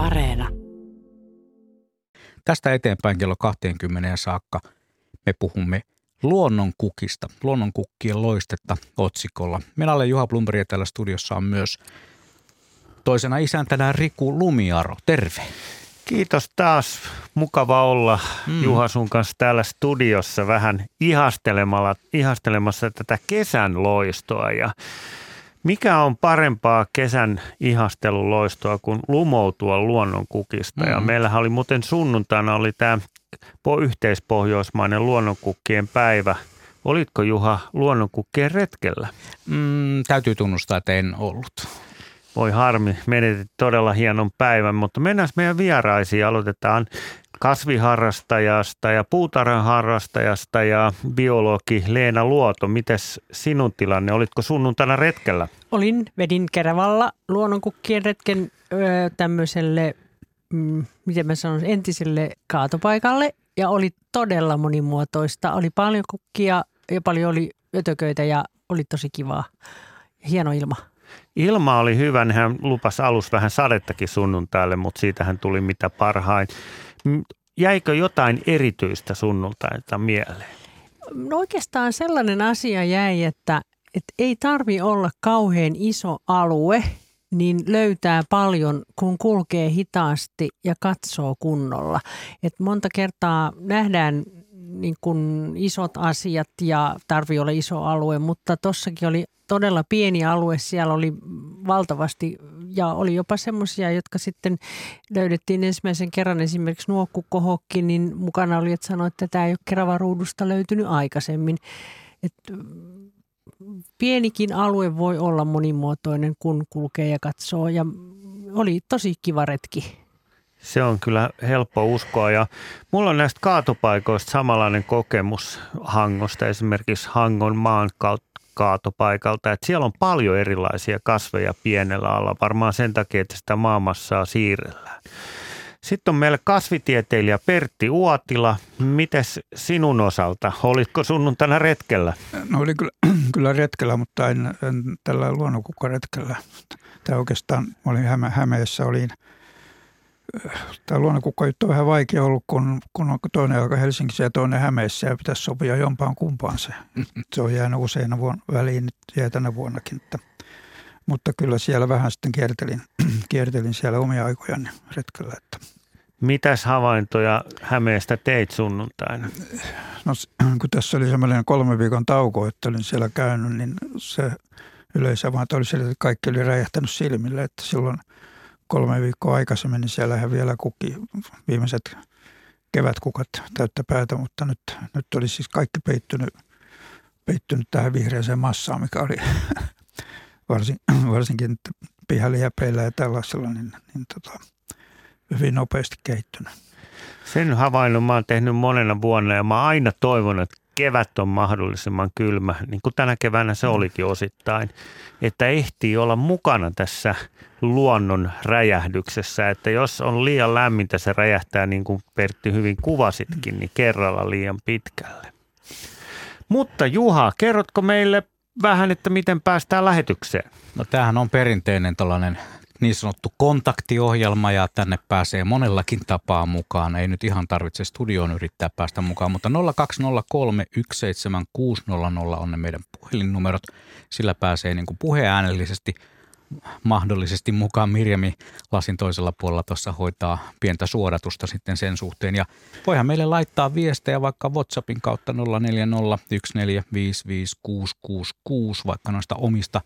Areena. Tästä eteenpäin kello 20 saakka me puhumme luonnonkukista, luonnonkukkien loistetta otsikolla. Minä olen Juha Blumberg ja täällä studiossa on myös toisena isäntänä Riku Lumiaro. Terve. Kiitos taas. Mukava olla mm. Juha sun kanssa täällä studiossa vähän ihastelemalla, ihastelemassa tätä kesän loistoa. Ja mikä on parempaa kesän ihasteluloistoa kuin lumoutua luonnonkukista? Mm. Ja meillähän oli muuten sunnuntaina oli tämä yhteispohjoismainen luonnonkukkien päivä. Olitko Juha luonnonkukkien retkellä? Mm, täytyy tunnustaa, että en ollut. Voi harmi, menetit todella hienon päivän, mutta mennään meidän vieraisiin. Aloitetaan kasviharrastajasta ja puutarhan harrastajasta ja biologi Leena Luoto. Mites sinun tilanne? Olitko sunnuntaina retkellä? Olin, vedin Keravalla luonnonkukkien retken öö, tämmöiselle, mm, miten mä sanon, entiselle kaatopaikalle. Ja oli todella monimuotoista. Oli paljon kukkia ja paljon oli ötököitä ja oli tosi kivaa. Hieno ilma. Ilma oli hyvä, hän lupas alus vähän sadettakin sunnuntaille, mutta siitähän tuli mitä parhain. Jäikö jotain erityistä sunnuntaita mieleen? No oikeastaan sellainen asia jäi, että, että ei tarvi olla kauhean iso alue, niin löytää paljon, kun kulkee hitaasti ja katsoo kunnolla. Et monta kertaa nähdään niin kun isot asiat ja tarvii olla iso alue, mutta tossakin oli todella pieni alue. Siellä oli valtavasti ja oli jopa semmoisia, jotka sitten löydettiin ensimmäisen kerran esimerkiksi nuokkukohokki, niin mukana oli, että sanoi, että tämä ei ole Keravaruudusta löytynyt aikaisemmin. Et pienikin alue voi olla monimuotoinen, kun kulkee ja katsoo ja oli tosi kiva retki. Se on kyllä helppo uskoa ja mulla on näistä kaatopaikoista samanlainen kokemus Hangosta, esimerkiksi Hangon maan kaatopaikalta, että siellä on paljon erilaisia kasveja pienellä alla, varmaan sen takia, että sitä maamassaa siirrellään. Sitten on meillä kasvitieteilijä Pertti Uotila. Mites sinun osalta? Olitko sunnuntaina retkellä? No oli kyllä, kyllä retkellä, mutta en, en tällä luonnonkukkaretkellä. Tämä oikeastaan, olin Häme, Hämeessä, olin – tämä luonnonkukka on vähän vaikea ollut, kun, kun on toinen alkaa Helsingissä ja toinen Hämeessä ja pitäisi sopia jompaan kumpaan se. Se on jäänyt useina vuonna, väliin nyt jää tänä vuonnakin. Että, mutta kyllä siellä vähän sitten kiertelin, kiertelin siellä omia aikojani retkellä. Että. Mitäs havaintoja Hämeestä teit sunnuntaina? No kun tässä oli semmoinen kolme viikon tauko, että olin siellä käynyt, niin se yleisavainto oli sillä, että kaikki oli räjähtänyt silmille, että silloin – kolme viikkoa aikaisemmin, niin siellähän vielä kuki viimeiset kevätkukat täyttä päätä, mutta nyt, nyt oli siis kaikki peittynyt, peittynyt tähän vihreäseen massaan, mikä oli varsin, varsinkin pihaliäpeillä ja tällaisella, niin, niin tota, hyvin nopeasti kehittynyt. Sen havainnon mä oon tehnyt monena vuonna ja mä aina toivon, että kevät on mahdollisimman kylmä, niin kuin tänä keväänä se olikin osittain, että ehtii olla mukana tässä luonnon räjähdyksessä, että jos on liian lämmintä, se räjähtää niin kuin Pertti hyvin kuvasitkin, niin kerralla liian pitkälle. Mutta Juha, kerrotko meille vähän, että miten päästään lähetykseen? No tämähän on perinteinen tällainen niin sanottu kontaktiohjelma ja tänne pääsee monellakin tapaa mukaan. Ei nyt ihan tarvitse studioon yrittää päästä mukaan, mutta 0203 17600 on ne meidän puhelinnumerot. Sillä pääsee niin puheäänellisesti mahdollisesti mukaan Mirjami lasin toisella puolella tuossa hoitaa pientä suodatusta sitten sen suhteen. Ja voihan meille laittaa viestejä vaikka WhatsAppin kautta 0401455666 vaikka noista omista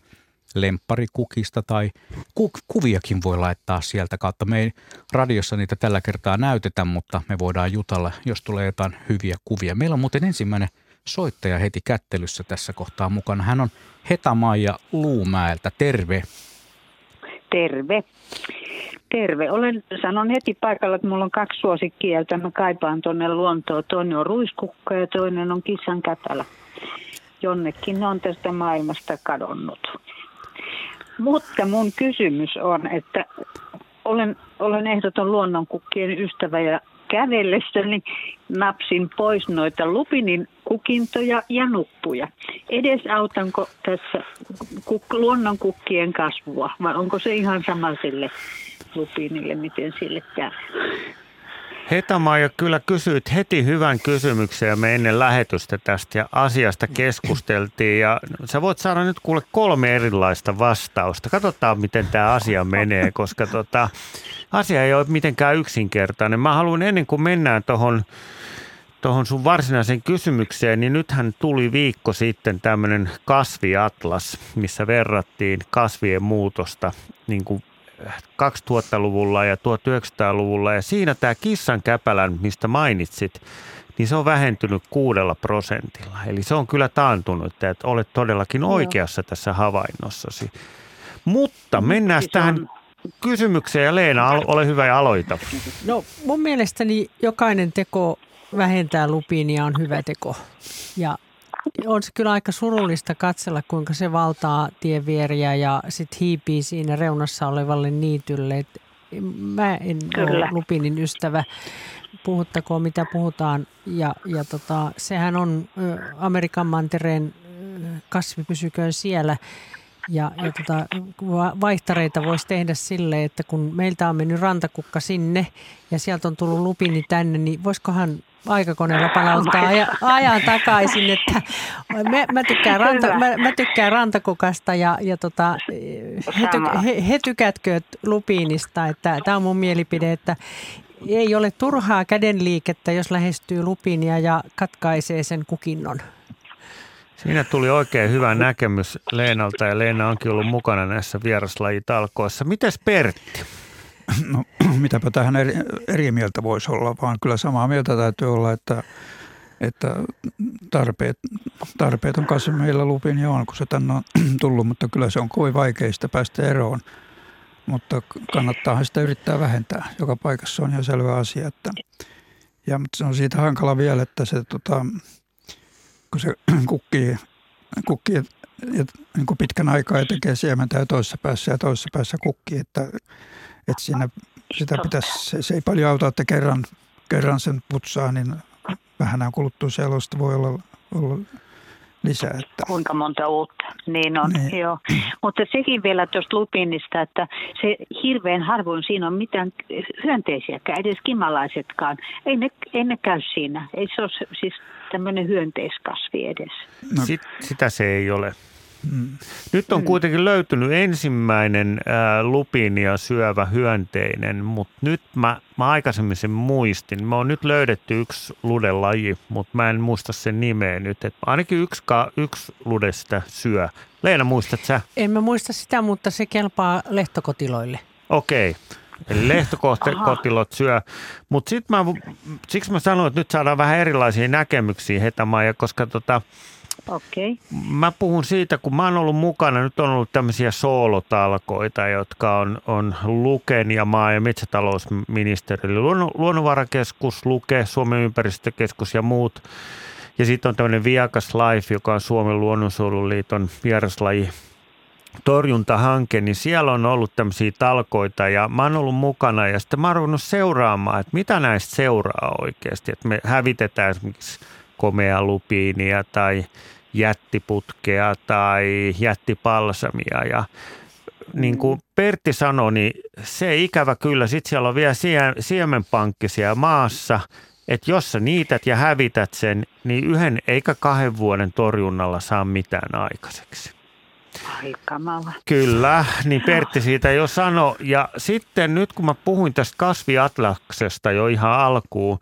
lempparikukista tai ku- kuviakin voi laittaa sieltä kautta. Me ei radiossa niitä tällä kertaa näytetä, mutta me voidaan jutalla, jos tulee jotain hyviä kuvia. Meillä on muuten ensimmäinen soittaja heti kättelyssä tässä kohtaa mukana. Hän on Hetamaija Luumäeltä. Terve. Terve. Terve. Olen, sanon heti paikalla, että mulla on kaksi suosikkia, mä kaipaan tuonne luontoon. Toinen on ruiskukka ja toinen on kissan kätälä. Jonnekin ne on tästä maailmasta kadonnut. Mutta mun kysymys on, että olen, olen ehdoton luonnonkukkien ystävä ja kävellessäni napsin pois noita lupinin kukintoja ja nuppuja. Edesautanko tässä kuk- luonnonkukkien kasvua vai onko se ihan sama sille lupiinille, miten sille käy. Hetamaja, kyllä kysyit heti hyvän kysymyksen ja me ennen lähetystä tästä ja asiasta keskusteltiin ja sä voit saada nyt kuule kolme erilaista vastausta. Katsotaan, miten tämä asia menee, koska tota, asia ei ole mitenkään yksinkertainen. Mä haluan ennen kuin mennään tuohon tuohon sun varsinaiseen kysymykseen, niin nythän tuli viikko sitten tämmöinen kasviatlas, missä verrattiin kasvien muutosta niin kuin 2000-luvulla ja 1900-luvulla. Ja siinä tämä kissan käpälän, mistä mainitsit, niin se on vähentynyt kuudella prosentilla. Eli se on kyllä taantunut, että olet todellakin oikeassa Joo. tässä havainnossasi. Mutta mm, mennään siis tähän on... kysymykseen ja Leena, ole hyvä ja aloita. No mun mielestäni jokainen teko vähentää lupiinia on hyvä teko. Ja on se kyllä aika surullista katsella, kuinka se valtaa tievieriä ja sitten hiipii siinä reunassa olevalle niitylle. Et mä en kyllä. ole lupinin ystävä, puhuttakoon mitä puhutaan. Ja, ja tota, sehän on Amerikan mantereen kasvi pysyköön siellä. Ja, ja tota, vaihtareita voisi tehdä sille, että kun meiltä on mennyt rantakukka sinne ja sieltä on tullut lupini tänne, niin voisikohan aikakoneella palauttaa aja, ajan takaisin. Että mä, mä, tykkään ranta, mä, mä tykkään rantakukasta ja, ja tota, he, ty, he, he tykätkööt lupiinista. Tämä on mun mielipide, että ei ole turhaa kädenliikettä, jos lähestyy lupiinia ja katkaisee sen kukinnon. Siinä tuli oikein hyvä näkemys Leenalta ja Leena onkin ollut mukana näissä vieraslajitalkoissa. Mites Pertti? No mitäpä tähän eri, eri mieltä voisi olla, vaan kyllä samaa mieltä täytyy olla, että, että tarpeet, tarpeet on kasvu meillä lupin jo on, kun se tänne on tullut, mutta kyllä se on kovin vaikeista päästä eroon. Mutta kannattaa sitä yrittää vähentää. Joka paikassa on ihan selvä asia. Että, ja mutta se on siitä hankala vielä, että se, tota, kun se kukkii, kukkii ja, niin kuin pitkän aikaa ja tekee siementä ja toisessa päässä ja toisessa päässä kukkii, että että siinä sitä pitäisi, se, se ei paljon auta, että kerran, kerran sen putsaa, niin vähän kuluttua selosta voi olla, olla lisää. Että. Kuinka monta uutta, niin on, niin. joo. Mutta sekin vielä tuosta lupinista, että se hirveän harvoin siinä on mitään hyönteisiäkään, edes kimalaisetkaan. Ei ne, ei ne käy siinä. Ei se ole siis tämmöinen hyönteiskasvi edes. No. Sit, sitä se ei ole. Mm. Nyt on mm. kuitenkin löytynyt ensimmäinen ää, lupinia syövä hyönteinen, mutta nyt mä, mä aikaisemmin sen muistin. Me on nyt löydetty yksi ludelaji, mutta mä en muista sen nimeä nyt. Et ainakin yksi, yksi lude sitä syö. Leena, muistat sä? En mä muista sitä, mutta se kelpaa lehtokotiloille. Okei. Okay. Eli lehtokotilot syö. Mutta mä, siksi mä sanoin, että nyt saadaan vähän erilaisia näkemyksiä Hetamaja, koska tota, Okay. Mä puhun siitä, kun mä oon ollut mukana, nyt on ollut tämmöisiä soolotalkoita, jotka on, on Luken ja maa- ja metsätalousministeri, Luonnon, Luonnonvarakeskus, Luke, Suomen ympäristökeskus ja muut. Ja sitten on tämmöinen Viakas Life, joka on Suomen luonnonsuojeluliiton vieraslaji torjuntahanke, niin siellä on ollut tämmöisiä talkoita ja mä oon ollut mukana. Ja sitten mä oon seuraamaan, että mitä näistä seuraa oikeasti, että me hävitetään esimerkiksi komea lupiinia tai jättiputkea tai jättipalsamia ja niin kuin Pertti sanoi, niin se ikävä kyllä, sitten siellä on vielä siemenpankkisia maassa, että jos sä niität ja hävität sen, niin yhden eikä kahden vuoden torjunnalla saa mitään aikaiseksi. Ai kamala. Kyllä, niin Pertti siitä jo sanoi. Ja sitten nyt kun mä puhuin tästä kasviatlaksesta jo ihan alkuun,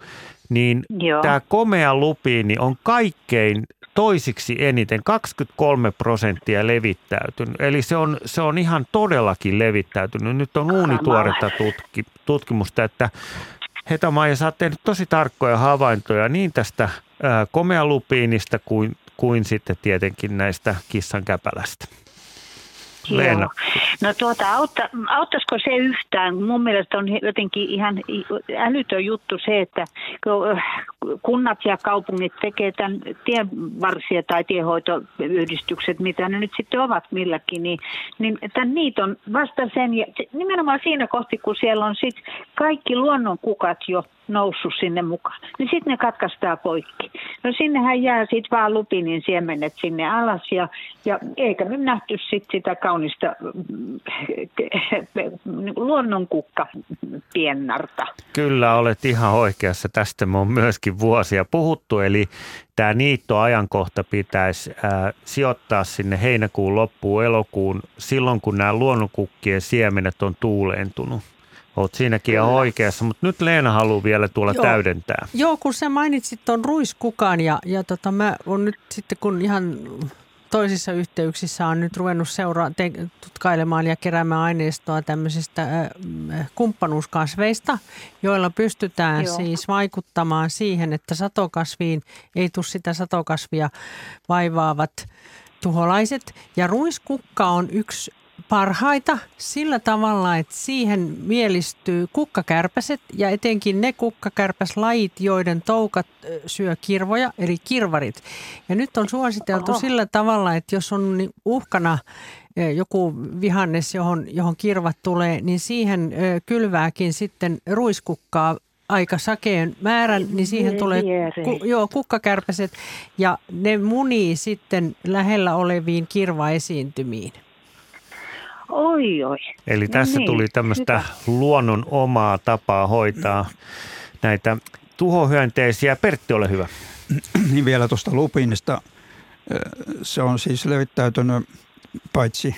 niin tämä komea lupiini on kaikkein toisiksi eniten 23 prosenttia levittäytynyt. Eli se on, se on ihan todellakin levittäytynyt. Nyt on uunituoretta tutki, tutkimusta, että Hetamaja, sä oot tehnyt tosi tarkkoja havaintoja niin tästä komealupiinista kuin, kuin sitten tietenkin näistä kissan käpälästä. Leena. No tuota, autta, auttaisiko se yhtään? Mun mielestä on jotenkin ihan älytön juttu se, että kunnat ja kaupungit tekee tämän tienvarsia tai tiehoitoyhdistykset, mitä ne nyt sitten ovat milläkin, niin, niin tämän niiton vasta sen, ja nimenomaan siinä kohti, kun siellä on sitten kaikki luonnonkukat jo noussut sinne mukaan. Niin sitten ne katkaistaan poikki. No sinnehän jää sitten vaan lupinin siemenet sinne alas ja, ja eikä me nähty sit sitä kaunista niin luonnonkukka piennarta. Kyllä olet ihan oikeassa. Tästä me on myöskin vuosia puhuttu. Eli tämä niittoajankohta pitäisi ää, sijoittaa sinne heinäkuun loppuun, elokuun, silloin kun nämä luonnonkukkien siemenet on tuuleentunut. Olet siinäkin ihan oikeassa, mutta nyt Leena haluaa vielä tuolla Joo. täydentää. Joo, kun sä mainitsit tuon ruiskukan ja, ja tota, mä on nyt sitten kun ihan toisissa yhteyksissä on nyt ruvennut seuraa, te, tutkailemaan ja keräämään aineistoa tämmöisistä äh, kumppanuuskasveista, joilla pystytään Joo. siis vaikuttamaan siihen, että satokasviin ei tule sitä satokasvia vaivaavat tuholaiset. Ja ruiskukka on yksi parhaita sillä tavalla, että siihen mielistyy kukkakärpäset ja etenkin ne kukkakärpäslajit, joiden toukat syö kirvoja, eli kirvarit. Ja nyt on suositeltu Oho. sillä tavalla, että jos on niin uhkana joku vihannes, johon, johon kirvat tulee, niin siihen kylvääkin sitten ruiskukkaa aika sakeen määrän, niin siihen tulee ku, joo, kukkakärpäset ja ne munii sitten lähellä oleviin kirvaesiintymiin. Oi, oi. Eli tässä niin, tuli tämmöistä luonnon omaa tapaa hoitaa näitä tuhohyönteisiä. Pertti, ole hyvä. Niin vielä tuosta lupinista. Se on siis levittäytynyt paitsi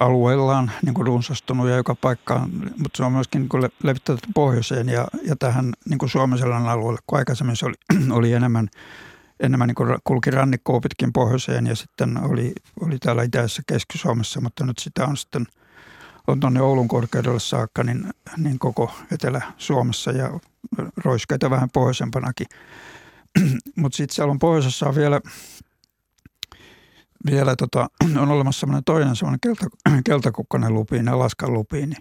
alueellaan niin kuin runsastunut ja joka paikkaan, mutta se on myöskin niin kuin levittäytynyt pohjoiseen ja, ja tähän niin kuin Suomen alueelle, kun aikaisemmin se oli, oli enemmän enemmän niin kulki rannikkoa pitkin pohjoiseen ja sitten oli, oli täällä itäisessä Keski-Suomessa, mutta nyt sitä on sitten on tuonne Oulun korkeudelle saakka, niin, niin koko Etelä-Suomessa ja roiskeita vähän pohjoisempanakin. mutta sitten siellä on pohjoisessa on vielä, vielä tota, on olemassa semmoinen toinen semmoinen kelta, keltakukkanen lupiini, Alaskan lupiini,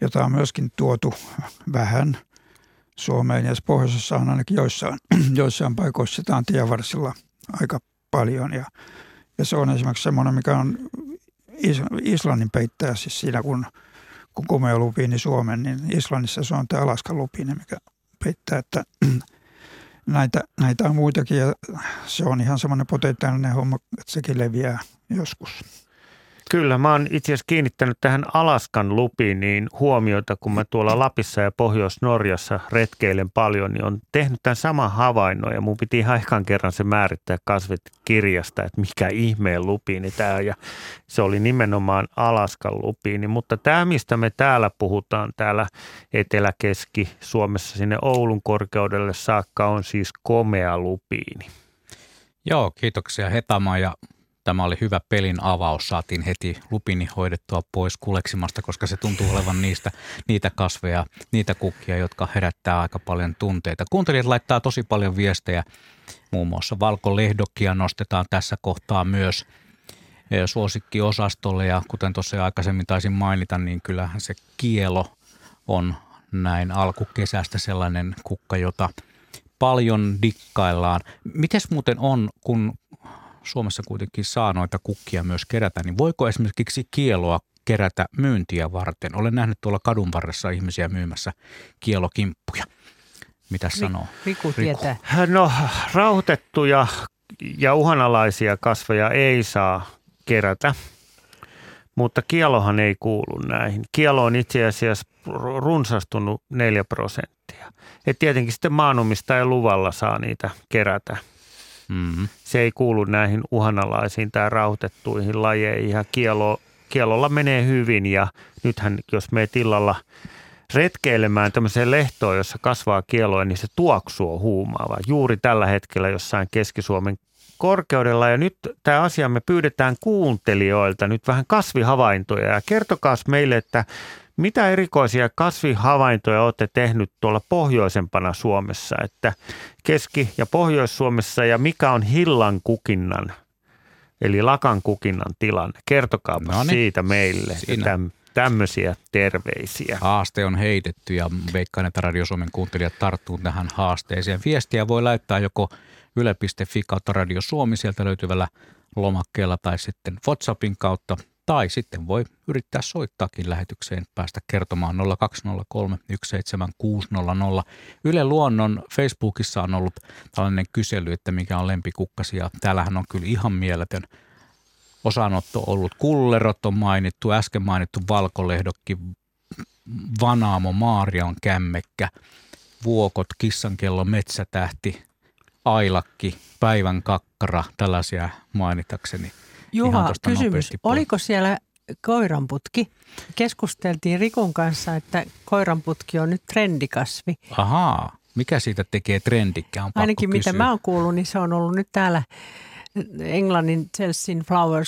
jota on myöskin tuotu vähän – Suomeen ja pohjoisessa on ainakin joissain, joissain paikoissa sitä on tienvarsilla aika paljon ja, ja se on esimerkiksi semmoinen, mikä on Islannin peittäjä siis siinä, kun, kun kumea lupiini Suomen, niin Islannissa se on tämä Alaskan lupiini, mikä peittää, että näitä, näitä on muitakin ja se on ihan semmoinen potentiaalinen homma, että sekin leviää joskus. Kyllä, mä oon itse asiassa kiinnittänyt tähän Alaskan lupiin niin huomioita, kun mä tuolla Lapissa ja Pohjois-Norjassa retkeilen paljon, niin on tehnyt tämän saman havainnon ja mun piti ihan kerran se määrittää kasvit kirjasta, että mikä ihmeen lupiini tämä ja se oli nimenomaan Alaskan lupiini, mutta tämä mistä me täällä puhutaan täällä Etelä-Keski-Suomessa sinne Oulun korkeudelle saakka on siis komea lupiini. Joo, kiitoksia Hetama ja Tämä oli hyvä pelin avaus. Saatiin heti lupini hoidettua pois kuleksimasta, koska se tuntuu olevan niistä, niitä kasveja, niitä kukkia, jotka herättää aika paljon tunteita. Kuuntelijat laittaa tosi paljon viestejä. Muun muassa valkolehdokia nostetaan tässä kohtaa myös eh, suosikkiosastolle. Ja kuten tuossa aikaisemmin taisin mainita, niin kyllähän se kielo on näin alkukesästä sellainen kukka, jota paljon dikkaillaan. Mites muuten on, kun Suomessa kuitenkin saa noita kukkia myös kerätä, niin voiko esimerkiksi kieloa kerätä myyntiä varten? Olen nähnyt tuolla kadun varressa ihmisiä myymässä kielokimppuja. Mitä sanoo? Riku tietää. No rauhoitettuja ja uhanalaisia kasveja ei saa kerätä, mutta kielohan ei kuulu näihin. Kielo on itse asiassa runsastunut 4 prosenttia. Et tietenkin sitten ja luvalla saa niitä kerätä. Mm-hmm. Se ei kuulu näihin uhanalaisiin tai rauhoitettuihin lajeihin. Ja kielo, kielolla menee hyvin ja nythän jos me tilalla retkeilemään tämmöiseen lehtoon, jossa kasvaa kieloa, niin se tuoksu on huumaava. Juuri tällä hetkellä jossain Keski-Suomen korkeudella. Ja nyt tämä asia me pyydetään kuuntelijoilta nyt vähän kasvihavaintoja ja kertokaa meille, että mitä erikoisia kasvihavaintoja olette tehnyt tuolla pohjoisempana Suomessa, että Keski- ja Pohjois-Suomessa ja mikä on hillan kukinnan, eli lakan kukinnan tilanne? Kertokaa no niin. siitä meille. Täm, tämmöisiä terveisiä. Haaste on heitetty ja veikkaan, että Radio Suomen kuuntelijat tarttuu tähän haasteeseen. Viestiä voi laittaa joko yle.fi kautta Radio Suomi sieltä löytyvällä lomakkeella tai sitten WhatsAppin kautta Tai sitten voi yrittää soittaakin lähetykseen, päästä kertomaan 0203 17600. Yle Luonnon Facebookissa on ollut tällainen kysely, että mikä on lempikukkasi ja täällähän on kyllä ihan mieletön osanotto ollut. Kullerot on mainittu, äsken mainittu valkolehdokki, Vanaamo, Maarian kämmekkä, Vuokot, Kissankello, Metsätähti, Ailakki, Päivän kakkara, tällaisia mainitakseni. Juha, kysymys. Oliko siellä koiranputki? Keskusteltiin Rikun kanssa, että koiranputki on nyt trendikasvi. Ahaa, mikä siitä tekee trendikkään? Ainakin kysyä. mitä mä oon kuullut, niin se on ollut nyt täällä Englannin Chelsean Flower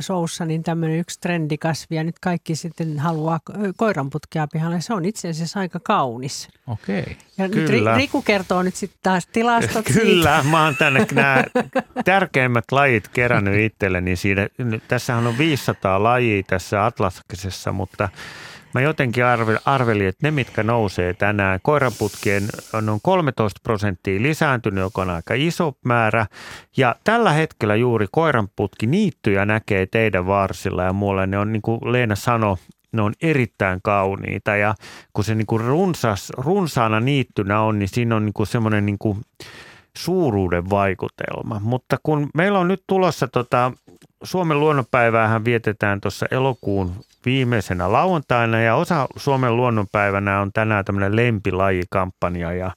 Showssa niin tämmöinen yksi trendikasvi ja nyt kaikki sitten haluaa koiranputkia pihalle. Se on itse asiassa aika kaunis. Okei. Ja Kyllä. nyt Riku kertoo nyt sitten taas tilastot Kyllä, siitä. mä oon tänne nämä tärkeimmät lajit kerännyt itselleni. Siinä, tässähän on 500 lajia tässä atlaskisessa, mutta – Mä jotenkin arvelin, että ne, mitkä nousee tänään, koiraputkien on noin 13 prosenttia lisääntynyt, joka on aika iso määrä. Ja tällä hetkellä juuri koiranputki niittyjä näkee teidän varsilla ja muualla. Ne on, niin kuin Leena sanoi, ne on erittäin kauniita ja kun se niin kuin runsas, runsaana niittynä on, niin siinä on niin kuin semmoinen niin kuin suuruuden vaikutelma. Mutta kun meillä on nyt tulossa tota, Suomen luonnonpäiväähän vietetään tuossa elokuun viimeisenä lauantaina ja osa Suomen luonnonpäivänä on tänään tämmöinen lempilajikampanja ja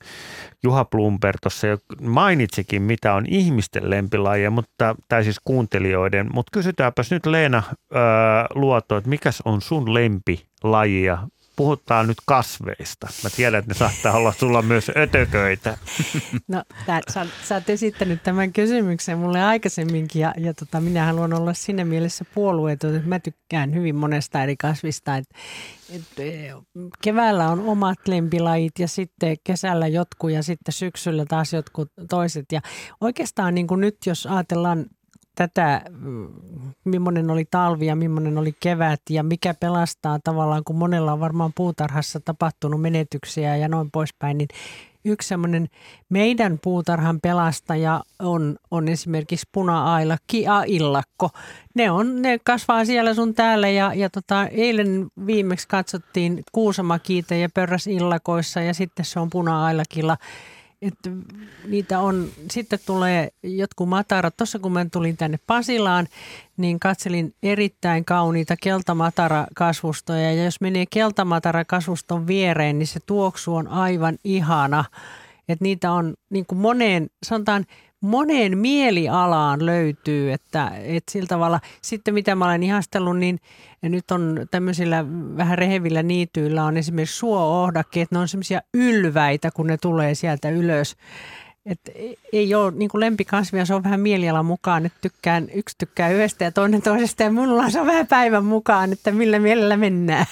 Juha Plumper tuossa jo mainitsikin, mitä on ihmisten lempilajeja, mutta, tai siis kuuntelijoiden, mutta kysytäänpäs nyt Leena ää, Luoto, että mikä on sun lempilaji ja puhutaan nyt kasveista. Mä tiedän, että ne saattaa olla sulla myös ötököitä. No, tää, sä, sä oot esittänyt tämän kysymyksen mulle aikaisemminkin ja, ja tota, minä haluan olla siinä mielessä puolueeton, että mä tykkään hyvin monesta eri kasvista. Et, et, e, keväällä on omat lempilajit ja sitten kesällä jotkut ja sitten syksyllä taas jotkut toiset. Ja oikeastaan niin kuin nyt, jos ajatellaan tätä, millainen oli talvi ja millainen oli kevät ja mikä pelastaa tavallaan, kun monella on varmaan puutarhassa tapahtunut menetyksiä ja noin poispäin, niin yksi semmoinen meidän puutarhan pelastaja on, on esimerkiksi puna-ailakki ja illakko. Ne, on, ne kasvaa siellä sun täällä ja, ja tota, eilen viimeksi katsottiin kuusamakiite ja pörräs illakoissa ja sitten se on puna-ailakilla – että niitä on, sitten tulee jotkut matarat. Tuossa kun mä tulin tänne Pasilaan, niin katselin erittäin kauniita keltamatara-kasvustoja. Ja jos menee keltamatara-kasvuston viereen, niin se tuoksu on aivan ihana. Että niitä on niin kuin moneen, sanotaan moneen mielialaan löytyy, että, että sillä tavalla, sitten mitä mä olen ihastellut, niin nyt on tämmöisillä vähän rehevillä niityillä on esimerkiksi suo-ohdakkeet, ne on semmoisia ylväitä, kun ne tulee sieltä ylös. Et ei ole niin lempikasvia, se on vähän mielialan mukaan, että tykkään, yksi tykkää yhdestä ja toinen toisesta ja mulla se on vähän päivän mukaan, että millä mielellä mennään.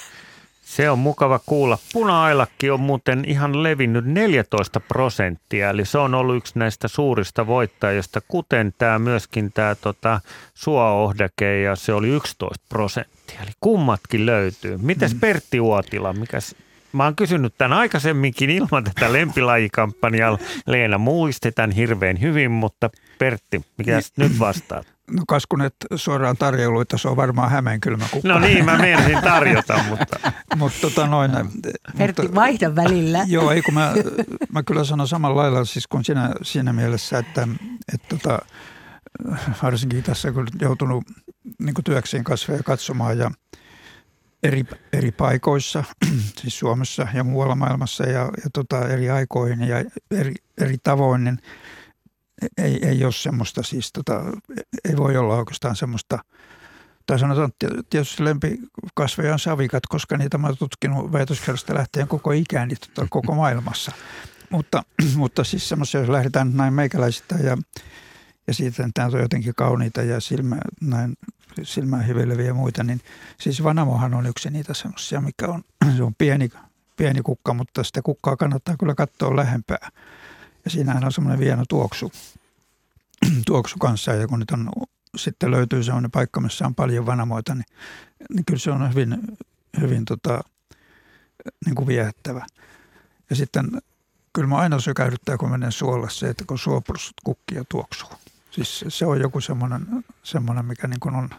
Se on mukava kuulla. Puna-ailakki on muuten ihan levinnyt 14 prosenttia, eli se on ollut yksi näistä suurista voittajista, kuten tämä myöskin tämä tota, suoaohdake, ja se oli 11 prosenttia. Eli kummatkin löytyy. Mites mm. Pertti Uotila, mikäs Mä oon kysynyt tämän aikaisemminkin ilman tätä lempilajikampanjaa. Leena muisti tämän hirveän hyvin, mutta Pertti, mikä niin. nyt vastaat? No kas kun et suoraan tarjouluita, se on varmaan hämeenkylmä kukka. No niin, mä meinasin tarjota, mutta... mutta tota noin... Pertti, mutta, vaihda välillä. Joo, ei kun mä, mä kyllä sanon samalla lailla siis kuin sinä, siinä mielessä, että, että tota, varsinkin tässä kun joutunut niin työkseen kasveja katsomaan ja eri, eri paikoissa, siis Suomessa ja muualla maailmassa ja, ja tota, eri aikoihin ja eri, eri tavoin, niin ei, ei ole semmoista siis, tota, ei voi olla oikeastaan semmoista, tai sanotaan tietysti lempikasveja on savikat, koska niitä mä oon tutkinut väitöskerrasta lähtien koko ikäni tota, koko maailmassa. Mutta, mutta siis semmoisia, jos lähdetään näin meikäläisistä ja, ja siitä, että on jotenkin kauniita ja silmä, näin silmään hiveleviä muita, niin siis vanamohan on yksi niitä semmoisia, mikä on, se on pieni, pieni kukka, mutta sitä kukkaa kannattaa kyllä katsoa lähempää. Ja siinähän on semmoinen vieno tuoksu, tuoksu kanssa ja kun nyt on, sitten löytyy semmoinen paikka, missä on paljon vanamoita, niin, niin kyllä se on hyvin, hyvin tota, niin kuin viehättävä. Ja sitten kyllä mä aina sykähdyttää, kun menen suolla se, että kun suoprusut kukkia tuoksuu. Siis se on joku semmoinen, semmoinen mikä niin kuin on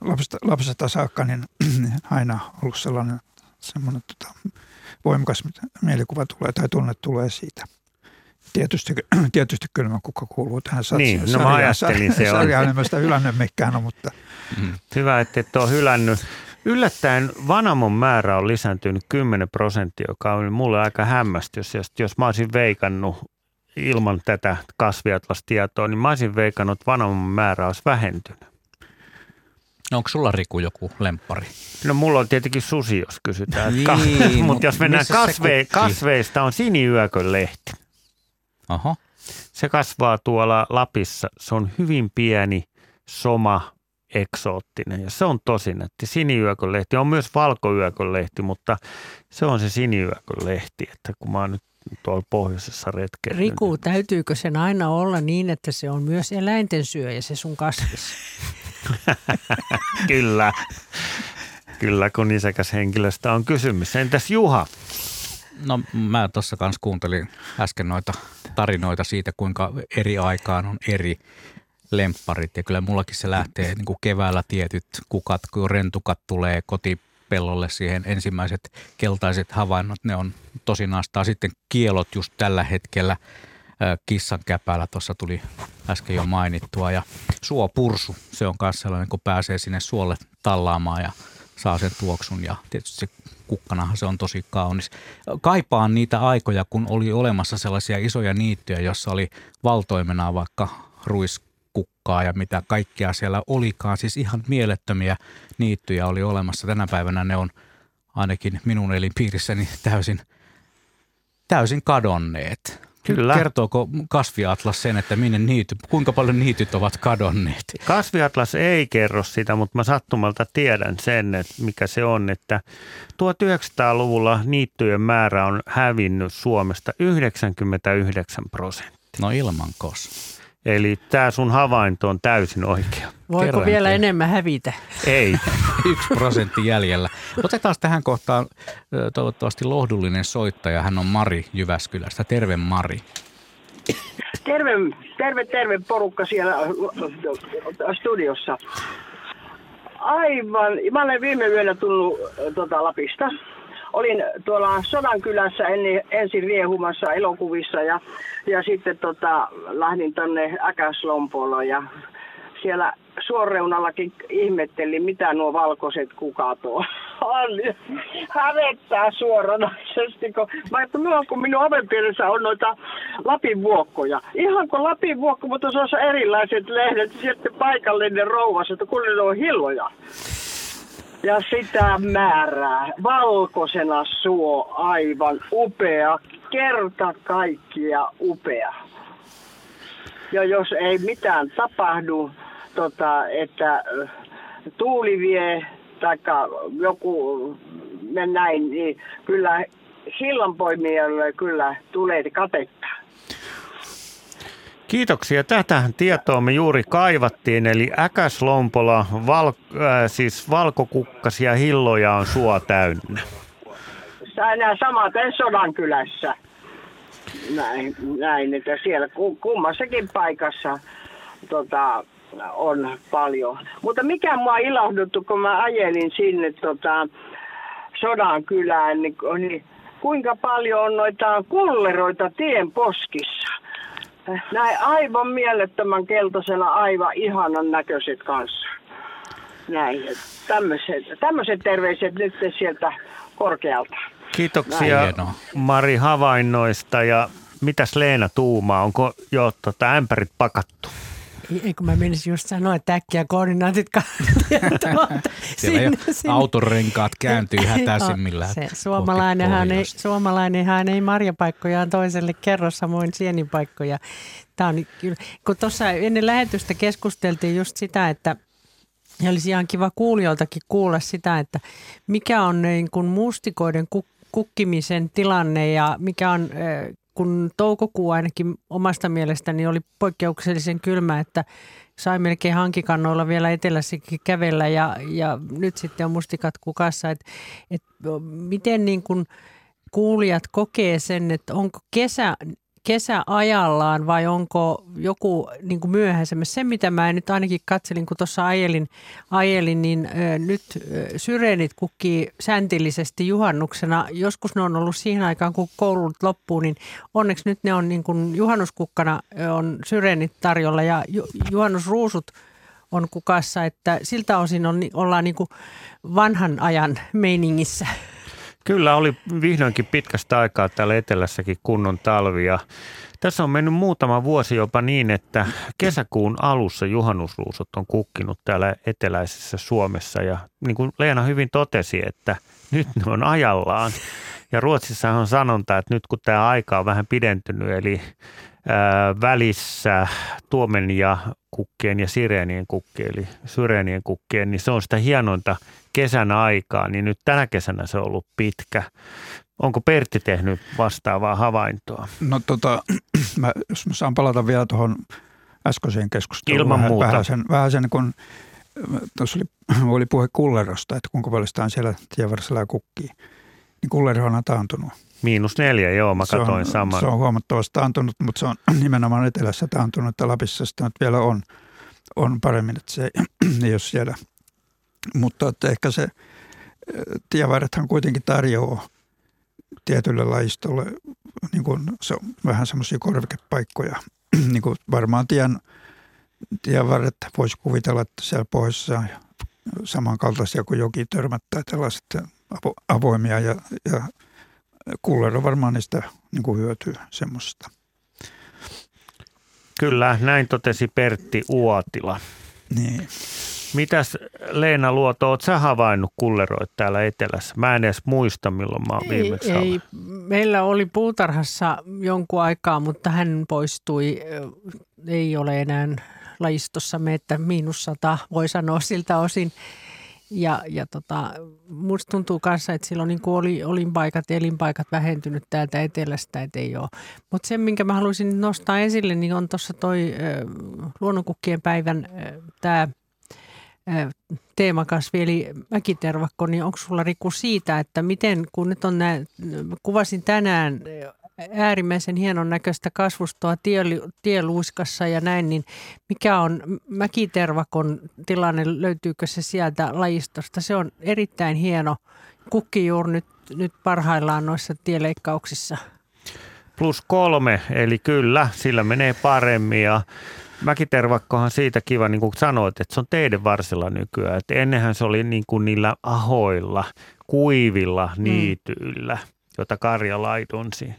lapsesta, lapsesta saakka, niin aina ollut sellainen semmoinen tota, voimakas mielikuva tulee tai tunne tulee siitä. Tietysti, tietysti kukka kuuluu tähän niin, no mä ajattelin se on. Sarjaan en mä sitä hylännyt mikään, mutta... Mm. Hyvä, että et ole hylännyt. Yllättäen vanamon määrä on lisääntynyt 10 prosenttia, joka on mulle aika hämmästys. Jos, jos mä olisin veikannut ilman tätä kasviatlastietoa, niin mä olisin veikannut, että vanamon määrä olisi vähentynyt. No onko sulla Riku joku lempari? No mulla on tietenkin susi, jos kysytään. Niin, mutta jos mennään kasve, kasveista, on siniyökön lehti. Aha. Se kasvaa tuolla Lapissa. Se on hyvin pieni, soma, eksoottinen ja se on tosi nätti. Siniyökölehti on myös valkoyökölehti, mutta se on se siniyökölehti, että kun mä oon nyt tuolla pohjoisessa retkeillä. Riku, täytyykö sen aina olla niin, että se on myös eläinten syöjä se sun kasvis? Kyllä. Kyllä, kun isäkäs henkilöstä on kysymys. Entäs Juha? No mä tuossa kanssa kuuntelin äsken noita tarinoita siitä, kuinka eri aikaan on eri lempparit. Ja kyllä mullakin se lähtee niin kuin keväällä tietyt kukat, kun rentukat tulee kotipellolle siihen ensimmäiset keltaiset havainnot. Ne on tosi nastaa. Sitten kielot just tällä hetkellä kissan käpäällä tuossa tuli äsken jo mainittua. Ja suopursu, se on myös sellainen, kun pääsee sinne suolle tallaamaan ja saa sen tuoksun. Ja tietysti se kukkanahan se on tosi kaunis. Kaipaan niitä aikoja, kun oli olemassa sellaisia isoja niittyjä, jossa oli valtoimena vaikka ruiskukkaa ja mitä kaikkea siellä olikaan. Siis ihan mielettömiä niittyjä oli olemassa. Tänä päivänä ne on ainakin minun elinpiirissäni täysin, täysin kadonneet. Kyllä. Kertooko kasviatlas sen, että minne niity, kuinka paljon niityt ovat kadonneet? Kasviatlas ei kerro sitä, mutta mä sattumalta tiedän sen, että mikä se on, että 1900-luvulla niittyjen määrä on hävinnyt Suomesta 99 prosenttia. No ilman kos. Eli tämä sun havainto on täysin oikea. Voiko Kerran vielä enemmän hävitä? Ei. Yksi prosentti jäljellä. Otetaan tähän kohtaan toivottavasti lohdullinen soittaja. Hän on Mari Jyväskylästä. Terve Mari. Terve, terve, terve porukka siellä studiossa. Aivan. Mä olen viime yönä tullut tuota, Lapista olin tuolla Sodankylässä en, ensin riehumassa elokuvissa ja, ja sitten tota, lähdin tonne Äkäslompoloon ja siellä suoreunallakin ihmettelin, mitä nuo valkoiset kukat on. Hävettää suoranaisesti, kun mä ajattelin, kun minun ovenpielessä on noita Lapin vuokkoja. Ihan kuin Lapin vuokko, mutta se on erilaiset lehdet, sitten paikallinen rouvas, että kun ne on hilloja ja sitä määrää. Valkoisena suo, aivan upea, kerta kaikkia upea. Ja jos ei mitään tapahdu, tota, että tuuli vie tai joku näin, niin kyllä sillanpoimijalle kyllä tulee katetta. Kiitoksia. Tätähän tietoa me juuri kaivattiin, eli äkäslompola, val, äh, siis valkokukkasia hilloja on suo täynnä. Nämä samaten Sodankylässä. Näin, näin, että siellä kummassakin paikassa tota, on paljon. Mutta mikä mua ilahduttu, kun mä ajelin sinne tota, Sodankylään, niin, niin kuinka paljon on noita kulleroita tien poskissa näin aivan mielettömän keltaisena, aivan ihanan näköiset kanssa. Näin, tämmöiset, tämmöiset terveiset nyt sieltä korkealta. Kiitoksia Näin. Mari havainnoista ja mitäs Leena tuumaa, onko jo tota, ämpärit pakattu? Ei, kun mä menisin just sanoa, että äkkiä koordinaatit sinne, sinne. autorenkaat kääntyy hätäisimmillään. Se, suomalainenhan ei, suomalainenhan ei marjapaikkojaan toiselle kerro samoin sienipaikkoja. Tämä on, kun tuossa ennen lähetystä keskusteltiin just sitä, että ja olisi ihan kiva kuulijoiltakin kuulla sitä, että mikä on niin kuin mustikoiden kukkimisen tilanne ja mikä on kun toukokuu ainakin omasta mielestäni oli poikkeuksellisen kylmä, että sai melkein hankikannoilla vielä etelässäkin kävellä ja, ja nyt sitten on mustikat kukassa. Et, et miten niin kuin kuulijat kokee sen, että onko kesä, kesäajallaan vai onko joku niin kuin myöhäisemmässä? Se, mitä mä nyt ainakin katselin, kun tuossa ajelin, ajelin, niin ö, nyt ö, syreenit kukkii säntillisesti juhannuksena. Joskus ne on ollut siihen aikaan, kun koulut loppuu, niin onneksi nyt ne on niin kuin juhannuskukkana on syreenit tarjolla ja ju, juhannusruusut on kukassa, että siltä osin on, ollaan niin kuin vanhan ajan meiningissä. Kyllä oli vihdoinkin pitkästä aikaa täällä etelässäkin kunnon talvia. Tässä on mennyt muutama vuosi jopa niin, että kesäkuun alussa juhannusruusut on kukkinut täällä eteläisessä Suomessa. Ja niin kuin Leena hyvin totesi, että nyt ne on ajallaan. Ja Ruotsissa on sanonta, että nyt kun tämä aika on vähän pidentynyt, eli välissä tuomen ja kukkien ja sireenien kukkien, eli syreenien kukkien, niin se on sitä hienointa kesän aikaa, niin nyt tänä kesänä se on ollut pitkä. Onko Pertti tehnyt vastaavaa havaintoa? No tota, mä, jos mä saan palata vielä tuohon äskeiseen keskusteluun. Ilman vähän, muuta. Vähän sen, vähän sen kun tuossa oli, oli puhe kullerosta, että kuinka paljon sitä on siellä tienvarsilla kukkii. Niin kullero on taantunut. Miinus neljä, joo, mä katsoin se on, saman. Se on huomattavasti taantunut, mutta se on nimenomaan etelässä taantunut, että Lapissa sitä nyt vielä on, on paremmin, että se ei, ole siellä. Mutta että ehkä se tievarrethan kuitenkin tarjoaa tietylle lajistolle niin kuin se on vähän semmoisia korvikepaikkoja. niin kuin varmaan tien, tienvarret voisi kuvitella, että siellä pohjoisessa on samankaltaisia kuin joki törmättää tällaiset avo, avoimia ja, ja kullero varmaan niistä niin kuin hyötyy semmoisesta. Kyllä, näin totesi Pertti Uotila. Niin. Mitäs Leena Luoto, oot sä havainnut kulleroit täällä etelässä? Mä en edes muista, milloin mä oon viimeksi ei, ei, meillä oli puutarhassa jonkun aikaa, mutta hän poistui. Ei ole enää lajistossamme, että miinus sata voi sanoa siltä osin. Ja, ja tota, musta tuntuu kanssa, että silloin niin oli olinpaikat ja elinpaikat vähentynyt täältä etelästä, että ei ole. Mutta se, minkä mä haluaisin nostaa esille, niin on tuossa toi äh, luonnonkukkien päivän tämä teemakasvi eli mäkitervakko, niin onko sulla Riku siitä, että miten, kun nyt on nää, kuvasin tänään äärimmäisen hienon näköistä kasvustoa tie, tieluiskassa ja näin, niin mikä on mäkitervakon tilanne, löytyykö se sieltä lajistosta? Se on erittäin hieno kukki juuri nyt, nyt parhaillaan noissa tieleikkauksissa. Plus kolme, eli kyllä, sillä menee paremmin ja Mäkitervakkohan siitä kiva, niin kuin sanoit, että se on teidän varsilla nykyään. Että ennenhän se oli niin kuin niillä ahoilla, kuivilla niityillä, mm. jota Karja laidunsi,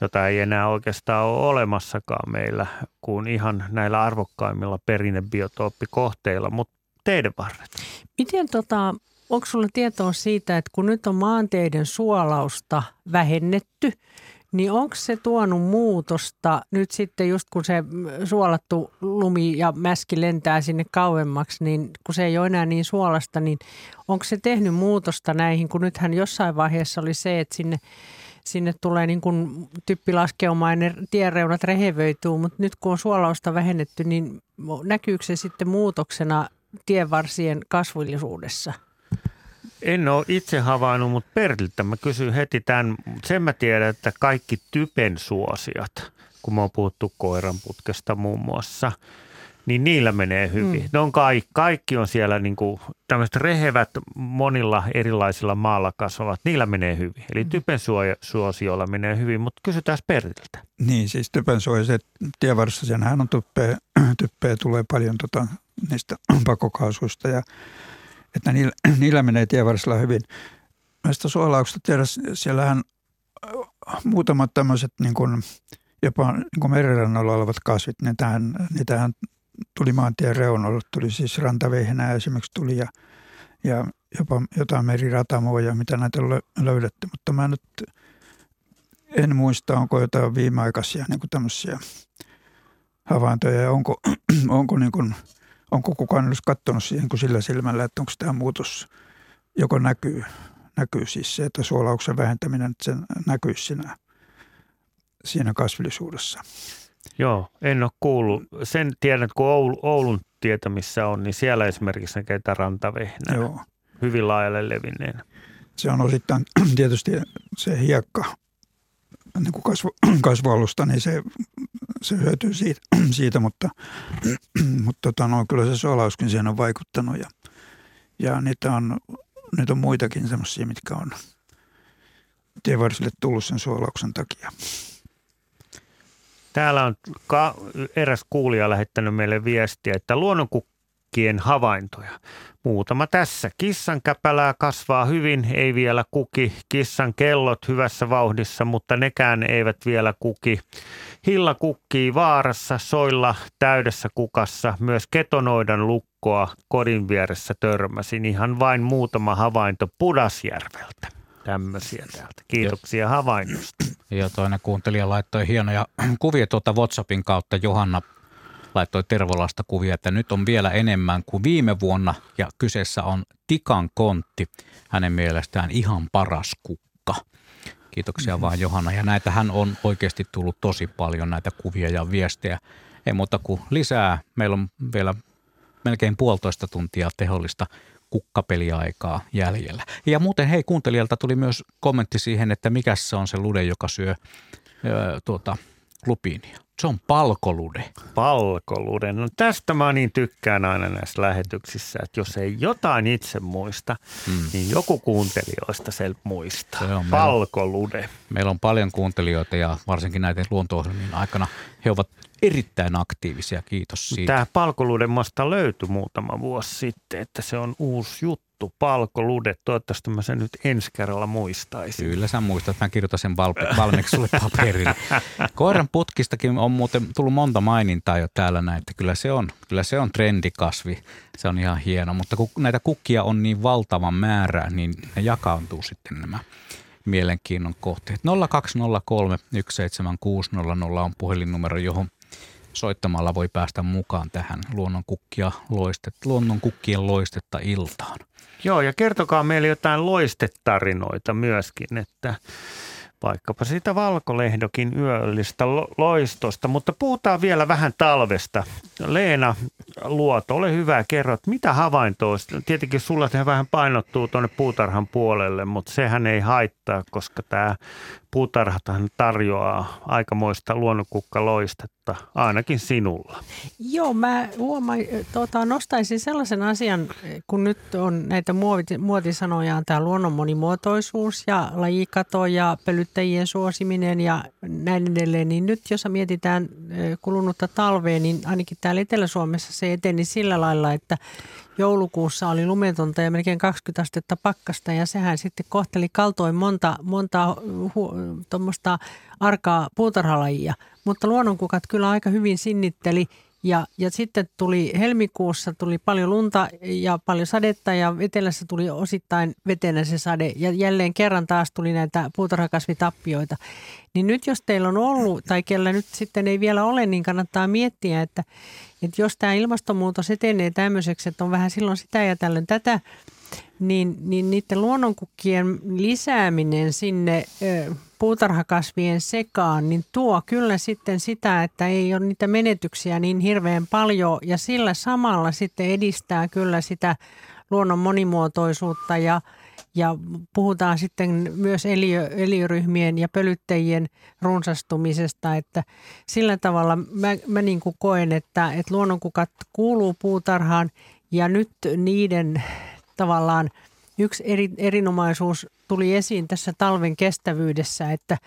jota ei enää oikeastaan ole olemassakaan meillä kuin ihan näillä arvokkaimmilla perinnebiotooppikohteilla, mutta teidän varret. Miten tota, onko sulla tietoa siitä, että kun nyt on maanteiden suolausta vähennetty, niin onko se tuonut muutosta nyt sitten just kun se suolattu lumi ja mäski lentää sinne kauemmaksi, niin kun se ei ole enää niin suolasta, niin onko se tehnyt muutosta näihin, kun nythän jossain vaiheessa oli se, että sinne sinne tulee niin kuin typpilaskeuma ja ne tiereunat rehevöityy, mutta nyt kun on suolausta vähennetty, niin näkyykö se sitten muutoksena tienvarsien kasvillisuudessa? En ole itse havainnut, mutta Pertiltä mä kysyn heti tämän. Sen mä tiedän, että kaikki typen suosiat, kun me on puhuttu koiranputkesta muun muassa, niin niillä menee hyvin. Mm. Ne on kaikki, kaikki on siellä niin kuin tämmöiset rehevät monilla erilaisilla maalla kasvavat, niillä menee hyvin. Eli mm. typen suosioilla menee hyvin, mutta kysytään Pertiltä. Niin, siis typen suojaset tienvarressa, senhän on typpeä, typpeä tulee paljon tota, niistä pakokaasuista ja että niillä, niillä menee tienvarsilla hyvin. Näistä suolauksista tiedä, siellähän muutamat tämmöiset niin kuin, jopa niin kuin merirannalla olevat kasvit, ne tähän, niitähän tuli maantien reunoille, tuli siis rantavehnää esimerkiksi tuli ja, ja jopa jotain meriratamoja, mitä näitä löydetty, mutta mä nyt en muista, onko jotain viimeaikaisia niin kuin tämmöisiä havaintoja ja onko, onko niin kuin – onko kukaan edes katsonut siihen kuin sillä silmällä, että onko tämä muutos, joko näkyy, näkyy siis se, että suolauksen vähentäminen, että se näkyy siinä, siinä kasvillisuudessa. Joo, en ole kuullut. Sen tiedän, että kun Oulu, Oulun tietämissä on, niin siellä esimerkiksi näkee rantavehnää Joo. hyvin laajalle levinneen. Se on osittain tietysti se hiekka niin kuin kasvu, kasvualusta, niin se, se hyötyy siitä, siitä mutta, mutta tota, no, kyllä se suolauskin siihen on vaikuttanut ja, ja niitä on, niitä on muitakin semmoisia, mitkä on tievarsille tullut sen suolauksen takia. Täällä on ka- eräs kuulija lähettänyt meille viestiä, että luonnonkukkien havaintoja. Muutama tässä. Kissan käpälää kasvaa hyvin, ei vielä kuki. Kissan kellot hyvässä vauhdissa, mutta nekään eivät vielä kuki. Hilla kukkii vaarassa, soilla täydessä kukassa. Myös ketonoidan lukkoa kodin vieressä törmäsin. Ihan vain muutama havainto Pudasjärveltä. Tämmöisiä täältä. Kiitoksia havainnosta. Ja toinen kuuntelija laittoi hienoja kuvia tuota WhatsAppin kautta. Johanna laittoi Tervolasta kuvia, että nyt on vielä enemmän kuin viime vuonna ja kyseessä on Tikan kontti. Hänen mielestään ihan paras kukka. Kiitoksia mm-hmm. vaan Johanna. Ja näitähän on oikeasti tullut tosi paljon näitä kuvia ja viestejä. Ei muuta kuin lisää. Meillä on vielä melkein puolitoista tuntia tehollista kukkapeliaikaa jäljellä. Ja muuten hei, kuuntelijalta tuli myös kommentti siihen, että mikä se on se lude, joka syö ö, tuota, lupiinia. Se on palkolude. Palkolude. No tästä mä niin tykkään aina näissä lähetyksissä, että jos ei jotain itse muista, hmm. niin joku kuuntelijoista sen muistaa. Se on palkolude. Meillä on, meillä on paljon kuuntelijoita ja varsinkin näiden luonto aikana he ovat erittäin aktiivisia. Kiitos siitä. Tämä palkoluden masta löytyi muutama vuosi sitten, että se on uusi juttu. Palkolude. Toivottavasti mä sen nyt ensi kerralla muistaisin. Kyllä sä muistat. Mä kirjoitan sen val- valmiiksi sulle paperille. Koiran putkistakin on muuten tullut monta mainintaa jo täällä näin, että kyllä se on, kyllä se on trendikasvi. Se on ihan hieno, mutta kun näitä kukkia on niin valtavan määrä, niin ne jakaantuu sitten nämä mielenkiinnon kohteet. 0203 17600 on puhelinnumero, johon soittamalla voi päästä mukaan tähän luonnonkukkia loistet, luonnonkukkien loistetta iltaan. Joo, ja kertokaa meille jotain loistetarinoita myöskin, että vaikkapa siitä valkolehdokin yöllistä loistosta, mutta puhutaan vielä vähän talvesta. Leena Luoto, ole hyvä, kerrot, mitä havaintoa, tietenkin sulla se vähän painottuu tuonne puutarhan puolelle, mutta sehän ei haittaa, koska tämä puutarhathan tarjoaa aikamoista luonnonkukkaloistetta, ainakin sinulla. Joo, mä huomaan, tota, nostaisin sellaisen asian, kun nyt on näitä muotisanoja, tämä luonnon monimuotoisuus ja lajikato ja pölyttäjien suosiminen ja näin edelleen, niin nyt jos mietitään kulunutta talvea, niin ainakin täällä Etelä-Suomessa se eteni sillä lailla, että joulukuussa oli lumetonta ja melkein 20 astetta pakkasta ja sehän sitten kohteli kaltoin monta, monta hu, arkaa puutarhalajia. Mutta luonnonkukat kyllä aika hyvin sinnitteli ja, ja sitten tuli helmikuussa tuli paljon lunta ja paljon sadetta ja etelässä tuli osittain vetenä se sade ja jälleen kerran taas tuli näitä puutarhakasvitappioita. Niin nyt jos teillä on ollut tai kellä nyt sitten ei vielä ole, niin kannattaa miettiä, että, että jos tämä ilmastonmuutos etenee tämmöiseksi, että on vähän silloin sitä ja tällöin tätä, niin, niin niiden luonnonkukkien lisääminen sinne ö, puutarhakasvien sekaan, niin tuo kyllä sitten sitä, että ei ole niitä menetyksiä niin hirveän paljon. Ja sillä samalla sitten edistää kyllä sitä luonnon monimuotoisuutta ja, ja puhutaan sitten myös eliö, eliöryhmien ja pölyttäjien runsastumisesta, että sillä tavalla mä, mä niin kuin koen, että, että luonnonkukat kuuluu puutarhaan ja nyt niiden tavallaan yksi eri, erinomaisuus tuli esiin tässä talven kestävyydessä, että,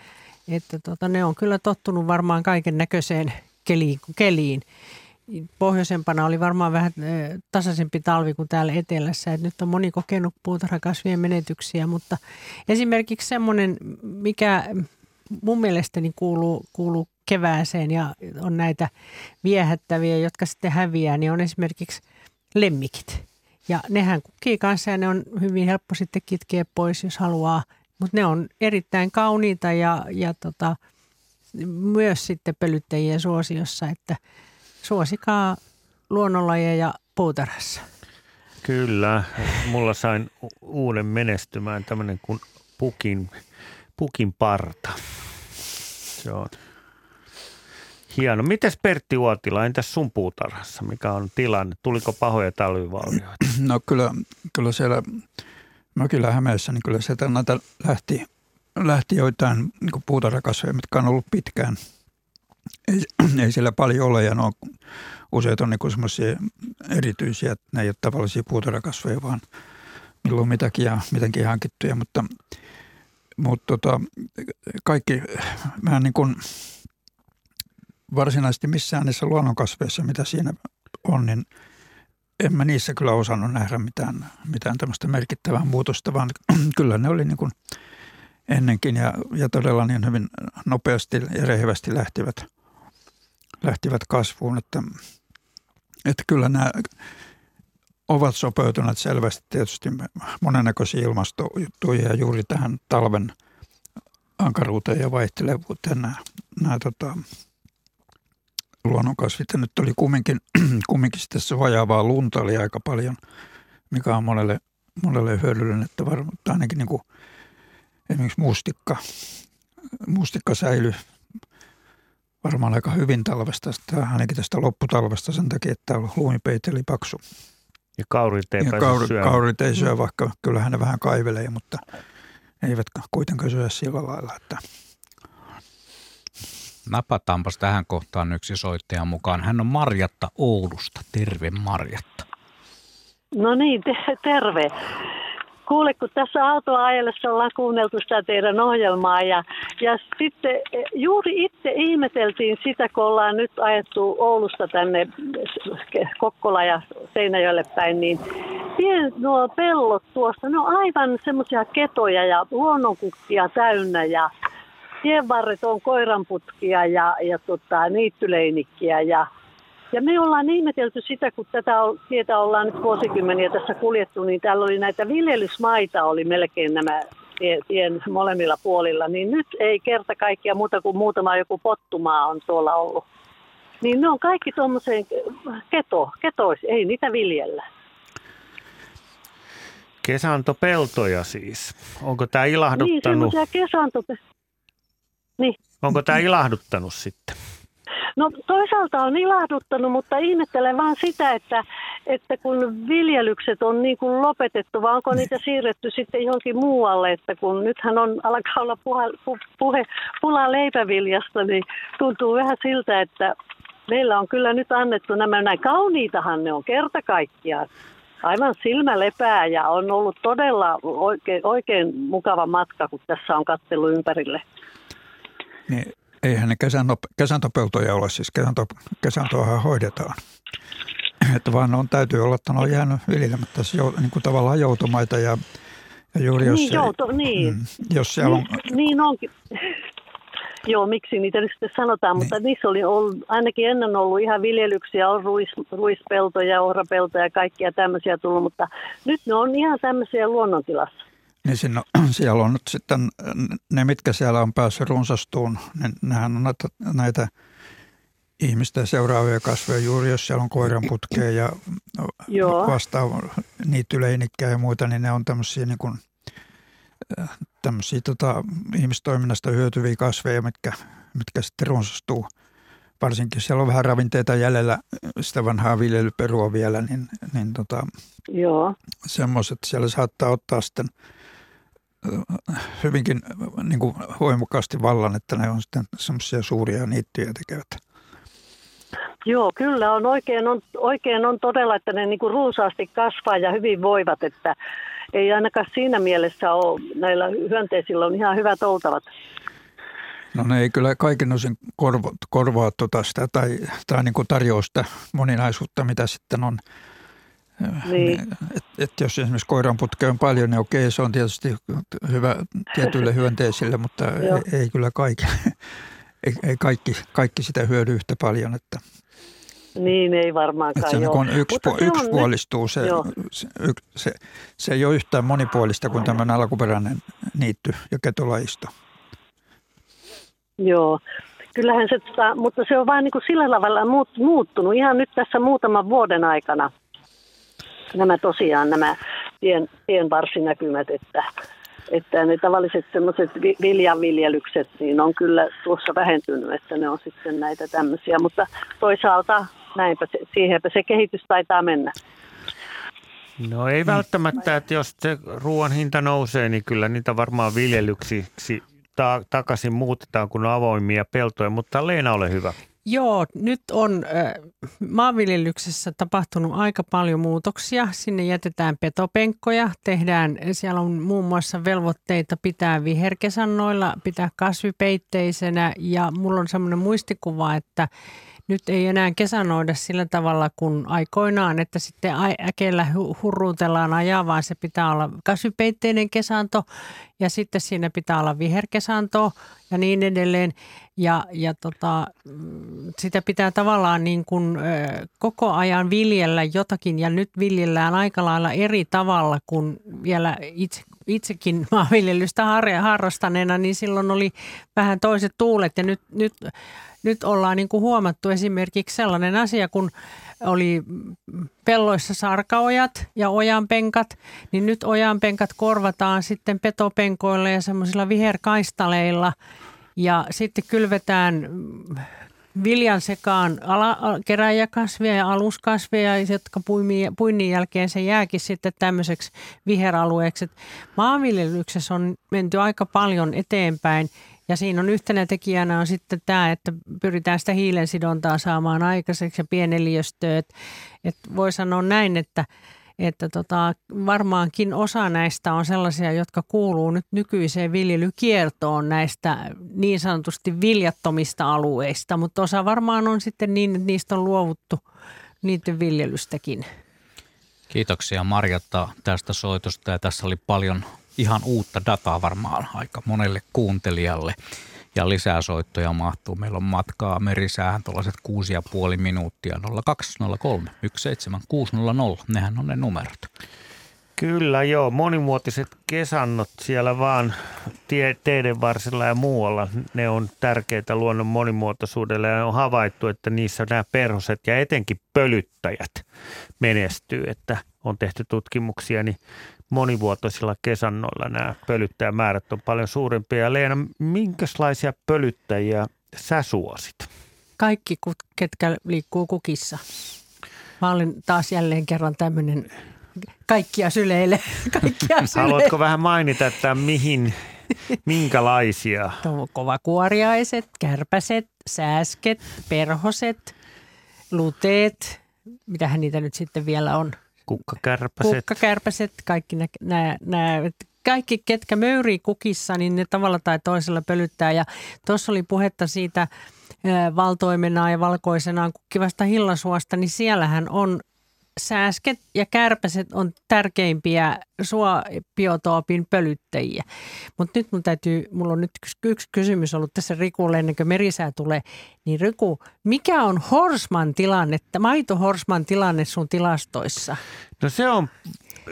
että tota, ne on kyllä tottunut varmaan kaiken näköiseen keliin, keliin. Pohjoisempana oli varmaan vähän tasaisempi talvi kuin täällä etelässä. että nyt on moni kokenut puutarhakasvien menetyksiä, mutta esimerkiksi semmoinen, mikä mun mielestäni kuuluu, kuuluu kevääseen ja on näitä viehättäviä, jotka sitten häviää, niin on esimerkiksi lemmikit. Ja nehän kukkii kanssa ja ne on hyvin helppo sitten kitkeä pois, jos haluaa. Mutta ne on erittäin kauniita ja, ja tota, myös sitten pölyttäjien suosiossa, että suosikaa luonnonlajeja puutarhassa. Kyllä, mulla sain uuden menestymään tämmöinen kuin pukin, pukin parta. Se on Hieno. Mites Pertti Uotila, entäs sun puutarhassa? Mikä on tilanne? Tuliko pahoja talvivaurioita? No kyllä, kyllä siellä mökillä Hämeessä, niin kyllä sieltä näitä lähti lähti joitain niin puutarhakasveja, mitkä on ollut pitkään. Ei, ei siellä paljon ole ja ne on, useat on niin semmoisia erityisiä, ne ei ole tavallisia puutarhakasveja, vaan milloin mitäkin ja mitenkin hankittuja, mutta, mutta tota, kaikki, mä niin kuin varsinaisesti missään niissä luonnonkasveissa, mitä siinä on, niin en mä niissä kyllä osannut nähdä mitään, mitään tämmöistä merkittävää muutosta, vaan kyllä ne oli niin kuin ennenkin ja, ja todella niin hyvin nopeasti ja rehevästi lähtivät, lähtivät kasvuun, että, että kyllä nämä ovat sopeutuneet selvästi tietysti monennäköisiin ilmastojuttuihin ja juuri tähän talven ankaruuteen ja vaihtelevuuteen nämä, nämä tota, luonnonkasvit. Ja nyt oli kumminkin, kumminkin tässä vajaavaa lunta oli aika paljon, mikä on monelle, monelle hyödyllinen, että varmaan ainakin niin kuin esimerkiksi mustikka, mustikka säilyi varmaan aika hyvin talvesta, ainakin tästä lopputalvesta sen takia, että lumipeite oli paksu. Ja kaurit ei ja kaurit, kaurit ei syö, vaikka kyllähän ne vähän kaivelee, mutta eivät kuitenkaan syö sillä lailla, että – Napataanpas tähän kohtaan yksi soittaja mukaan. Hän on Marjatta Oulusta. Terve Marjatta. No niin, te- terve. Kuule, kun tässä autoa ajellessa ollaan kuunneltu sitä teidän ohjelmaa ja, ja sitten juuri itse ihmeteltiin sitä, kun ollaan nyt ajettu Oulusta tänne Kokkola ja Seinäjoelle päin, niin pien, nuo pellot tuosta, ne on aivan semmoisia ketoja ja luonnonkukkia täynnä ja tienvarret on koiranputkia ja, ja tota, niittyleinikkiä ja ja me ollaan ihmetelty sitä, kun tätä tietä ollaan nyt vuosikymmeniä tässä kuljettu, niin täällä oli näitä viljelysmaita, oli melkein nämä tien molemmilla puolilla, niin nyt ei kerta kaikkia muuta kuin muutama joku pottumaa on tuolla ollut. Niin ne on kaikki tuommoiseen keto, ketois, ei niitä viljellä. Kesantopeltoja siis. Onko tämä ilahduttanut? Niin, semmoisia niin. Onko tämä ilahduttanut sitten? No toisaalta on ilahduttanut, mutta ihmettelen vaan sitä, että, että kun viljelykset on niin kuin lopetettu, vai onko niitä siirretty sitten johonkin muualle, että kun nythän on, alkaa olla puhe, puhe, pula leipäviljasta, niin tuntuu vähän siltä, että meillä on kyllä nyt annettu nämä, näin kauniitahan ne on kerta kaikkiaan. Aivan silmä lepää ja on ollut todella oikein, oikein mukava matka, kun tässä on kattelu ympärille niin eihän ne kesantopeltoja ole, siis kesänto, kesäntoahan hoidetaan. Että vaan on, täytyy olla, että ne on jäänyt viljelemättä niin kuin tavallaan joutomaita ja, ja juuri jos, niin, jouto, niin. Mm, jos siellä niin, on... Niin onkin. Joo, miksi niitä nyt sitten sanotaan, niin. mutta niissä oli ollut, ainakin ennen ollut ihan viljelyksiä, on ruis, ruispeltoja, ohrapeltoja ja kaikkia tämmöisiä tullut, mutta nyt ne on ihan tämmöisiä luonnontilassa. Niin siinä, siellä on nyt sitten ne, mitkä siellä on päässyt runsastuun, niin nehän on näitä, näitä ihmisten seuraavia kasveja juuri, jos siellä on koiranputkea ja vastaava niittyleinikkää ja muita, niin ne on tämmöisiä, niin kuin, tämmöisiä tota, ihmistoiminnasta hyötyviä kasveja, mitkä, mitkä sitten runsastuu. Varsinkin siellä on vähän ravinteita jäljellä, sitä vanhaa viljelyperua vielä, niin, niin tota, Joo. semmoiset siellä saattaa ottaa sitten – hyvinkin niin kuin voimakkaasti vallan, että ne on sitten semmoisia suuria niittyjä tekevät. Joo, kyllä on oikein, on oikein on todella, että ne niin kuin runsaasti kasvaa ja hyvin voivat, että ei ainakaan siinä mielessä ole, näillä hyönteisillä on ihan hyvät oltavat. No ne ei kyllä kaiken osin korva, korvaa tuota sitä tai, tai niin kuin tarjoa sitä moninaisuutta, mitä sitten on niin. Et, et jos esimerkiksi koiranputke on paljon, niin okei, se on tietysti hyvä tietyille hyönteisille, mutta ei, ei kyllä kaikki, ei, ei kaikki, kaikki sitä hyödy yhtä paljon. Että, niin, ei varmaankaan että se joo. Niin yksi, se yksipuolistuu, se, se, se, se ei ole yhtään monipuolista kuin tämän alkuperäinen niitty ja ketolajisto. Joo, kyllähän se, tota, mutta se on vain niin kuin sillä tavalla muuttunut ihan nyt tässä muutaman vuoden aikana – nämä tosiaan nämä tien, tienvarsinäkymät, että, että ne tavalliset semmoiset viljanviljelykset, niin on kyllä tuossa vähentynyt, että ne on sitten näitä tämmöisiä, mutta toisaalta näinpä se, siihenpä se kehitys taitaa mennä. No ei välttämättä, että jos se ruoan hinta nousee, niin kyllä niitä varmaan viljelyksiksi ta- takaisin muutetaan, kun on avoimia peltoja. Mutta Leena, ole hyvä. Joo, nyt on äh, maanviljelyksessä tapahtunut aika paljon muutoksia. Sinne jätetään petopenkkoja, tehdään, siellä on muun muassa velvoitteita pitää viherkesannoilla, pitää kasvipeitteisenä ja mulla on semmoinen muistikuva, että nyt ei enää kesänoida sillä tavalla kuin aikoinaan, että sitten äkellä hurruutellaan ajaa, vaan se pitää olla kasvipeitteinen kesanto ja sitten siinä pitää olla viherkesanto ja niin edelleen. Ja, ja tota, mm, sitä pitää tavallaan niin kuin, koko ajan viljellä jotakin ja nyt viljellään aika lailla eri tavalla kuin vielä itse, itsekin maanviljelystä harrastaneena, niin silloin oli vähän toiset tuulet ja nyt, nyt nyt ollaan niin kuin huomattu esimerkiksi sellainen asia, kun oli pelloissa sarkaojat ja ojanpenkat, niin nyt ojanpenkat korvataan sitten petopenkoilla ja semmoisilla viherkaistaleilla ja sitten kylvetään viljan sekaan ala, keräjäkasveja ja aluskasveja, jotka puinnin jälkeen se jääkin sitten tämmöiseksi viheralueeksi. Maanviljelyksessä on menty aika paljon eteenpäin ja siinä on yhtenä tekijänä on sitten tämä, että pyritään sitä hiilensidontaa saamaan aikaiseksi ja pieneliöstöä. Et, et voi sanoa näin, että, että tota, varmaankin osa näistä on sellaisia, jotka kuuluu nyt nykyiseen viljelykiertoon näistä niin sanotusti viljattomista alueista, mutta osa varmaan on sitten niin, että niistä on luovuttu niiden viljelystäkin. Kiitoksia Marjatta tästä soitosta ja tässä oli paljon ihan uutta dataa varmaan aika monelle kuuntelijalle. Ja lisää soittoja mahtuu. Meillä on matkaa merisäähän tuollaiset 6,5 minuuttia 0203 17600. Nehän on ne numerot. Kyllä joo, monimuotiset kesannot siellä vaan tie, teiden varsilla ja muualla, ne on tärkeitä luonnon monimuotoisuudelle ja on havaittu, että niissä nämä perhoset ja etenkin pölyttäjät menestyy, että on tehty tutkimuksia, niin monivuotoisilla kesannoilla nämä pölyttäjämäärät on paljon suurempia. Ja Leena, minkälaisia pölyttäjiä sä suosit? Kaikki, ketkä liikkuu kukissa. Mä olin taas jälleen kerran tämmöinen kaikkia syleille. Kaikkia syleille. Haluatko vähän mainita, että mihin, minkälaisia? Kovakuoriaiset, kärpäset, sääsket, perhoset, luteet, mitähän niitä nyt sitten vielä on – Kukkakärpäset. Kukkakärpäset, kaikki nämä, nämä, kaikki ketkä möyrii kukissa, niin ne tavalla tai toisella pölyttää. Ja tuossa oli puhetta siitä valtoimenaan ja valkoisenaan kukkivasta hillasuosta, niin siellähän on sääsket ja kärpäset on tärkeimpiä suobiotoopin pölyttäjiä. Mutta nyt mun täytyy, mulla on nyt yksi kysymys ollut tässä Rikulle ennen kuin merisää tulee. Niin Riku, mikä on Horsman tilanne, maito Horsman tilanne sun tilastoissa? No se on,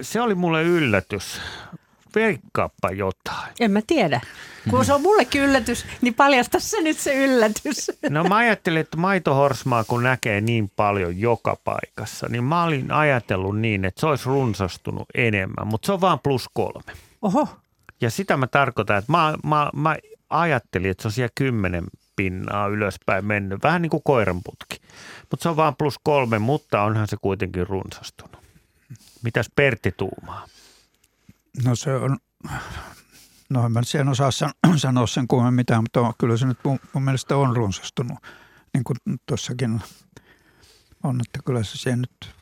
se oli mulle yllätys. Veikkaappa jotain. En mä tiedä. Kun se on mullekin yllätys, niin paljasta se nyt se yllätys. No mä ajattelin, että maitohorsmaa kun näkee niin paljon joka paikassa, niin mä olin ajatellut niin, että se olisi runsastunut enemmän, mutta se on vaan plus kolme. Oho. Ja sitä mä tarkoitan, että mä, mä, mä ajattelin, että se on siellä kymmenen pinnaa ylöspäin mennyt, vähän niin kuin koiranputki. Mutta se on vaan plus kolme, mutta onhan se kuitenkin runsastunut. Mitäs Pertti tuumaa? No se on, no en mä sen osaa sanoa sen kummemmin mitään, mutta kyllä se nyt mun, mun mielestä on runsastunut. Niin kuin tuossakin on, että kyllä se siihen nyt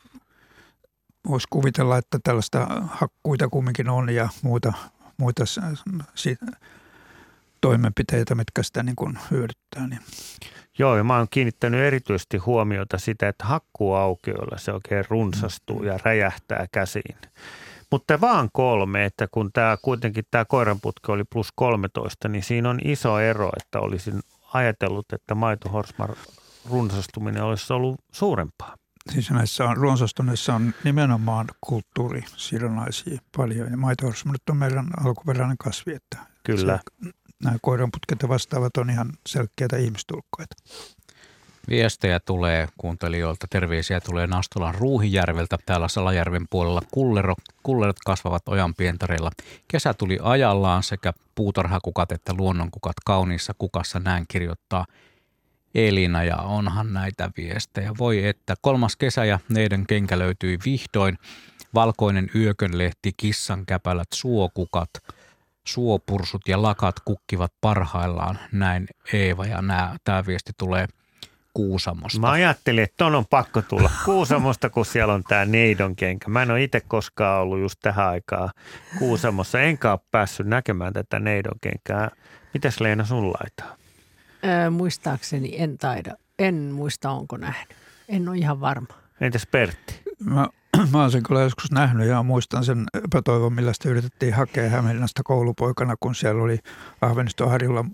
voisi kuvitella, että tällaista hakkuita kumminkin on ja muita, muita toimenpiteitä, mitkä sitä niin kuin hyödyttää. Niin. Joo, ja mä oon kiinnittänyt erityisesti huomiota sitä, että hakkuaukioilla se oikein runsastuu ja räjähtää käsiin. Mutta vaan kolme, että kun tämä kuitenkin tämä koiranputki oli plus 13, niin siinä on iso ero, että olisin ajatellut, että maitohorsmar runsastuminen olisi ollut suurempaa. Siis näissä on, runsastuneissa on nimenomaan kulttuurisidonnaisia paljon ja maitohorsmarit on meidän alkuperäinen kasvi, että Kyllä. Se, nämä koiranputket ja vastaavat on ihan selkeitä ihmistulkkoita. Viestejä tulee kuuntelijoilta, terveisiä tulee Nastolan Ruuhijärveltä, täällä Salajärven puolella kullero, kullerot kasvavat ojan pientareilla. Kesä tuli ajallaan sekä puutarhakukat että luonnonkukat kauniissa kukassa, näin kirjoittaa Elina ja onhan näitä viestejä. Voi että kolmas kesä ja neiden kenkä löytyi vihdoin. valkoinen yökönlehti, kissankäpälät, suokukat, suopursut ja lakat kukkivat parhaillaan. Näin Eeva ja tämä viesti tulee Kuusamosta. Mä ajattelin, että ton on pakko tulla Kuusamosta, kun siellä on tämä neidon kenkä. Mä en ole itse koskaan ollut just tähän aikaan Kuusamossa, enkä ole päässyt näkemään tätä neidon kenkää. Mitäs Leena sun laitaa? Öö, muistaakseni en taida. En muista, onko nähnyt. En ole ihan varma. Entäs Pertti? Mä, mä olen sen kyllä joskus nähnyt ja muistan sen epätoivon, millä sitä yritettiin hakea Hämeenlinnasta koulupoikana, kun siellä oli Ahvenistoharjulla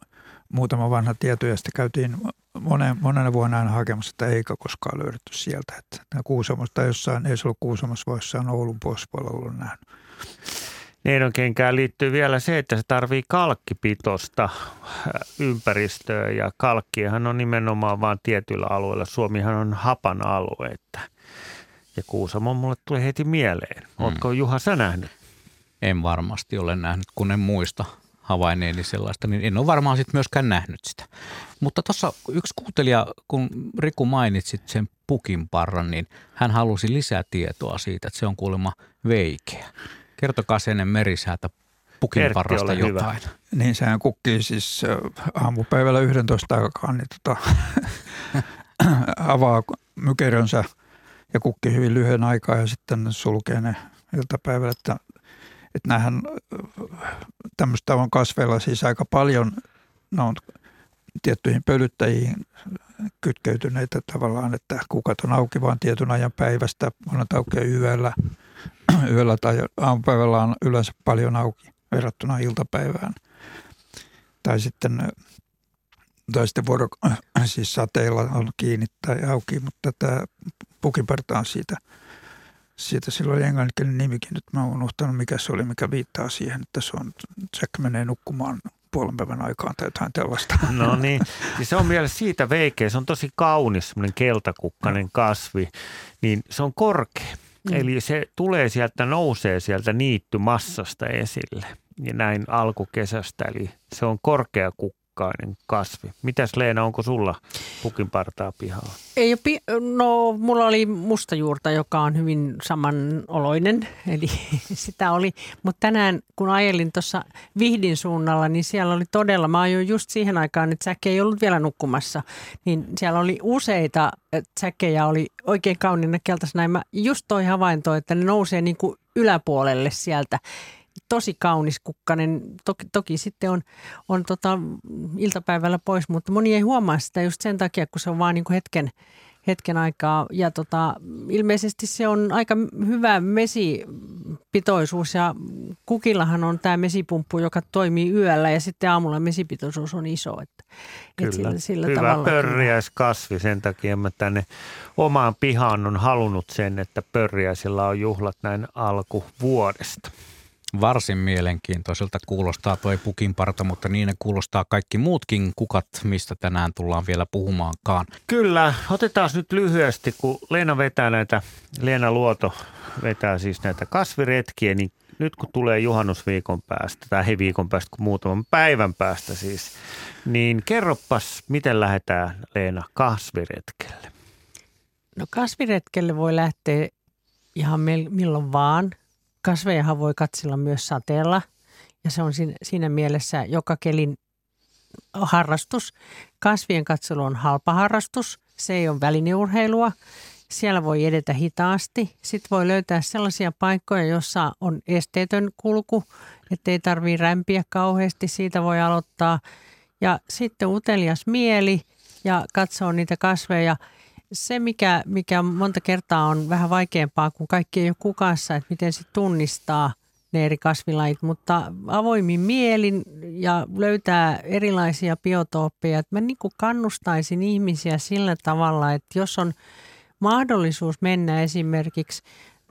muutama vanha tieto ja sitten käytiin monen, monena vuonna aina hakemassa, että eikä koskaan löydetty sieltä. Että Kuusamosta jossain, ei se ollut Kuusamossa, vaan jossain Oulun puolella ollut nähnyt. Neidon kenkään liittyy vielä se, että se tarvii kalkkipitosta äh, ympäristöä ja kalkkiahan on nimenomaan vain tietyillä alueilla. Suomihan on hapan alue, että ja Kuusamo mulle tuli heti mieleen. Mm. Oletko Juha sä nähnyt? En varmasti ole nähnyt, kun en muista havainneeni sellaista, niin en ole varmaan sitten myöskään nähnyt sitä. Mutta tuossa yksi kuuntelija, kun Riku mainitsit sen pukinparran, niin hän halusi lisää tietoa siitä, että se on kuulemma veikeä. Kertokaa sen ennen merisäätä pukinparrasta jotain. Hyvä. Niin sehän kukkii siis aamupäivällä 11 aikaan, niin tota, avaa mykerönsä ja kukki hyvin lyhyen aikaa ja sitten sulkee ne iltapäivällä. Että, että näähän tämmöistä on kasveilla siis aika paljon, ne on tiettyihin pölyttäjiin kytkeytyneitä tavallaan, että kukat on auki vain tietyn ajan päivästä, on auki yöllä, yöllä tai aamupäivällä on yleensä paljon auki verrattuna iltapäivään. Tai sitten, tai sitten vuoro, siis sateilla on kiinni tai auki, mutta tämä pukiparta on siitä, siitä silloin englanninkielinen nimikin. Nyt mä oon unohtanut, mikä se oli, mikä viittaa siihen, että se on, Jack menee nukkumaan puolen päivän aikaan tai jotain tällaista. No niin, siis se on vielä siitä veikeä. Se on tosi kaunis, semmoinen keltakukkainen kasvi, niin se on korkea. Mm. Eli se tulee sieltä, nousee sieltä niittymassasta esille ja näin alkukesästä. Eli se on korkea kukkainen kasvi. Mitäs Leena, onko sulla pukin partaa pihalla? Ei pi- no mulla oli mustajuurta, joka on hyvin samanoloinen, eli sitä oli. Mutta tänään kun ajelin tuossa Vihdin suunnalla, niin siellä oli todella, mä ajoin just siihen aikaan, että säkki ei ollut vielä nukkumassa, niin siellä oli useita säkkejä, oli oikein kauniina keltaisena. Mä just toi havainto, että ne nousee niin kuin yläpuolelle sieltä tosi kaunis kukkanen. Toki, toki sitten on, on tota iltapäivällä pois, mutta moni ei huomaa sitä just sen takia, kun se on vaan niin kuin hetken, hetken aikaa. Ja tota, ilmeisesti se on aika hyvä mesipitoisuus ja kukillahan on tämä mesipumppu, joka toimii yöllä ja sitten aamulla mesipitoisuus on iso. Että, Kyllä, et sillä, sillä hyvä tavalla, pörriäiskasvi. Sen takia mä tänne omaan pihaan on halunnut sen, että pörriäisillä on juhlat näin alkuvuodesta. Varsin mielenkiintoiselta kuulostaa tuo pukinparta, mutta niin ne kuulostaa kaikki muutkin kukat, mistä tänään tullaan vielä puhumaankaan. Kyllä, otetaan nyt lyhyesti, kun Leena vetää näitä, Leena Luoto vetää siis näitä kasviretkiä, niin nyt kun tulee juhannusviikon päästä, tai ei viikon päästä, kun muutaman päivän päästä siis, niin kerroppas, miten lähdetään Leena kasviretkelle? No kasviretkelle voi lähteä ihan milloin vaan – Kasvejahan voi katsella myös sateella ja se on siinä mielessä joka kelin harrastus. Kasvien katselu on halpa harrastus, se ei ole välineurheilua. Siellä voi edetä hitaasti. Sitten voi löytää sellaisia paikkoja, joissa on esteetön kulku, ettei tarvitse rämpiä kauheasti. Siitä voi aloittaa. Ja sitten utelias mieli ja katsoo niitä kasveja – se, mikä, mikä monta kertaa on vähän vaikeampaa, kun kaikki ei ole kukassa, että miten se tunnistaa ne eri kasvilajit, mutta avoimin mielin ja löytää erilaisia biotooppeja. Mä niin kuin kannustaisin ihmisiä sillä tavalla, että jos on mahdollisuus mennä esimerkiksi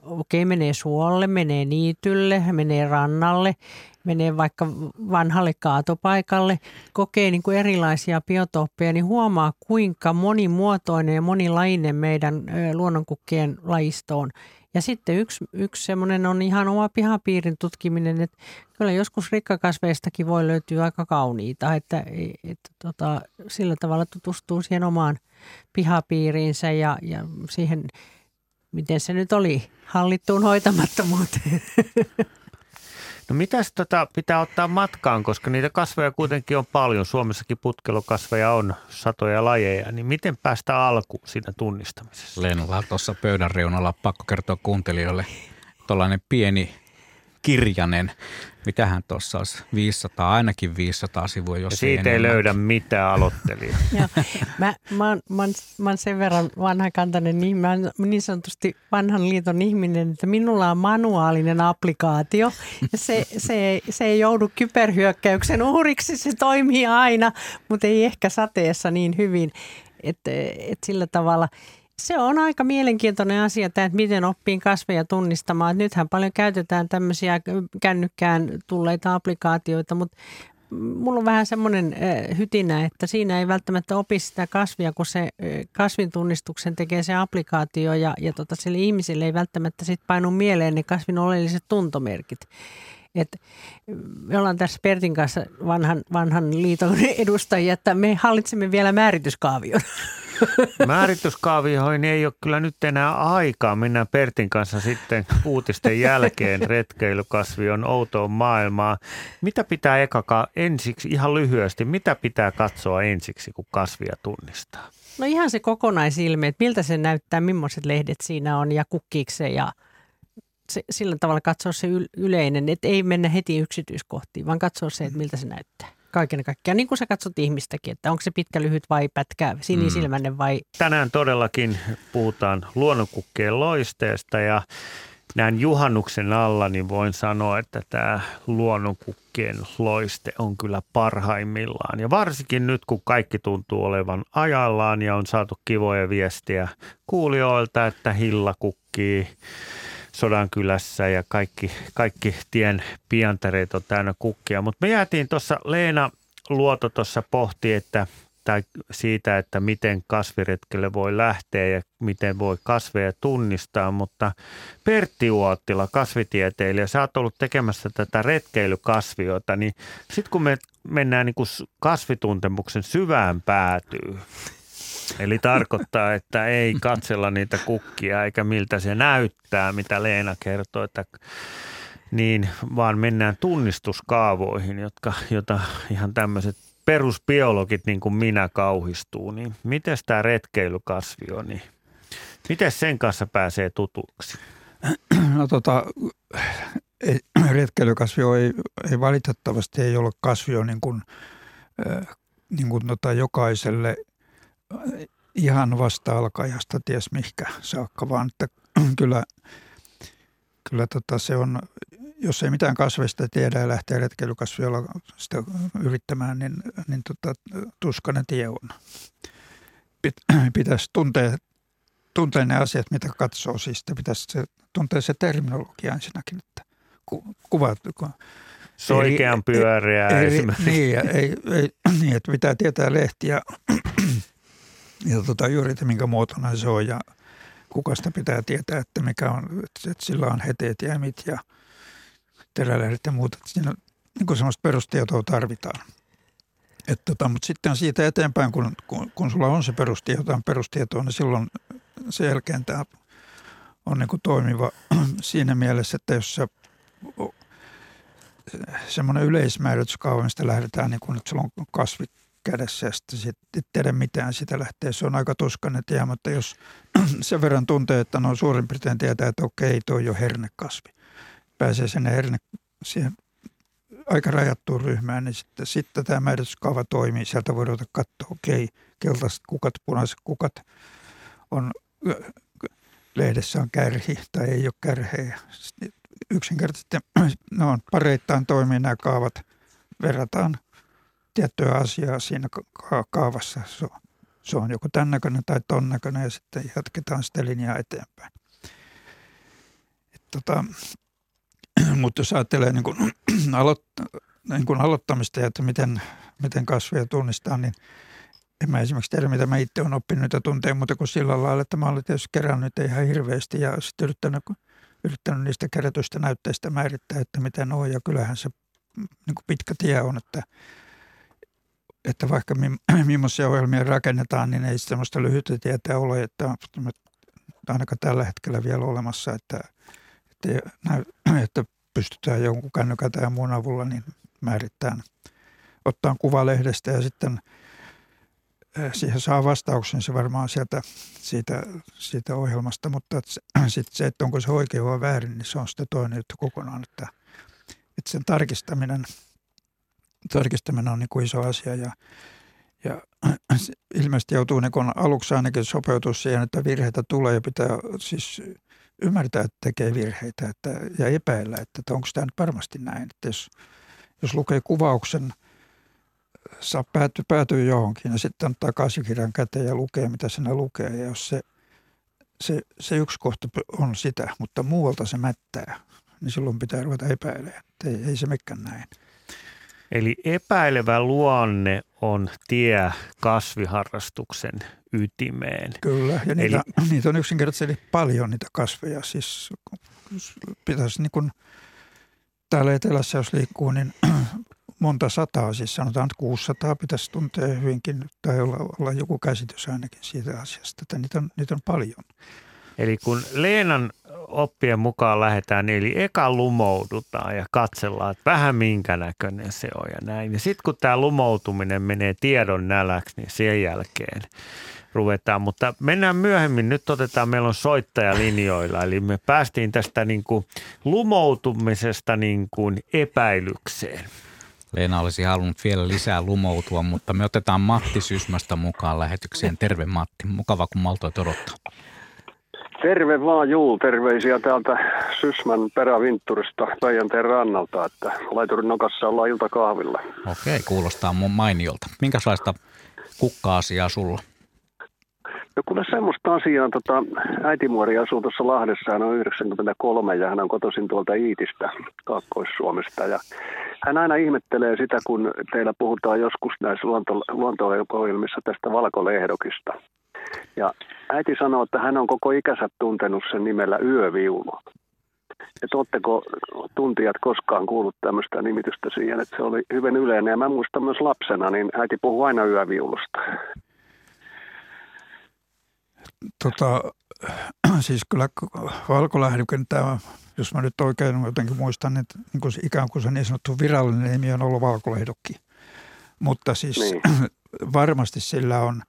okei, menee suolle, menee niitylle, menee rannalle, menee vaikka vanhalle kaatopaikalle, kokee niin kuin erilaisia biotooppeja, niin huomaa kuinka monimuotoinen ja monilainen meidän luonnonkukkien lajisto on. Ja sitten yksi, yksi semmoinen on ihan oma pihapiirin tutkiminen, että kyllä joskus rikkakasveistakin voi löytyä aika kauniita, että, että tota, sillä tavalla tutustuu siihen omaan pihapiiriinsä ja, ja siihen miten se nyt oli, hallittuun hoitamattomuuteen. No mitäs tota pitää ottaa matkaan, koska niitä kasveja kuitenkin on paljon. Suomessakin putkelokasveja on satoja lajeja, niin miten päästä alkuun siinä tunnistamisessa? Leenalla tuossa pöydän reunalla pakko kertoa kuuntelijoille tuollainen pieni kirjanen. Mitähän tuossa olisi? 500, ainakin 500 sivua, jos ja siitä ei, ei löydä mitään aloittelija. Joo. Mä, mä, oon, mä, oon, mä oon sen verran vanhakantainen, niin mä oon niin sanotusti vanhan liiton ihminen, että minulla on manuaalinen applikaatio. Ja se, se, se ei joudu kyberhyökkäyksen uhriksi, se toimii aina, mutta ei ehkä sateessa niin hyvin. Että et sillä tavalla – se on aika mielenkiintoinen asia, että miten oppii kasveja tunnistamaan. Että nythän paljon käytetään tämmöisiä kännykkään tulleita applikaatioita, mutta mulla on vähän semmoinen hytinä, että siinä ei välttämättä opi sitä kasvia, kun se kasvin tunnistuksen tekee se applikaatio ja, ja tota, sille ihmisille ei välttämättä sit painu mieleen ne kasvin oleelliset tuntomerkit. Et me ollaan tässä Pertin kanssa vanhan, vanhan liiton edustajia, että me hallitsemme vielä määrityskaavion. Määrityskaavioihin ei ole kyllä nyt enää aikaa. Mennään Pertin kanssa sitten uutisten jälkeen retkeilykasvion outoon maailmaan. Mitä pitää eka ensiksi, ihan lyhyesti, mitä pitää katsoa ensiksi, kun kasvia tunnistaa? No ihan se kokonaisilme, että miltä se näyttää, millaiset lehdet siinä on ja kukkiiko se ja se, sillä tavalla katsoa se yleinen, että ei mennä heti yksityiskohtiin, vaan katsoa se, että miltä se näyttää kaiken kaikkiaan, niin kuin sä katsot ihmistäkin, että onko se pitkä, lyhyt vai pätkä, sinisilmäinen vai... Tänään todellakin puhutaan luonnonkukkeen loisteesta ja näin juhannuksen alla, niin voin sanoa, että tämä luonnonkukkien loiste on kyllä parhaimmillaan. Ja varsinkin nyt, kun kaikki tuntuu olevan ajallaan ja on saatu kivoja viestiä kuulijoilta, että hilla kukkii Sodankylässä ja kaikki, kaikki tien piantareet on täynnä kukkia. Mutta me jäätiin tuossa, Leena Luoto tuossa pohti, että tai siitä, että miten kasviretkelle voi lähteä ja miten voi kasveja tunnistaa, mutta Pertti Uottila, kasvitieteilijä, sä oot ollut tekemässä tätä retkeilykasviota, niin sitten kun me mennään niin kasvituntemuksen syvään päätyy, Eli tarkoittaa, että ei katsella niitä kukkia eikä miltä se näyttää, mitä Leena kertoo, että niin, vaan mennään tunnistuskaavoihin, jotka, jota ihan tämmöiset perusbiologit niin kuin minä kauhistuu. Niin miten tämä retkeilykasvi on, niin miten sen kanssa pääsee tutuksi? No tota, ei, retkeilykasvi ei, ei valitettavasti ei ole kasvio niin kuin, niin kuin tota jokaiselle ihan vasta-alkajasta ties mihkä saakka, vaan että kyllä, kyllä tota se on, jos ei mitään kasveista tiedä ja lähtee retkeilykasviolla sitä yrittämään, niin, niin tota, tuskainen tie on. Pit, pitäisi tuntea, tuntea ne asiat, mitä katsoo. Siis pitäisi se, tuntea se terminologia ensinnäkin, että ku, kuvat, ku, Soikean pyöreä ei, esimerkiksi. Niin, ei, ei, niin, että pitää tietää lehtiä ja tota, juuri, että minkä muotona se on ja kukasta pitää tietää, että mikä on, että sillä on heteet, jämit ja terälehdet ja muuta. Siinä niin kuin semmoista perustietoa tarvitaan. Et tota, mutta sitten siitä eteenpäin, kun, kun, kun sulla on se perustieto, jotain perustietoa, niin silloin sen jälkeen tämä on niin kuin toimiva siinä mielessä, että jos se semmoinen yleismäärityskaava, mistä lähdetään, niin kun, että sulla on kasvit kädessä ja sitten sit, et tiedä mitään sitä lähtee. Se on aika tuskainen tie, mutta jos sen verran tuntee, että no suurin piirtein tietää, että okei, tuo on jo hernekasvi. Pääsee sinne herne, siihen aika rajattuun ryhmään, niin sitten, sitten tämä määrityskaava toimii. Sieltä voi ruveta katsoa, okei, keltaiset kukat, punaiset kukat on lehdessä on kärhi tai ei ole kärhejä. Yksinkertaisesti ne on pareittain toimii nämä kaavat. Verrataan tiettyä asiaa siinä kaavassa. Se on, se on joku tämän näköinen tai ton näköinen ja sitten jatketaan sitä linjaa eteenpäin. Et tota, mutta jos ajattelee niin kuin, aloitt- niin kuin aloittamista ja että miten, miten kasveja tunnistaa, niin en mä esimerkiksi tiedä, mitä mä itse olen oppinut niitä tunteja, mutta kuin sillä lailla, että mä olen tietysti kerännyt ihan hirveästi ja sitten yrittänyt, yrittänyt niistä kerätyistä näytteistä määrittää, että miten on. Ja kyllähän se niin kuin pitkä tie on, että että vaikka millaisia ohjelmia rakennetaan, niin ei sellaista lyhyttä tietä ole, että ainakaan tällä hetkellä vielä olemassa, että, että, että pystytään jonkun kännykän tai muun avulla niin määrittämään, ottaa kuva lehdestä ja sitten siihen saa vastauksen se varmaan sieltä siitä, siitä ohjelmasta, mutta sitten se, että onko se oikein vai väärin, niin se on sitten toinen juttu kokonaan, että, että sen tarkistaminen, tarkistaminen on niin kuin iso asia ja, ja ilmeisesti joutuu niin aluksi ainakin sopeutua siihen, että virheitä tulee ja pitää siis ymmärtää, että tekee virheitä että, ja epäillä, että, että onko tämä nyt varmasti näin. Että jos, jos lukee kuvauksen, saa päätyä, päätyy johonkin ja sitten ottaa käsikirjan käteen ja lukee, mitä siinä lukee. Ja jos se, se, se yksi kohta on sitä, mutta muualta se mättää, niin silloin pitää ruveta epäilemään. Ei, ei se mekään näin. Eli epäilevä luonne on tie kasviharrastuksen ytimeen. Kyllä, ja niitä, Eli... niitä on yksinkertaisesti paljon niitä kasveja. Siis pitäisi niin kuin täällä etelässä, jos liikkuu, niin monta sataa, siis sanotaan, että 600 pitäisi tuntea hyvinkin tai olla, olla joku käsitys ainakin siitä asiasta, että niitä on, niitä on paljon. Eli kun Leenan oppien mukaan lähdetään, niin eli eka lumoudutaan ja katsellaan, että vähän minkä näköinen se on ja näin. Ja sitten kun tämä lumoutuminen menee tiedon näläksi, niin sen jälkeen ruvetaan. Mutta mennään myöhemmin, nyt otetaan, meillä on soittaja linjoilla, eli me päästiin tästä niin kuin lumoutumisesta niin kuin epäilykseen. Leena olisi halunnut vielä lisää lumoutua, mutta me otetaan Matti Sysmästä mukaan lähetykseen. Terve Matti, mukava kun maltoit odottaa. Terve vaan Juu, terveisiä täältä Sysmän perävintturista Päijänteen rannalta, että laiturin nokassa ollaan iltakahvilla. Okei, kuulostaa mun mainiolta. Minkälaista kukka-asiaa sulla? No kuule semmoista asiaa, tota, äitimuori asuu tuossa Lahdessa, hän on 93 ja hän on kotoisin tuolta Iitistä, Kaakkois-Suomesta. Ja hän aina ihmettelee sitä, kun teillä puhutaan joskus näissä luonto, luonto tästä valkolehdokista. Ja äiti sanoo, että hän on koko ikänsä tuntenut sen nimellä yöviulu. Että oletteko tuntijat koskaan kuullut tämmöistä nimitystä siihen, että se oli hyvin yleinen. Ja mä muistan myös lapsena, niin äiti puhui aina yöviulusta. Tota, siis kyllä valkolähdykön tämä, jos mä nyt oikein jotenkin muistan, että niin kuin se, ikään kuin se niin sanottu virallinen nimi on ollut valkolehdokki. Mutta siis niin. varmasti sillä on,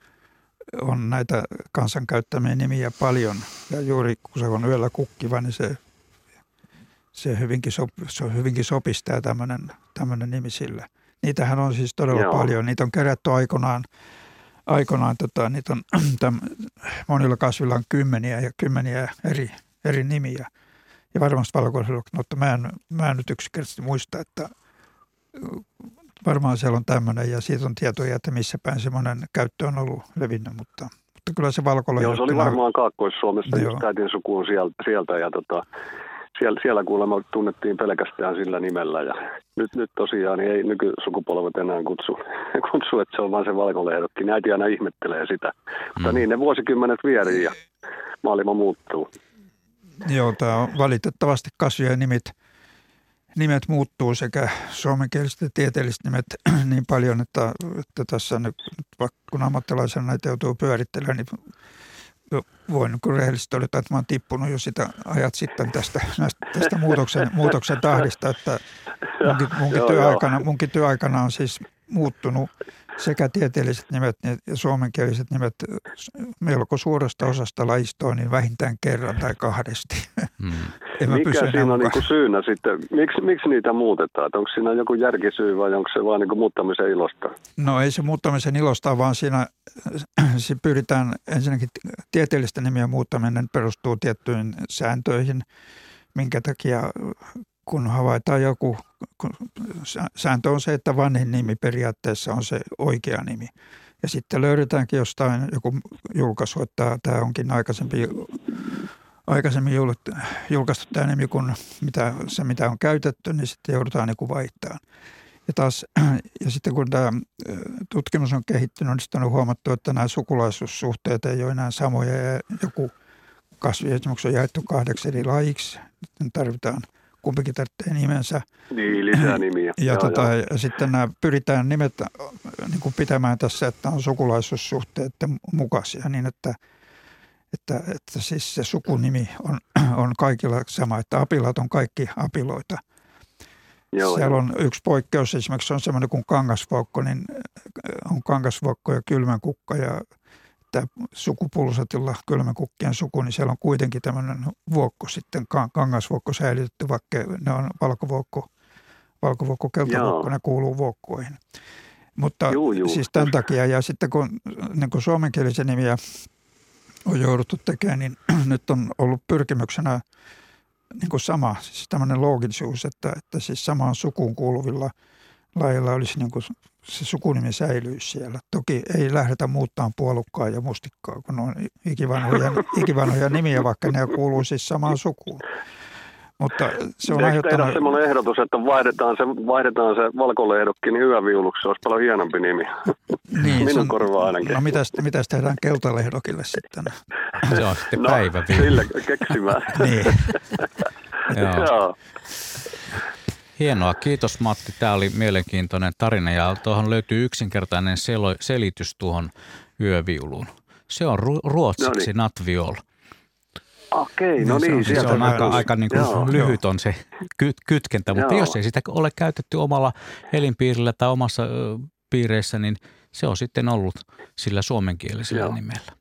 on näitä kansan käyttämiä nimiä paljon. Ja juuri kun se on yöllä kukkiva, niin se, se, hyvinkin, sop, se hyvinkin sopistaa tämmöinen, tämmöinen nimi sillä. Niitähän on siis todella Joo. paljon. Niitä on kerätty aikoinaan – aikoinaan tota, niitä on, täm, monilla kasvilla on kymmeniä ja kymmeniä eri, eri nimiä. Ja varmasti valkoisella, mutta mä en, mä en nyt yksinkertaisesti muista, että varmaan siellä on tämmöinen ja siitä on tietoja, että missä päin semmoinen käyttö on ollut levinnyt, mutta, mutta kyllä se valkoilla. Joo, se oli varmaan Kaakkois-Suomesta, just äitin suku on sieltä, sieltä ja tota, siellä, siellä kuulemma tunnettiin pelkästään sillä nimellä ja nyt, nyt tosiaan niin ei nykysukupolvet enää kutsu, kutsu, että se on vain se valkolehdokki. Äiti aina ihmettelee sitä. Mm. Mutta niin, ne vuosikymmenet vierii ja maailma muuttuu. Joo, tämä on valitettavasti kasvien nimet, nimet muuttuu sekä suomenkieliset että tieteelliset nimet niin paljon, että, että tässä nyt, vaikka kun ammattilaisena näitä joutuu pyörittelemään, niin voin niin rehellisesti todeta, että mä oon tippunut jo sitä ajat sitten tästä, näistä, tästä muutoksen, muutoksen tahdista, että munkin, munkin, työaikana, munkin työaikana on siis muuttunut sekä tieteelliset nimet ja suomenkieliset nimet melko suuresta osasta lajistoa niin vähintään kerran tai kahdesti. Hmm. Mikä siinä on niin syynä sitten? Miksi, miksi niitä muutetaan? Onko siinä joku järkisyy vai onko se vain niin muuttamisen ilosta? No ei se muuttamisen ilosta, vaan siinä se pyritään ensinnäkin tieteellisten nimien muuttaminen perustuu tiettyihin sääntöihin, minkä takia kun havaitaan joku, kun sääntö on se, että vanhin nimi periaatteessa on se oikea nimi. Ja sitten löydetäänkin jostain joku julkaisu, että tämä onkin aikaisempi, aikaisemmin julkaistu tämä nimi kuin mitä, se, mitä on käytetty, niin sitten joudutaan niin vaihtamaan. Ja, taas, ja sitten kun tämä tutkimus on kehittynyt, niin sitten on huomattu, että nämä sukulaisuussuhteet ei ole enää samoja ja joku kasvi esimerkiksi on jaettu kahdeksi eri lajiksi. Nyt tarvitaan – kumpikin tarvitsee nimensä. Niin, lisää nimiä. Ja, joo, tota, ja sitten nämä pyritään nimet niin kuin pitämään tässä, että on sukulaisuussuhteiden mukaisia niin, että, Että, että siis se sukunimi on, on kaikilla sama, että apilat on kaikki apiloita. Joo, Siellä joo. on yksi poikkeus, esimerkiksi on semmoinen kuin kangasvuokko, niin on kangasvuokko ja kylmänkukka ja tämä sukupulsatilla kylmänkukkien suku, niin siellä on kuitenkin tämmöinen vuokko sitten, kangasvuokko säilytetty, vaikka ne on valkovuokko, valkovuokko, keltavuokko, ne kuuluu vuokkoihin. Mutta juu, juu. siis tämän takia, ja sitten kun niin kuin suomenkielisiä nimiä on jouduttu tekemään, niin nyt on ollut pyrkimyksenä niin kuin sama, siis tämmöinen loogisuus, että, että siis samaan sukuun kuuluvilla lailla olisi niin kuin se sukunimi säilyisi siellä. Toki ei lähdetä muuttamaan puolukkaa ja mustikkaa, kun on ikivanhoja, ikivanhoja nimiä, vaikka ne kuuluu siis samaan sukuun. Mutta se on Eikö tehdä semmoinen ehdotus, että vaihdetaan se, vaihdetaan se valkolehdokki niin yöviuluksi, se olisi paljon hienompi nimi. Niin, Minun korvaa ainakin. No mitäs, mitäs tehdään keltalehdokille sitten? Se on sitten no, päiväviulu. Sille keksimään. niin. Joo. Joo. Hienoa, kiitos Matti. Tämä oli mielenkiintoinen tarina ja tuohon löytyy yksinkertainen selo, selitys tuohon yöviuluun. Se on ru- ruotsiksi no niin. natviol. Okei, no niin. Se on, se on aika, aika niin kuin joo, lyhyt on se ky- kytkentä, mutta joo. jos ei sitä ole käytetty omalla elinpiirillä tai omassa ö, piireissä, niin se on sitten ollut sillä suomenkielisellä joo. nimellä.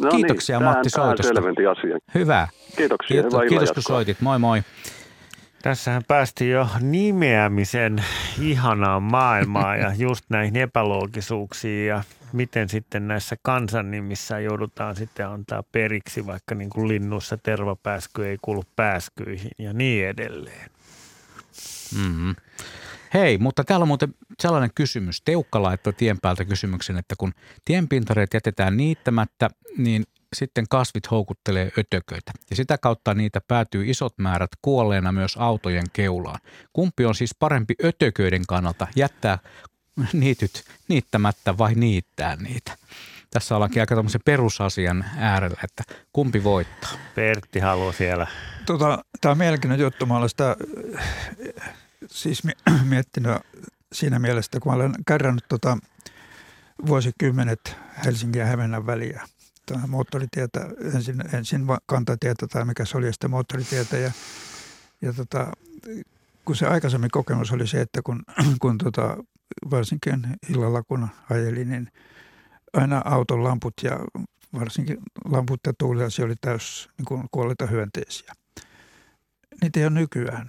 No Kiitoksia niin, Matti tämän, soitosta. asia. Hyvä. Kiitoksia. Kiitos, kiitos kun soitit. Moi moi. Tässähän päästiin jo nimeämisen ihanaan maailmaan ja just näihin epäloogisuuksiin ja miten sitten näissä kansannimissä joudutaan sitten antaa periksi, vaikka niin kuin linnussa tervapääsky ei kuulu pääskyihin ja niin edelleen. Mm-hmm. Hei, mutta täällä on muuten sellainen kysymys. Teukka laittoi tien päältä kysymyksen, että kun tienpintareet jätetään niittämättä, niin sitten kasvit houkuttelee ötököitä ja sitä kautta niitä päätyy isot määrät kuolleena myös autojen keulaan. Kumpi on siis parempi ötököiden kannalta, jättää niityt niittämättä vai niittää niitä? Tässä ollaankin aika tämmöisen perusasian äärellä, että kumpi voittaa. Pertti haluaa siellä. Tota, tämä on mielenkiintoinen juttu. Mä olen sitä siis miettinyt siinä mielessä, kun mä olen kärrännyt tota vuosikymmenet Helsingin ja Hämeenän väliä – moottoritietä, ensin, ensin kantatietä tai mikä se oli, ja sitten moottoritietä. Ja, ja tota, kun se aikaisemmin kokemus oli se, että kun, kun tota, varsinkin illalla kun ajelin, niin aina auton lamput ja varsinkin lamput ja tuuliasi oli täys niin kuin kuolleita hyönteisiä. Niitä ei ole nykyään.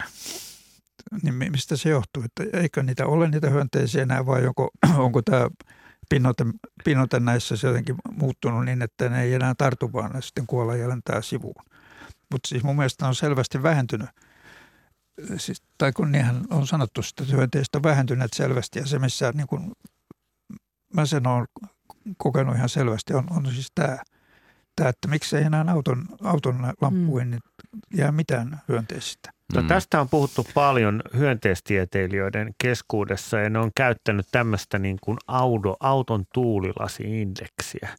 Niin mistä se johtuu? Että eikö niitä ole niitä hyönteisiä enää vai onko, onko tämä pinnoite, pinnoite näissä se jotenkin muuttunut niin, että ne ei enää tartu, vaan ne sitten kuolla ja lentää sivuun. Mutta siis mun mielestä on selvästi vähentynyt. Siis, tai kun niinhän on sanottu, että hyönteistä on vähentyneet selvästi ja se, missä niin kun mä sen olen kokenut ihan selvästi, on, on siis tämä, tämä, että miksei enää auton, auton lampuihin mm. niin jää mitään hyönteisistä. No, mm. tästä on puhuttu paljon hyönteistieteilijöiden keskuudessa ja ne on käyttänyt tämmöistä niin kuin auto, auton tuulilasi-indeksiä.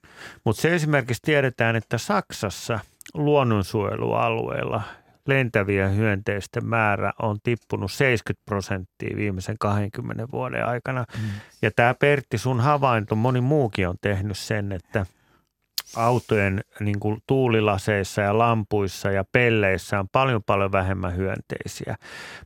Mutta se esimerkiksi tiedetään, että Saksassa luonnonsuojelualueella lentäviä hyönteisten määrä on tippunut 70 prosenttia viimeisen 20 vuoden aikana. Mm. Ja tämä Pertti, sun havainto, moni muukin on tehnyt sen, että – autojen niin kuin tuulilaseissa ja lampuissa ja pelleissä on paljon paljon vähemmän hyönteisiä.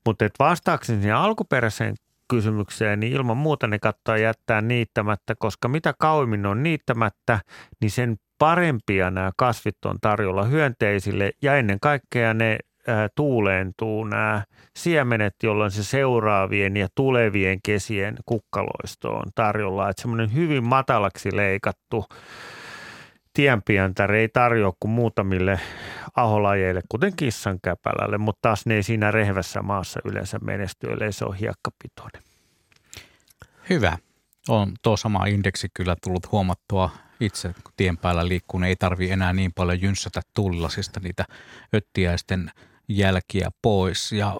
Mutta vastaakseni siihen alkuperäiseen kysymykseen, niin ilman muuta ne katsoa jättää niittämättä, koska mitä kauemmin on niittämättä, niin sen parempia nämä kasvit on tarjolla hyönteisille ja ennen kaikkea ne tuuleentuu nämä siemenet, jolloin se seuraavien ja tulevien kesien kukkaloisto on tarjolla. Että semmoinen hyvin matalaksi leikattu tienpientäri ei tarjoa kuin muutamille aholajeille, kuten kissan käpälälle, mutta taas ne ei siinä rehvässä maassa yleensä menesty, ellei se on hiekkapitoinen. Hyvä. On tuo sama indeksi kyllä tullut huomattua itse, kun tien päällä liikkuu, niin ei tarvi enää niin paljon jynssätä tullasista niitä öttiäisten jälkiä pois. Ja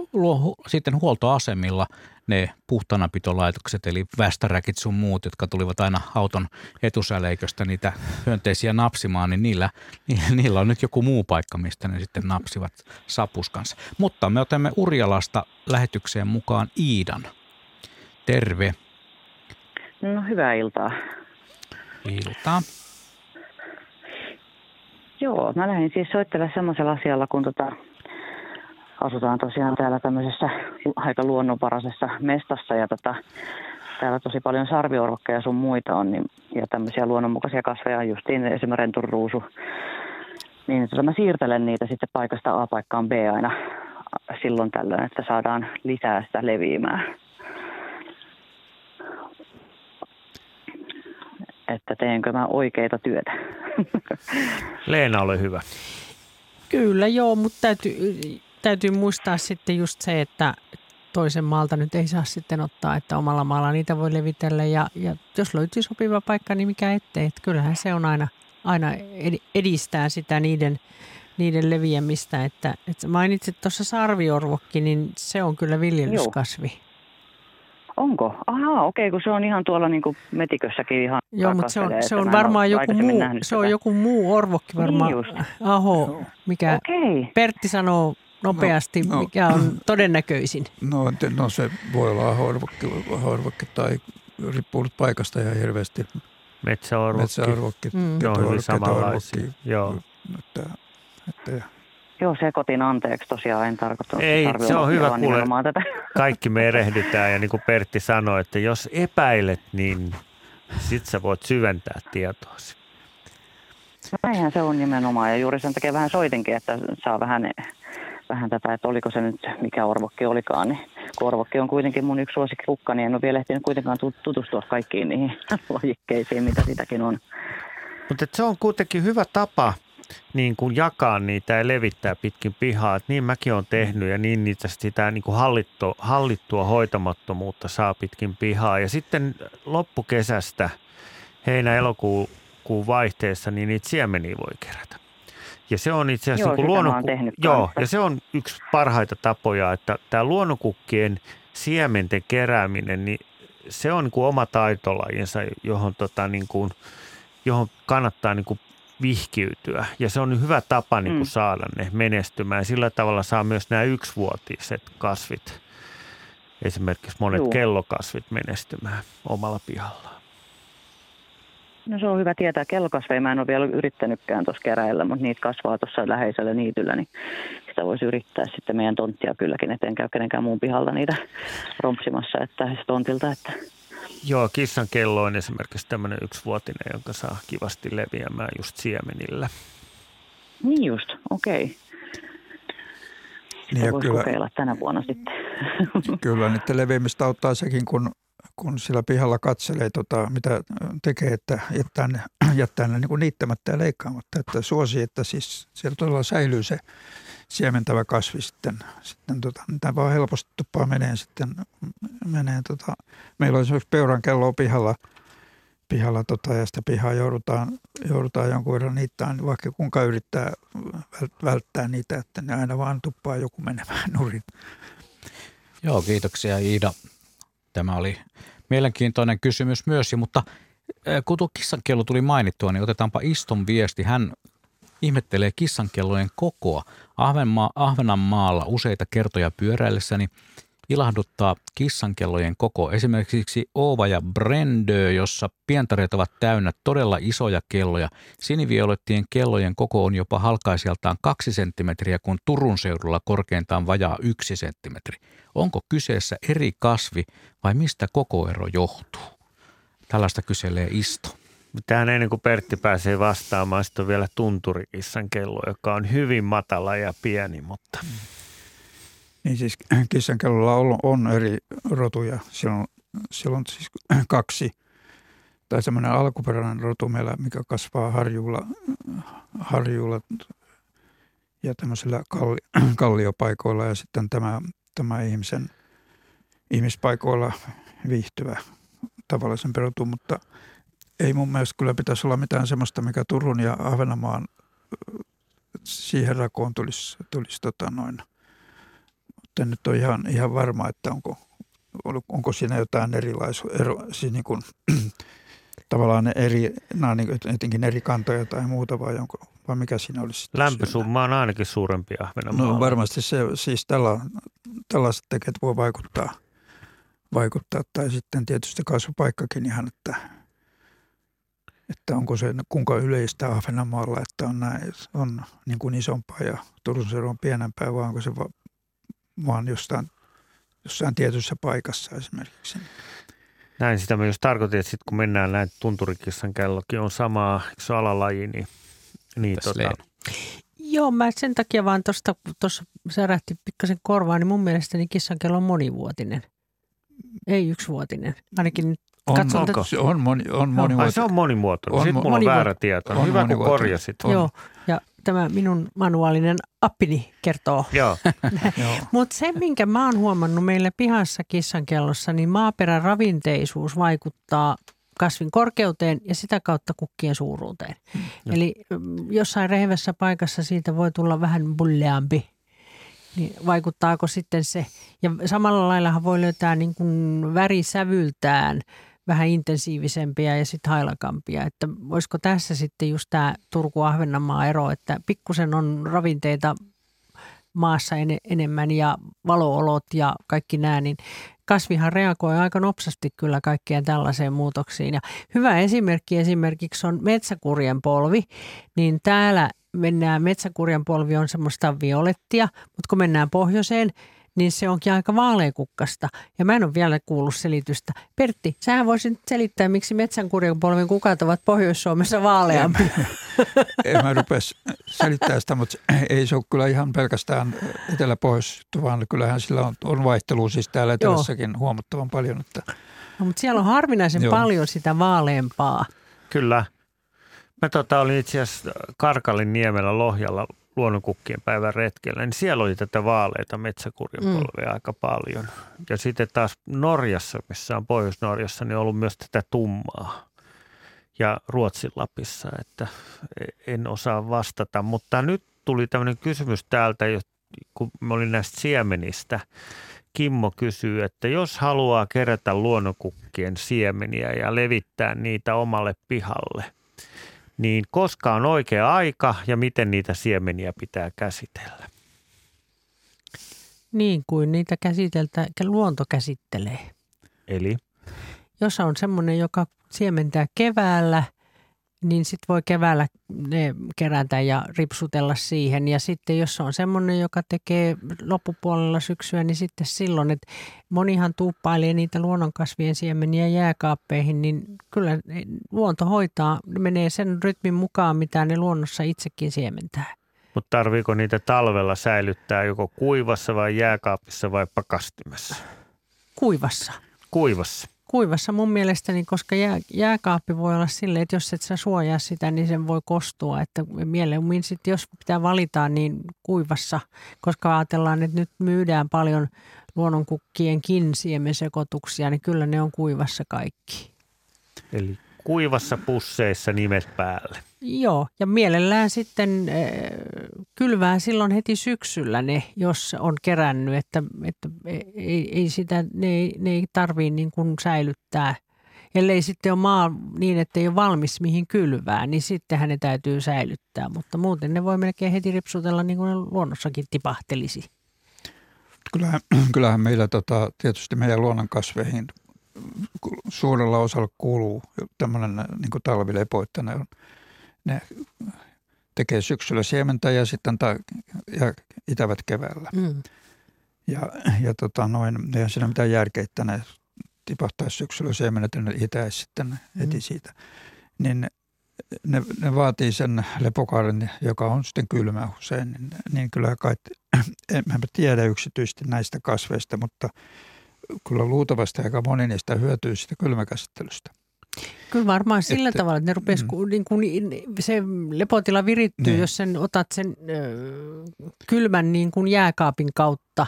sitten huoltoasemilla ne puhtaanapitolaitokset, eli västäräkit sun muut, jotka tulivat aina auton etusäleiköstä niitä hyönteisiä napsimaan, niin niillä, niillä on nyt joku muu paikka, mistä ne sitten napsivat sapuskansa. Mutta me otamme Urjalasta lähetykseen mukaan Iidan. Terve. No hyvää iltaa. Iltaa. Joo, mä lähdin siis soittelemaan semmoisella asialla, kun tota, asutaan tosiaan täällä tämmöisessä aika luonnonvaraisessa mestassa ja tota, täällä tosi paljon sarviorvokkeja sun muita on niin, ja tämmöisiä luonnonmukaisia kasveja, justiin esimerkiksi renturuusu. Niin tota, mä siirtelen niitä sitten paikasta A paikkaan B aina silloin tällöin, että saadaan lisää sitä leviämään. Että teenkö mä oikeita työtä. Leena, ole hyvä. Kyllä joo, mutta täytyy, täytyy muistaa sitten just se, että toisen maalta nyt ei saa sitten ottaa, että omalla maalla niitä voi levitellä. Ja, ja jos löytyy sopiva paikka, niin mikä ettei. Että kyllähän se on aina, aina edistää sitä niiden, niiden leviämistä. Että, että mainitsit tuossa sarviorvokki, niin se on kyllä viljelyskasvi. Joo. Onko? Ahaa, okei, kun se on ihan tuolla niin kuin metikössäkin ihan Joo, mutta se on, se on varmaan joku muu, se on joku muu orvokki varmaan. Niin just. Aho, mikä okay. Pertti sanoo nopeasti, no, no, mikä on todennäköisin? No, no se voi olla ahorvokki, ahorvokki tai riippuu paikasta ihan hirveästi. Metsäorvokki. Metsäorvokki. Mm. Joo, hyvin samanlaisia. Joo. Että, että, Joo, sekoitin anteeksi tosiaan, en tarkoittanut. Ei, se on hyvä kuule. Tätä. Kaikki me erehdytään ja niin kuin Pertti sanoi, että jos epäilet, niin sit sä voit syventää tietoasi. No näinhän se on nimenomaan ja juuri sen takia vähän soitinkin, että saa vähän vähän tätä, että oliko se nyt mikä orvokki olikaan, niin korvokki on kuitenkin mun yksi suosikkikukka, niin en ole vielä ehtinyt kuitenkaan tutustua kaikkiin niihin lajikkeisiin, mitä sitäkin on. Mutta se on kuitenkin hyvä tapa niin kuin jakaa niitä ja levittää pitkin pihaa. Että niin mäkin olen tehnyt ja niin niitä sitä niin kuin hallittua, hallittua hoitamattomuutta saa pitkin pihaa. Ja sitten loppukesästä heinä-elokuun vaihteessa niin niitä siemeniä voi kerätä. Ja se on itse asiassa joo, niin joo, ja se on yksi parhaita tapoja, että tämä luonnonkukkien siementen kerääminen, niin se on niin kuin oma taitolajinsa, johon, tota, niin kuin, johon kannattaa niin kuin vihkiytyä. Ja se on hyvä tapa niin kuin mm. saada ne menestymään. Sillä tavalla saa myös nämä yksivuotiset kasvit, esimerkiksi monet Juu. kellokasvit menestymään omalla pihallaan. No se on hyvä tietää. Kellokasveja mä en ole vielä yrittänytkään tuossa keräillä, mutta niitä kasvaa tuossa läheisellä niityllä, niin sitä voisi yrittää sitten meidän tonttia kylläkin, eteen käy kenenkään muun pihalla niitä rompsimassa, että tontilta, että Joo, kissan kello on esimerkiksi tämmöinen yksivuotinen, jonka saa kivasti leviämään just siemenillä. Niin just, okei. Okay. Sitä niin voisi kyllä, kokeilla tänä vuonna sitten. Kyllä, niiden leviämistä auttaa sekin, kun kun sillä pihalla katselee, tota, mitä tekee, että jättää ne, jättää ne niin kuin niittämättä ja leikkaamatta. Että suosi, että siis siellä todella säilyy se siementävä kasvi sitten. sitten tota, tämä vaan helposti tuppaa menee sitten. Menee, tota. Meillä on esimerkiksi peuran kello pihalla, pihalla tota, ja sitä pihaa joudutaan, joudutaan jonkun verran niittämään, vaikka kuinka yrittää välttää niitä, että ne aina vaan tuppaa joku menemään nurin. Joo, kiitoksia Iida. Tämä oli mielenkiintoinen kysymys myös, mutta kun tuo kissankello tuli mainittua, niin otetaanpa Iston viesti. Hän ihmettelee kissankellojen kokoa. Ahvenmaa, Ahvenanmaalla useita kertoja pyöräillessäni ilahduttaa kissankellojen koko. Esimerkiksi Oova ja Brendö, jossa pientareet ovat täynnä todella isoja kelloja. Siniviolettien kellojen koko on jopa halkaisijaltaan kaksi senttimetriä, kun Turun seudulla korkeintaan vajaa yksi senttimetri. Onko kyseessä eri kasvi vai mistä kokoero johtuu? Tällaista kyselee Isto. Tähän ennen kuin Pertti pääsee vastaamaan, sitten on vielä tunturikissan kello, joka on hyvin matala ja pieni, mutta... Niin siis kissankellolla on, on eri rotuja. Siellä on, siellä on siis kaksi, tai semmoinen alkuperäinen rotu meillä, mikä kasvaa harjulla, harjulla ja tämmöisillä kalli, kalliopaikoilla ja sitten tämä, tämä ihmisen ihmispaikoilla viihtyvä tavallisen perutu, mutta ei mun mielestä kyllä pitäisi olla mitään semmoista, mikä Turun ja Ahvenanmaan siihen rakoon tulisi, tulisi tota noin. Mutta en nyt ole ihan, ihan varma, että onko, onko siinä jotain erilaisuutta, ero, siis niin kuin, tavallaan eri, nämä niin jotenkin eri kantoja tai muuta vai, onko, vai mikä siinä olisi? Lämpösumma on ainakin suurempi Ahvenanmaalla. No varmasti se, siis tällä, tällaiset tekijät voi vaikuttaa, vaikuttaa tai sitten tietysti kasvupaikkakin ihan, että että onko se kuinka yleistä Ahvenanmaalla, että on, näin, on niin kuin isompaa ja Turun seudu on pienempää, vai onko se vaan jostain, jossain tietyssä paikassa esimerkiksi. Näin sitä myös tarkoitin, että sitten kun mennään näin tunturikissan kellokin on sama, se alalaji, niin, niin tota, Joo, mä sen takia vaan tuosta tuossa särähti pikkasen korvaan, niin mun mielestäni kissan kello on monivuotinen. Ei yksivuotinen. Ainakin nyt On, katson onko? tätä- Se on, moni, on Ai monivuotinen. se on monimuotoinen. On Sitten mulla on väärä tieto. on Hyvä kun korjasit. On. Joo, ja tämä minun manuaalinen appini kertoo. Joo. Mutta se, minkä mä oon huomannut meillä pihassa kissankellossa, niin maaperän ravinteisuus vaikuttaa kasvin korkeuteen ja sitä kautta kukkien suuruuteen. Eli mm, jossain rehevässä paikassa siitä voi tulla vähän bulleampi. Niin vaikuttaako sitten se? Ja samalla laillahan voi löytää niin kuin värisävyltään vähän intensiivisempiä ja sitten hailakampia. Että voisiko tässä sitten just tämä Turku-Ahvenanmaa ero, että pikkusen on ravinteita maassa en, enemmän ja valoolot ja kaikki nämä, niin kasvihan reagoi aika nopsasti kyllä kaikkeen tällaiseen muutoksiin. Ja hyvä esimerkki esimerkiksi on metsäkurjen polvi, niin täällä mennään, metsäkurjen polvi on semmoista violettia, mutta kun mennään pohjoiseen, niin se onkin aika vaaleakukkasta. Ja mä en ole vielä kuullut selitystä. Pertti, sähän voisit selittää, miksi metsänkurjen polven kukat ovat Pohjois-Suomessa vaaleampia. En mä rupea selittämään sitä, mutta ei se ole kyllä ihan pelkästään etelä-pohjois, vaan kyllähän sillä on, on vaihtelua siis täällä etelässäkin huomattavan paljon. Että No, mutta siellä on harvinaisen Joo. paljon sitä vaaleampaa. Kyllä. Mä tota, olin itse asiassa Karkalin niemellä Lohjalla luonnonkukkien päivän retkellä, niin siellä oli tätä vaaleita metsäkurjenpolvea mm. aika paljon. Ja sitten taas Norjassa, missä on Pohjois-Norjassa, niin on ollut myös tätä tummaa. Ja Ruotsin Lapissa, että en osaa vastata. Mutta nyt tuli tämmöinen kysymys täältä, kun mä olin näistä siemenistä. Kimmo kysyy, että jos haluaa kerätä luonnonkukkien siemeniä ja levittää niitä omalle pihalle, niin koska on oikea aika ja miten niitä siemeniä pitää käsitellä? Niin kuin niitä käsiteltä, luonto käsittelee. Eli Jos on semmoinen, joka siementää keväällä, niin sitten voi keväällä ne kerätä ja ripsutella siihen. Ja sitten jos on semmoinen, joka tekee loppupuolella syksyä, niin sitten silloin, että monihan tuuppailee niitä luonnonkasvien siemeniä jääkaappeihin, niin kyllä luonto hoitaa, ne menee sen rytmin mukaan, mitä ne luonnossa itsekin siementää. mutta tarviiko niitä talvella säilyttää joko kuivassa vai jääkaapissa vai pakastimessa? Kuivassa. Kuivassa. Kuivassa mun mielestäni, koska jää, jääkaappi voi olla silleen, että jos et sä suojaa sitä, niin sen voi kostua. Että mieluummin sitten, jos pitää valita, niin kuivassa, koska ajatellaan, että nyt myydään paljon luonnonkukkienkin siemensekoituksia, niin kyllä ne on kuivassa kaikki. Eli kuivassa pusseissa nimet päälle. Joo, ja mielellään sitten äh, kylvää silloin heti syksyllä ne, jos on kerännyt, että, että ei, ei sitä, ne, ei- ne ei tarvii niin kuin säilyttää. Ellei sitten ole maa niin, että ei ole valmis mihin kylvää, niin sittenhän ne täytyy säilyttää. Mutta muuten ne voi melkein heti ripsutella niin kuin ne luonnossakin tipahtelisi. kyllähän, kyllähän meillä tota, tietysti meidän luonnonkasveihin suurella osalla kuuluu tämmöinen niin talvilepo, että ne, ne tekee syksyllä siementä ja sitten ta, ja itävät keväällä. Mm. Ja, ja tota, noin, eihän siinä mitään järkeä, että ne tipahtaisi syksyllä siemenet ja ne itäisi sitten heti siitä. Niin ne, ne vaatii sen lepokauden, joka on sitten kylmä usein, niin, niin kyllä kai, en mä tiedä yksityisesti näistä kasveista, mutta kyllä luultavasti aika moni niistä hyötyy sitä kylmäkäsittelystä. Kyllä varmaan sillä Että- tavalla, että ne rupes, mm. mm. niin kuin, se lepotila virittyy, Niin. jos sen otat sen ö, kylmän niin kuin jääkaapin kautta.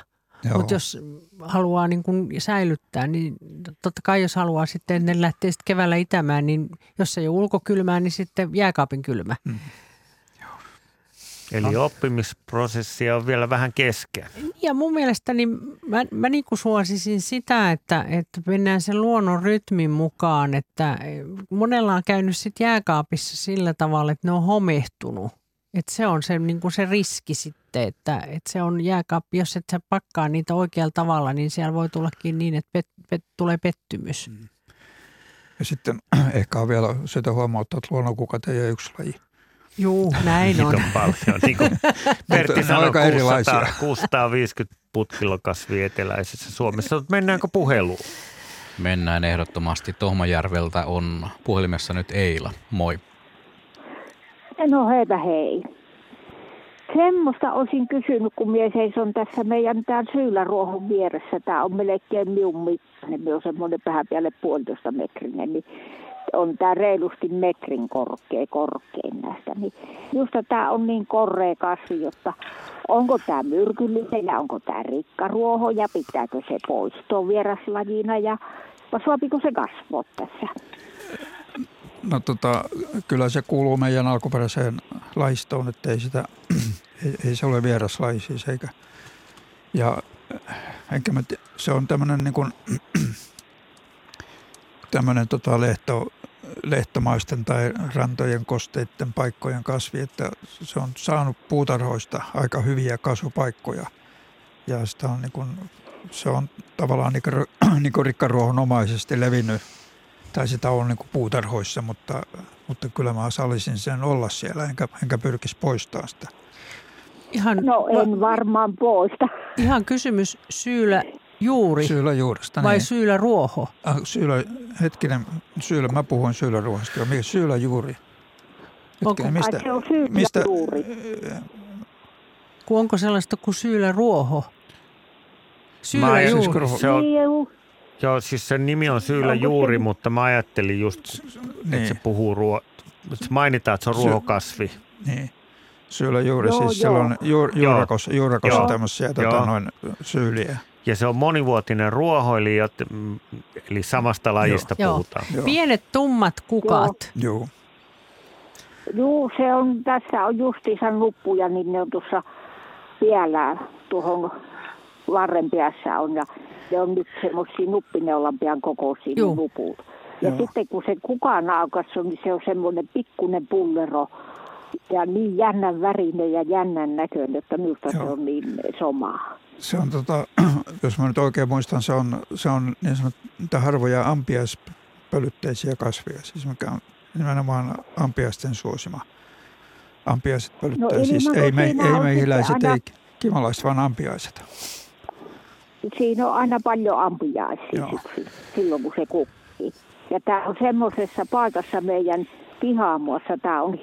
Mutta jos haluaa niin kuin säilyttää, niin totta kai jos haluaa sitten, että ne lähtee sitten keväällä itämään, niin jos ei ole ulkokylmää, niin sitten jääkaapin kylmä. Eli oppimisprosessia on vielä vähän kesken. Ja mun mielestäni mä, mä niin kuin suosisin sitä, että, että mennään sen luonnon rytmin mukaan, että monella on käynyt sitten jääkaapissa sillä tavalla, että ne on homehtunut. Että se on se, niin kuin se riski sitten, että, että se on jääkaappi, jos et sä pakkaa niitä oikealla tavalla, niin siellä voi tullakin niin, että pet, pet, tulee pettymys. Ja sitten ehkä on vielä sitä huomauttaa, että luonnonkukat ei ole yksi laji. Juu, näin on. on paljon. Niin kuin Pertti on sanoi, aika 600, erilaisia. 650 putkilokasvia eteläisessä Suomessa. Mutta Mennäänkö puheluun? Mennään ehdottomasti. Tohmajärveltä on puhelimessa nyt Eila. Moi. No heipä hei. Semmoista olisin kysynyt, kun mies seison tässä meidän tämän Syyläruohon vieressä. Tämä on melkein minun mittainen, minä on semmoinen vähän päälle puolitoista metrinen, niin on tämä reilusti metrin korkea, korkein näistä. Niin justa tämä on niin korrea kasvi, jotta onko tämä myrkyllinen ja onko tämä rikkaruoho ja pitääkö se poistua vieraslajina ja vai suopiko se kasvaa tässä? No tota, kyllä se kuuluu meidän alkuperäiseen laistoon, että ei, sitä, ei, ei se ole vieraslaji siis eikä. Ja enkä mä, se on tämmöinen niin kuin, tämmöinen tota lehto, lehtomaisten tai rantojen kosteiden paikkojen kasvi, että se on saanut puutarhoista aika hyviä kasvupaikkoja. Ja sitä on niin kuin, se on tavallaan niin kuin, niin kuin rikkaruohonomaisesti levinnyt tai sitä on niin kuin puutarhoissa, mutta, mutta kyllä mä sallisin sen olla siellä, enkä, enkä pyrkisi poistaa sitä. Ihan, No en varmaan poista. ihan kysymys syylä juuri Syylä juuresta. vai niin. syylä ruoho? Ah, syylä, hetkinen, syylä, mä puhuin syyläruohasta jo. Mikä syylä juuri? Onko- Hetkinen, mistä, Ai se on syylä mistä, juuri. Kun onko sellaista kuin syylä ruoho? Syylä Mä en- juuri. Se on, Niin, joo, siis sen nimi on Syylä Onko juuri, se- mutta mä ajattelin just, että niin, se puhuu ruo... että se mainitaan, että se on Sy- ruohokasvi. niin. Syylä juuri, Joo, siis joo. siellä on juur, juurakos, juurakos Joo. on tämmöisiä tota, noin syyliä. Ja se on monivuotinen ruoho, eli, samasta lajista Joo. puhutaan. Joo. Pienet tummat kukat. Joo. Juu, se on, tässä on justiinsa nuppuja, niin ne on tuossa vielä tuohon varren päässä on. Ja ne on nyt semmoisia nuppineulanpian kokoisia Juu. ne nuput. Ja Joo. sitten kun se kukaan aukas on, niin se on semmoinen pikkunen pullero. Ja niin jännän värinen ja jännän näköinen, että minusta se Joo. on niin somaa. Se on, tota, jos mä nyt oikein muistan, se on, se on niin sanottu harvoja ampiaispölytteisiä kasveja, siis mikä on nimenomaan ampiaisten suosima. Ampiaiset pölyttää, No siis ei, me, ei mehiläiset, aina- ei kimalaiset, vaan ampiaiset. Siinä on aina paljon ampiaisia silloin kun se kukkii. Ja tämä on semmoisessa paikassa meidän pihamuossa, tämä on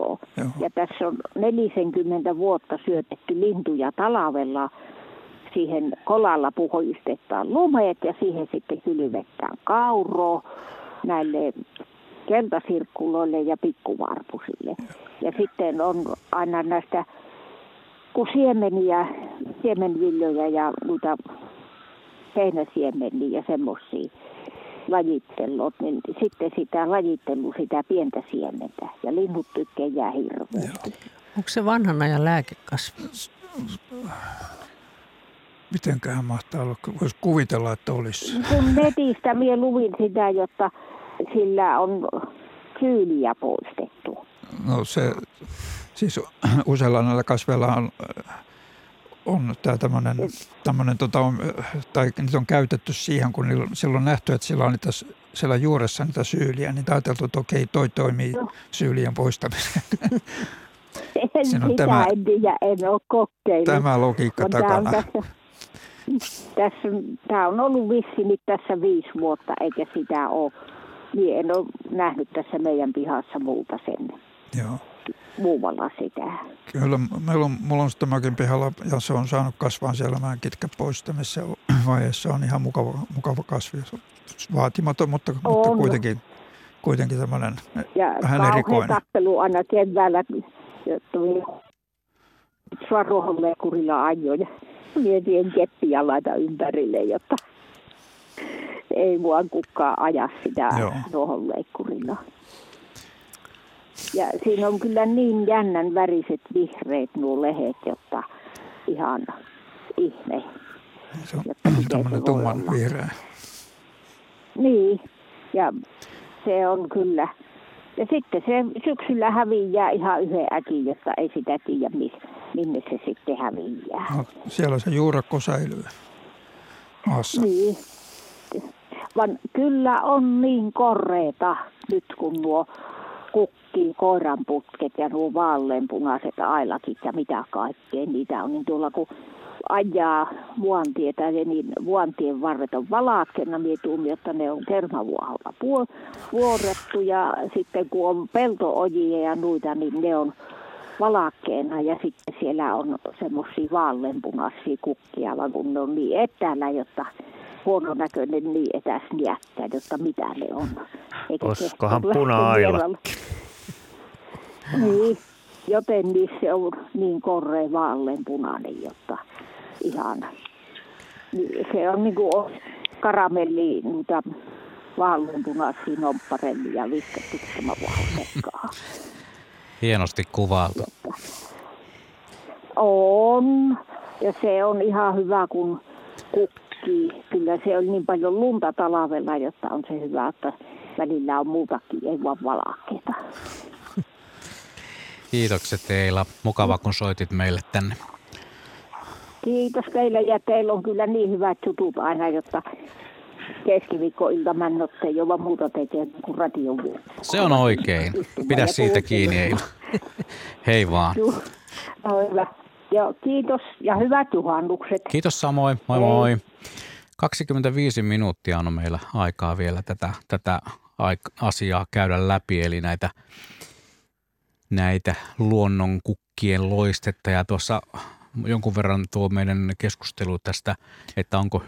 hietikko. Joo. Ja tässä on 40 vuotta syötetty lintuja talavella. Siihen kolalla puhoistetaan lumeet ja siihen sitten kylvetään kauroa näille keltasirkkuloille ja pikkuvarpusille. Ja sitten on aina näistä, kun siemeniä, siemenviljoja ja noita heinäsiemeniä ja semmoisia lajittelot, niin sitten sitä lajittelu sitä pientä siementä. Ja linnut tykkää hirveästi. Onko se vanhan ajan lääkekasvi? Mitenköhän mahtaa olla, voisi kuvitella, että olisi. Kun netistä minä luvin sitä, jotta sillä on syyliä poistettu. No se, siis useilla näillä kasveilla on, on tämä tämmöinen, tämmöinen tota, on, tai niitä on käytetty siihen, kun niillä, silloin on nähty, että sillä on niitä, siellä juuressa niitä syyliä, niin ajateltu, että okei, toi toimii syylien poistamiseen. En Siinä on tämä- en tiedä, en ole kokeillut. Tämä logiikka on takana. tässä, tässä, tämä on ollut vissi nyt tässä viisi vuotta, eikä sitä ole. Niin en ole nähnyt tässä meidän pihassa muuta sen, Joo. Muualla sitä. Kyllä, meillä on, mulla on mökin pihalla ja se on saanut kasvaa siellä. Mä kitkä pois vaiheessa. On ihan mukava, mukava kasvi. Vaatimaton, mutta, mutta On. kuitenkin, kuitenkin tämmöinen Ja vähän erikoinen. tappelu aina keväällä, sua ruohonleikkurilla ajoja. Mietin keppiä laita ympärille, jotta ei mua kukaan aja sitä Joo. ruohonleikkurilla. Ja siinä on kyllä niin jännän väriset vihreät nuo lehet, jotta ihan ihme. Se on tämmöinen tumman olla. vihreä. Niin, ja se on kyllä. Ja sitten se syksyllä häviää ihan yhden äkin, jotta ei sitä tiedä, minne se sitten häviää. No, siellä se juurakko säilyy maassa. Niin. vaan kyllä on niin korreita nyt kun nuo kukkii koiranputket ja nuo vaaleanpunaiset ailakit ja mitä kaikkea niitä on, niin tuolla kun ajaa vuontietä ja niin vuontien varret on valakkeena, mie jotta ne on kermavuoholla vuorettu. Ja sitten kun on peltoojia ja noita, niin ne on valakkeena ja sitten siellä on semmoisia vaaleanpunaisia kukkia, vaan kun ne on niin etäällä, jotta huono näköinen niin etäs jättää, jotta mitä ne on. Eikä Oskohan puna-aila. Niin, joten niin se on niin korre vaaleanpunainen, jotta ihan, niin se on niin kuin karamelli, niitä vaaleanpunaisia nompparellia viskattu tämä Hienosti kuvailtu. On. Ja se on ihan hyvä, kun kukkii. Kyllä se on niin paljon lunta talavella, jotta on se hyvä, että välillä on muutakin, ei vaan valakkeita. Kiitokset Eila. Mukava, kun soitit meille tänne. Kiitos teille ja teillä on kyllä niin hyvät jutut aina, jotta keskiviikkoilta männotte jolla muuta tekee kuin radio. Se on oikein. Pidä siitä kiinni Eila. Hei vaan. No hyvä. Joo, kiitos ja hyvät juhannukset. Kiitos samoin. Moi Hei. moi. 25 minuuttia on meillä aikaa vielä tätä, tätä asiaa käydä läpi, eli näitä, näitä luonnonkukkien loistetta. Ja tuossa jonkun verran tuo meidän keskustelu tästä, että onko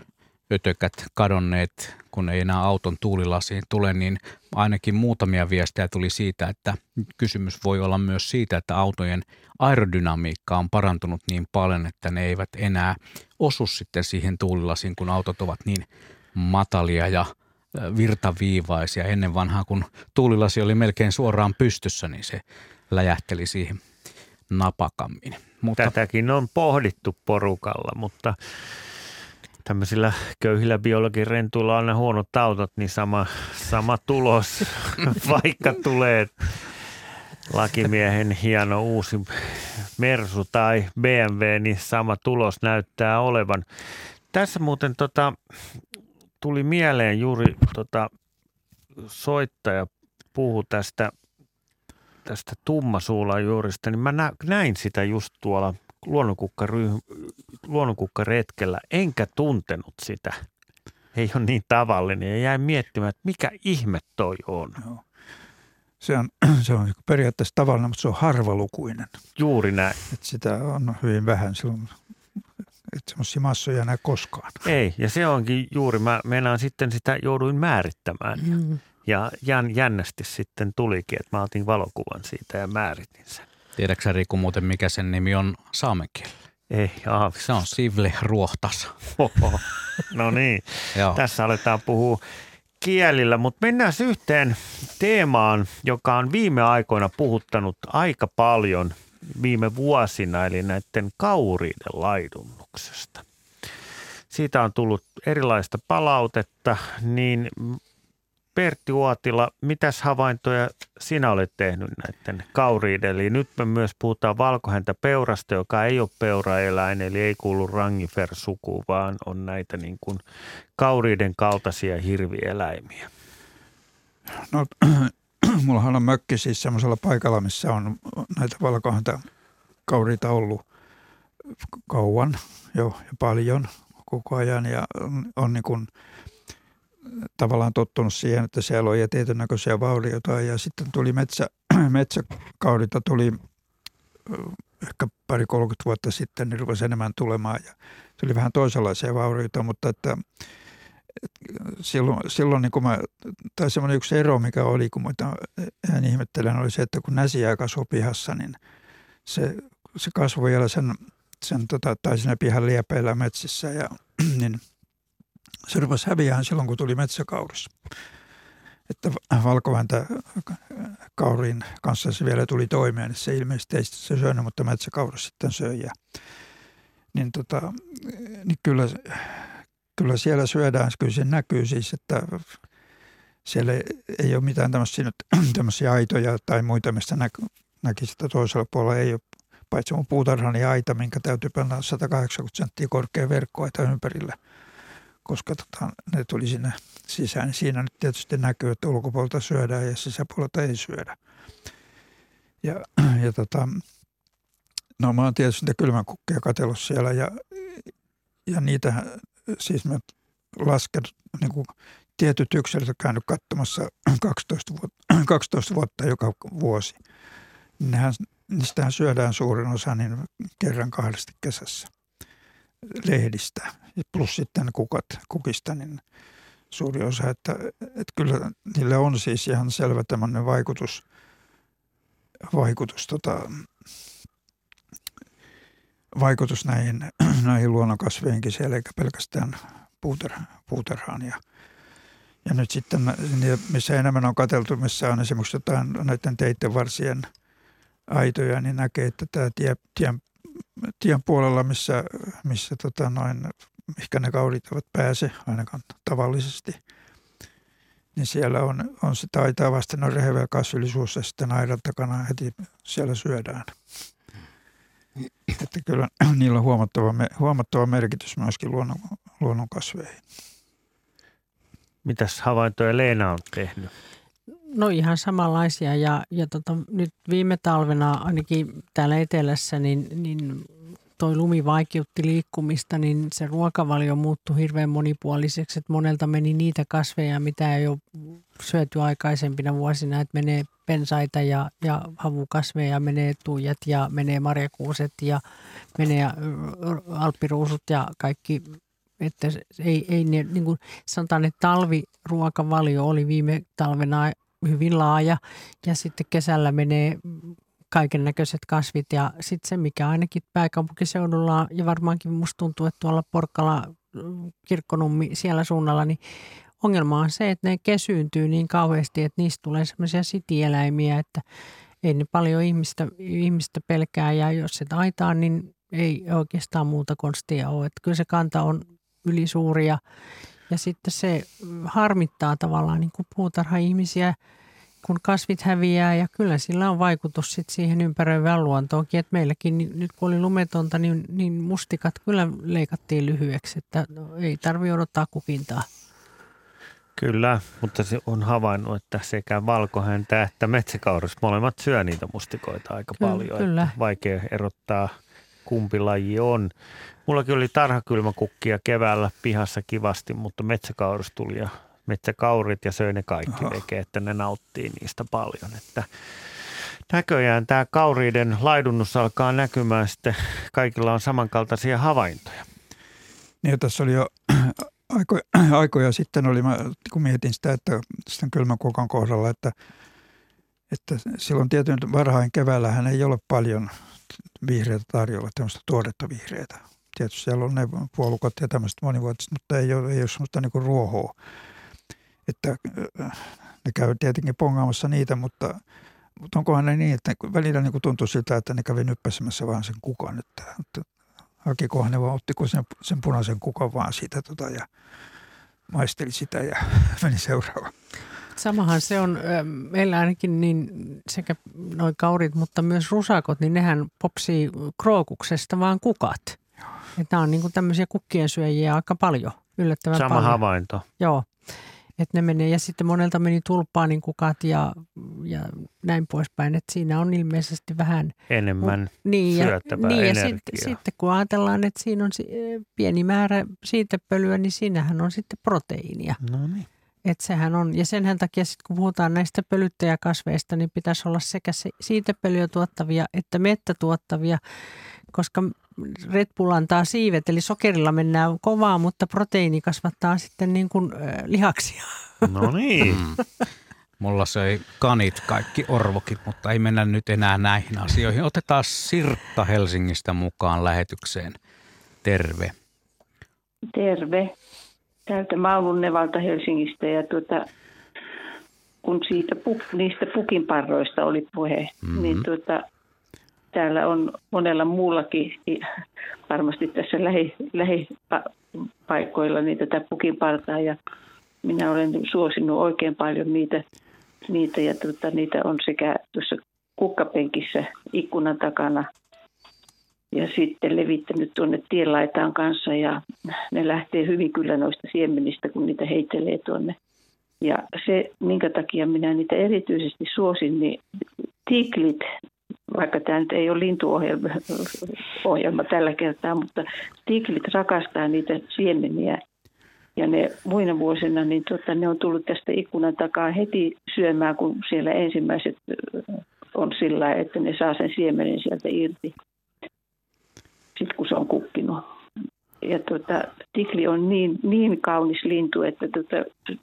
ötökät kadonneet, kun ei enää auton tuulilasiin tule, niin ainakin muutamia viestejä tuli siitä, että kysymys voi olla myös siitä, että autojen aerodynamiikka on parantunut niin paljon, että ne eivät enää osu sitten siihen tuulilasiin, kun autot ovat niin matalia ja virtaviivaisia. Ennen vanhaa, kun tuulilasi oli melkein suoraan pystyssä, niin se läjähteli siihen napakammin. Mutta... Tätäkin on pohdittu porukalla, mutta tämmöisillä köyhillä biologin rentuilla on aina huonot autot, niin sama, sama tulos, vaikka tulee lakimiehen hieno uusi Mersu tai BMW, niin sama tulos näyttää olevan. Tässä muuten tota, tuli mieleen juuri tota, soittaja puhu tästä, tästä tummasuulajuurista, niin mä näin sitä just tuolla luonnonkukkaretkellä, enkä tuntenut sitä. Ei ole niin tavallinen ja jäin miettimään, että mikä ihme toi on. Joo. Se on, se on periaatteessa tavallinen, mutta se on harvalukuinen. Juuri näin. Että sitä on hyvin vähän silloin, että semmoisia massoja näe koskaan. Ei, ja se onkin juuri, mä meinaan sitten sitä jouduin määrittämään. Mm. Ja jän, jännästi sitten tulikin, että mä otin valokuvan siitä ja määritin sen. Tiedätkö Riku muuten, mikä sen nimi on saamen Ei, aavis. Se on Sivle Ruohtas. Oho. No niin, tässä aletaan puhua kielillä, mutta mennään yhteen teemaan, joka on viime aikoina puhuttanut aika paljon viime vuosina, eli näiden kauriiden laidunnuksesta. Siitä on tullut erilaista palautetta, niin Pertti Uotila, mitäs havaintoja sinä olet tehnyt näiden kauriiden? Eli nyt me myös puhutaan valkohäntä peurasta, joka ei ole peuraeläin, eli ei kuulu rangifer-sukuun, vaan on näitä niin kuin kauriiden kaltaisia hirvieläimiä. No, mullahan on mökki siis semmoisella paikalla, missä on näitä valkohäntä kauriita ollut kauan jo ja paljon koko ajan ja on, on niin kuin – tavallaan tottunut siihen, että siellä ja tietyn näköisiä vaurioita. Ja sitten tuli metsä, metsäkaudita tuli ehkä pari 30 vuotta sitten, niin rupesi enemmän tulemaan. Ja se oli vähän toisenlaisia vaurioita, mutta että, että silloin, silloin niin kuin mä, tai semmoinen yksi ero, mikä oli, kun mä ihan ihmettelen, oli se, että kun näsiä kasvoi pihassa, niin se, se kasvoi vielä sen, sen tota, tai siinä pihan liepeillä metsissä ja niin – se rupesi häviämään silloin, kun tuli metsäkauris. Että valkoväntä kaurin kanssa se vielä tuli toimeen, niin se ilmeisesti ei se syönyt, mutta metsäkauris sitten söi. Ja, niin, tota, niin kyllä, kyllä siellä syödään, kyllä se näkyy siis, että siellä ei ole mitään tämmöisiä, tämmöisiä aitoja tai muita, mistä näky, näkisi, että toisella puolella ei ole paitsi mun puutarhani aita, minkä täytyy panna 180 senttiä korkea verkkoaita ympärille – koska tota, ne tuli sinne sisään. Siinä nyt tietysti näkyy, että ulkopuolelta syödään ja sisäpuolelta ei syödä. Ja, ja tota, no mä oon tietysti niitä kylmäkukkia katsellut siellä ja, ja niitä siis mä lasken niin kuin tietyt yksilöt on käynyt katsomassa 12 vuotta, 12 vuotta joka vuosi. Nehän, niistähän syödään suurin osa niin kerran kahdesti kesässä lehdistä. Plus sitten kukat, kukista, niin suuri osa. Että, että kyllä niillä on siis ihan selvä tämmöinen vaikutus, vaikutus, tota, vaikutus näihin, näihin luonnonkasveihinkin siellä, eikä pelkästään puuter, puuterhaan. Ja, ja nyt sitten, missä enemmän on katseltu, missä on esimerkiksi jotain näiden teiden varsien aitoja, niin näkee, että tämä tie, tien, tien puolella, missä, missä tota noin, mikä ne kaudit eivät pääse, ainakaan tavallisesti, niin siellä on, on sitä aitaa vasten on rehevä kasvillisuus ja sitten aidan takana heti siellä syödään. Että kyllä niillä on huomattava, huomattava merkitys myöskin luonnon, luonnon kasveihin. Mitäs havaintoja Leena on tehnyt? No ihan samanlaisia. Ja, ja tota, nyt viime talvena ainakin täällä etelässä niin, niin toi lumi vaikeutti liikkumista, niin se ruokavalio muuttui hirveän monipuoliseksi, että monelta meni niitä kasveja, mitä ei ole syöty aikaisempina vuosina, että menee pensaita ja, ja havukasveja, menee tuijat ja menee marjakuuset ja menee alppiruusut ja kaikki. Että ei, ei niin kuin sanotaan, että talviruokavalio oli viime talvena hyvin laaja ja sitten kesällä menee kaiken näköiset kasvit ja sitten se, mikä ainakin pääkaupunkiseudulla ja varmaankin musta tuntuu, että tuolla Porkkala, Kirkkonummi siellä suunnalla, niin ongelma on se, että ne kesyyntyy niin kauheasti, että niistä tulee semmoisia sitieläimiä, että ei ne paljon ihmistä, ihmistä pelkää ja jos se taitaa, niin ei oikeastaan muuta konstia ole. Että kyllä se kanta on ylisuuri ja, ja sitten se harmittaa tavallaan niin kuin puutarha-ihmisiä, kun kasvit häviää ja kyllä sillä on vaikutus sit siihen ympäröivään luontoonkin. Et meilläkin nyt kun oli lumetonta, niin, niin mustikat kyllä leikattiin lyhyeksi, että no, ei tarvi odottaa kukintaa. Kyllä, mutta se on havainnut, että sekä valkohäntä että metsäkauris molemmat syö niitä mustikoita aika kyllä, paljon. Kyllä. Vaikea erottaa kumpi laji on. Mullakin oli tarhakylmäkukkia keväällä pihassa kivasti, mutta metsäkaurus tuli ja metsäkaurit ja söi ne kaikki veke, että ne nauttii niistä paljon. Että näköjään tämä kauriiden laidunnus alkaa näkymään sitten, kaikilla on samankaltaisia havaintoja. Niin tässä oli jo aikoja, aikoja sitten, oli, mä, kun mietin sitä, että sitten kylmän kuokan kohdalla, että, että silloin tietyn varhain keväällähän ei ole paljon vihreitä tarjolla, tämmöistä tuoretta vihreitä. Tietysti siellä on ne puolukot ja tämmöistä monivuotiset, mutta ei ole, ei ole semmoista niin ruohoa. Että ne käy tietenkin pongaamassa niitä, mutta, mutta onkohan ne niin, että välillä niin kuin tuntuu siltä, että ne kävi nyppäsemässä vaan sen kukan. Että, että hakikohan ne vaan, ottiko sen, sen punaisen kukan vaan siitä tota, ja maisteli sitä ja meni seuraavaan. Samahan se on, meillä ainakin niin sekä noin kaurit, mutta myös rusakot, niin nehän popsii krookuksesta vaan kukat. Että nämä on niin kuin tämmöisiä kukkien syöjiä aika paljon, yllättävän Sama paljon. havainto. Joo, että ne menee. Ja sitten monelta meni tulppaanin kukat ja, ja näin poispäin. Että siinä on ilmeisesti vähän enemmän niin, ja, niin, ja sitten, sitten kun ajatellaan, että siinä on pieni määrä siitepölyä, niin siinähän on sitten proteiinia. No niin. Että sehän on, ja senhän takia sitten kun puhutaan näistä pölyttäjäkasveista, niin pitäisi olla sekä siitepölyä tuottavia että mettä tuottavia, koska Red Bull antaa siivet, eli sokerilla mennään kovaa, mutta proteiini kasvattaa sitten niin kuin äh, lihaksia. No niin. Mm. Mulla söi kanit kaikki orvokit, mutta ei mennä nyt enää näihin asioihin. Otetaan Sirkka Helsingistä mukaan lähetykseen. Terve. Terve. Täältä Maulun Nevalta Helsingistä ja tuota, kun siitä niistä pukinparroista oli puhe, mm-hmm. niin tuota, täällä on monella muullakin varmasti tässä lähi, lähipaikoilla niin tätä pukinpartaa ja minä olen suosinut oikein paljon niitä, niitä ja tuota, niitä on sekä tuossa kukkapenkissä ikkunan takana ja sitten levittänyt tuonne tienlaitaan kanssa ja ne lähtee hyvin kyllä noista siemenistä, kun niitä heittelee tuonne. Ja se, minkä takia minä niitä erityisesti suosin, niin tiklit, vaikka tämä nyt ei ole lintuohjelma ohjelma tällä kertaa, mutta tiklit rakastaa niitä siemeniä. Ja ne muina vuosina, niin tota, ne on tullut tästä ikkunan takaa heti syömään, kun siellä ensimmäiset on sillä että ne saa sen siemenen sieltä irti sitten kun se on kukkinut. Ja tuota, tikli on niin, niin kaunis lintu, että tuota,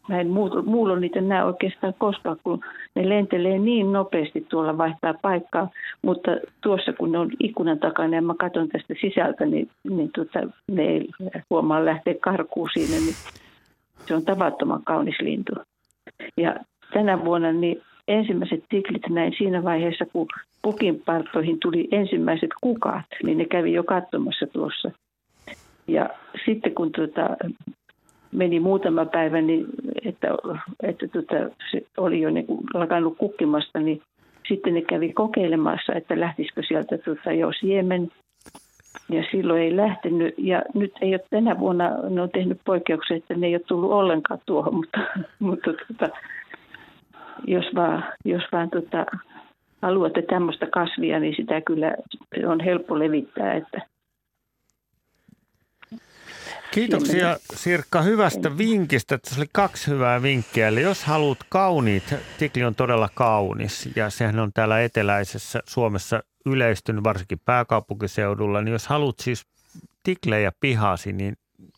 mä en muulla niitä näe oikeastaan koskaan, kun ne lentelee niin nopeasti tuolla vaihtaa paikkaa. Mutta tuossa kun ne on ikkunan takana ja mä katson tästä sisältä, niin, niin tuota, ne ei huomaa lähteä karkuun siinä. Niin se on tavattoman kaunis lintu. Ja tänä vuonna niin ensimmäiset tiklit näin siinä vaiheessa, kun pukinpartoihin tuli ensimmäiset kukat, niin ne kävi jo katsomassa tuossa. Ja sitten kun tuota, meni muutama päivä, niin että, että tuota, se oli jo niin kuin lakannut kukkimasta, niin sitten ne kävi kokeilemassa, että lähtisikö sieltä tuota, jo siemen. Ja silloin ei lähtenyt. Ja nyt ei ole tänä vuonna, ne on tehnyt poikkeuksia, että ne ei ole tullut ollenkaan tuohon, mutta, mutta tuota, jos vaan, jos vaan tota, haluatte tämmöistä kasvia, niin sitä kyllä on helppo levittää. Että Kiitoksia Sirkka hyvästä vinkistä. Tässä oli kaksi hyvää vinkkiä. Eli jos haluat kauniit, tikli on todella kaunis ja sehän on täällä eteläisessä Suomessa yleistynyt varsinkin pääkaupunkiseudulla. Niin jos haluat siis tiklejä pihasi, niin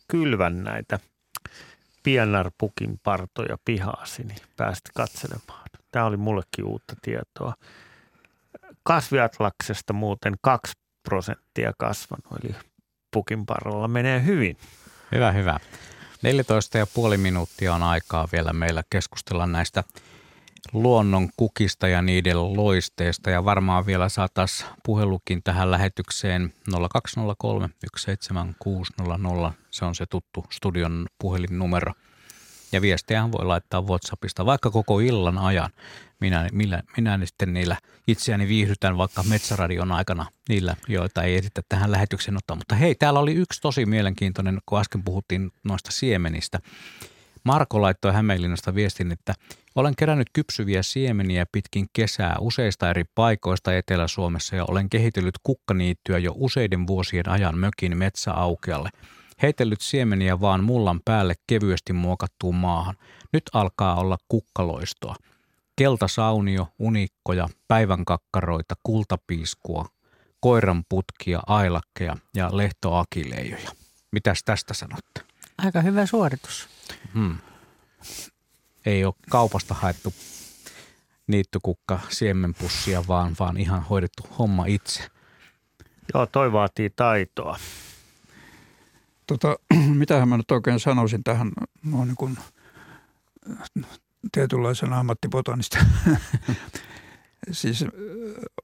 kylvän näitä pienarpukin partoja pihaasi, niin päästä katselemaan. Tämä oli mullekin uutta tietoa. Kasviatlaksesta muuten 2 prosenttia kasvanut, eli pukin parralla menee hyvin. Hyvä, hyvä. 14,5 minuuttia on aikaa vielä meillä keskustella näistä luonnon kukista ja niiden loisteista. Ja varmaan vielä saataisiin puhelukin tähän lähetykseen 0203 17600. Se on se tuttu studion puhelinnumero. Ja viestejähän voi laittaa WhatsAppista vaikka koko illan ajan. Minä, minä, minä sitten niillä itseäni viihdytän vaikka Metsäradion aikana niillä, joita ei esitä tähän lähetykseen ottaa. Mutta hei, täällä oli yksi tosi mielenkiintoinen, kun äsken puhuttiin noista siemenistä. Marko laittoi Hämeenlinnasta viestin, että olen kerännyt kypsyviä siemeniä pitkin kesää useista eri paikoista Etelä-Suomessa ja olen kehitellyt kukkaniittyä jo useiden vuosien ajan mökin metsäaukealle – Heitellyt siemeniä vaan mullan päälle kevyesti muokattuun maahan. Nyt alkaa olla kukkaloistoa. Keltasaunio, unikkoja, päivänkakkaroita, kultapiiskua, koiran putkia, ailakkeja ja lehtoakileijoja. Mitäs tästä sanotte? Aika hyvä suoritus. Hmm. Ei ole kaupasta haettu niittykukka siemenpussia, vaan, vaan ihan hoidettu homma itse. Joo, toi vaatii taitoa. Tota, mitähän mä nyt oikein sanoisin tähän no, niin kuin, tietynlaisena ammattipotanista. siis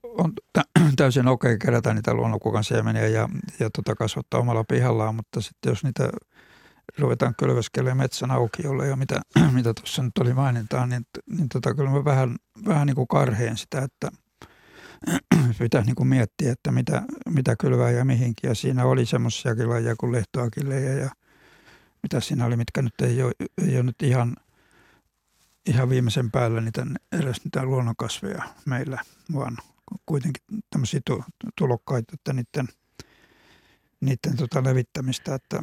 on täysin okei okay kerätä niitä luonnonkukan siemeniä ja, ja tota kasvattaa omalla pihallaan, mutta sitten jos niitä ruvetaan kylväskelemään metsän aukiolle ja mitä, mitä tuossa nyt oli mainintaa, niin, niin tota, kyllä mä vähän, vähän niin kuin karheen sitä, että – pitää niin kuin miettiä, että mitä, mitä kylvää ja mihinkin. Ja siinä oli semmoisiakin lajeja kuin lehtoakilleja ja mitä siinä oli, mitkä nyt ei ole, ei ole nyt ihan, ihan viimeisen päällä niitä, edes niitä luonnonkasveja meillä, vaan kuitenkin tämmöisiä tulokkaita, että niiden, niiden tota levittämistä, että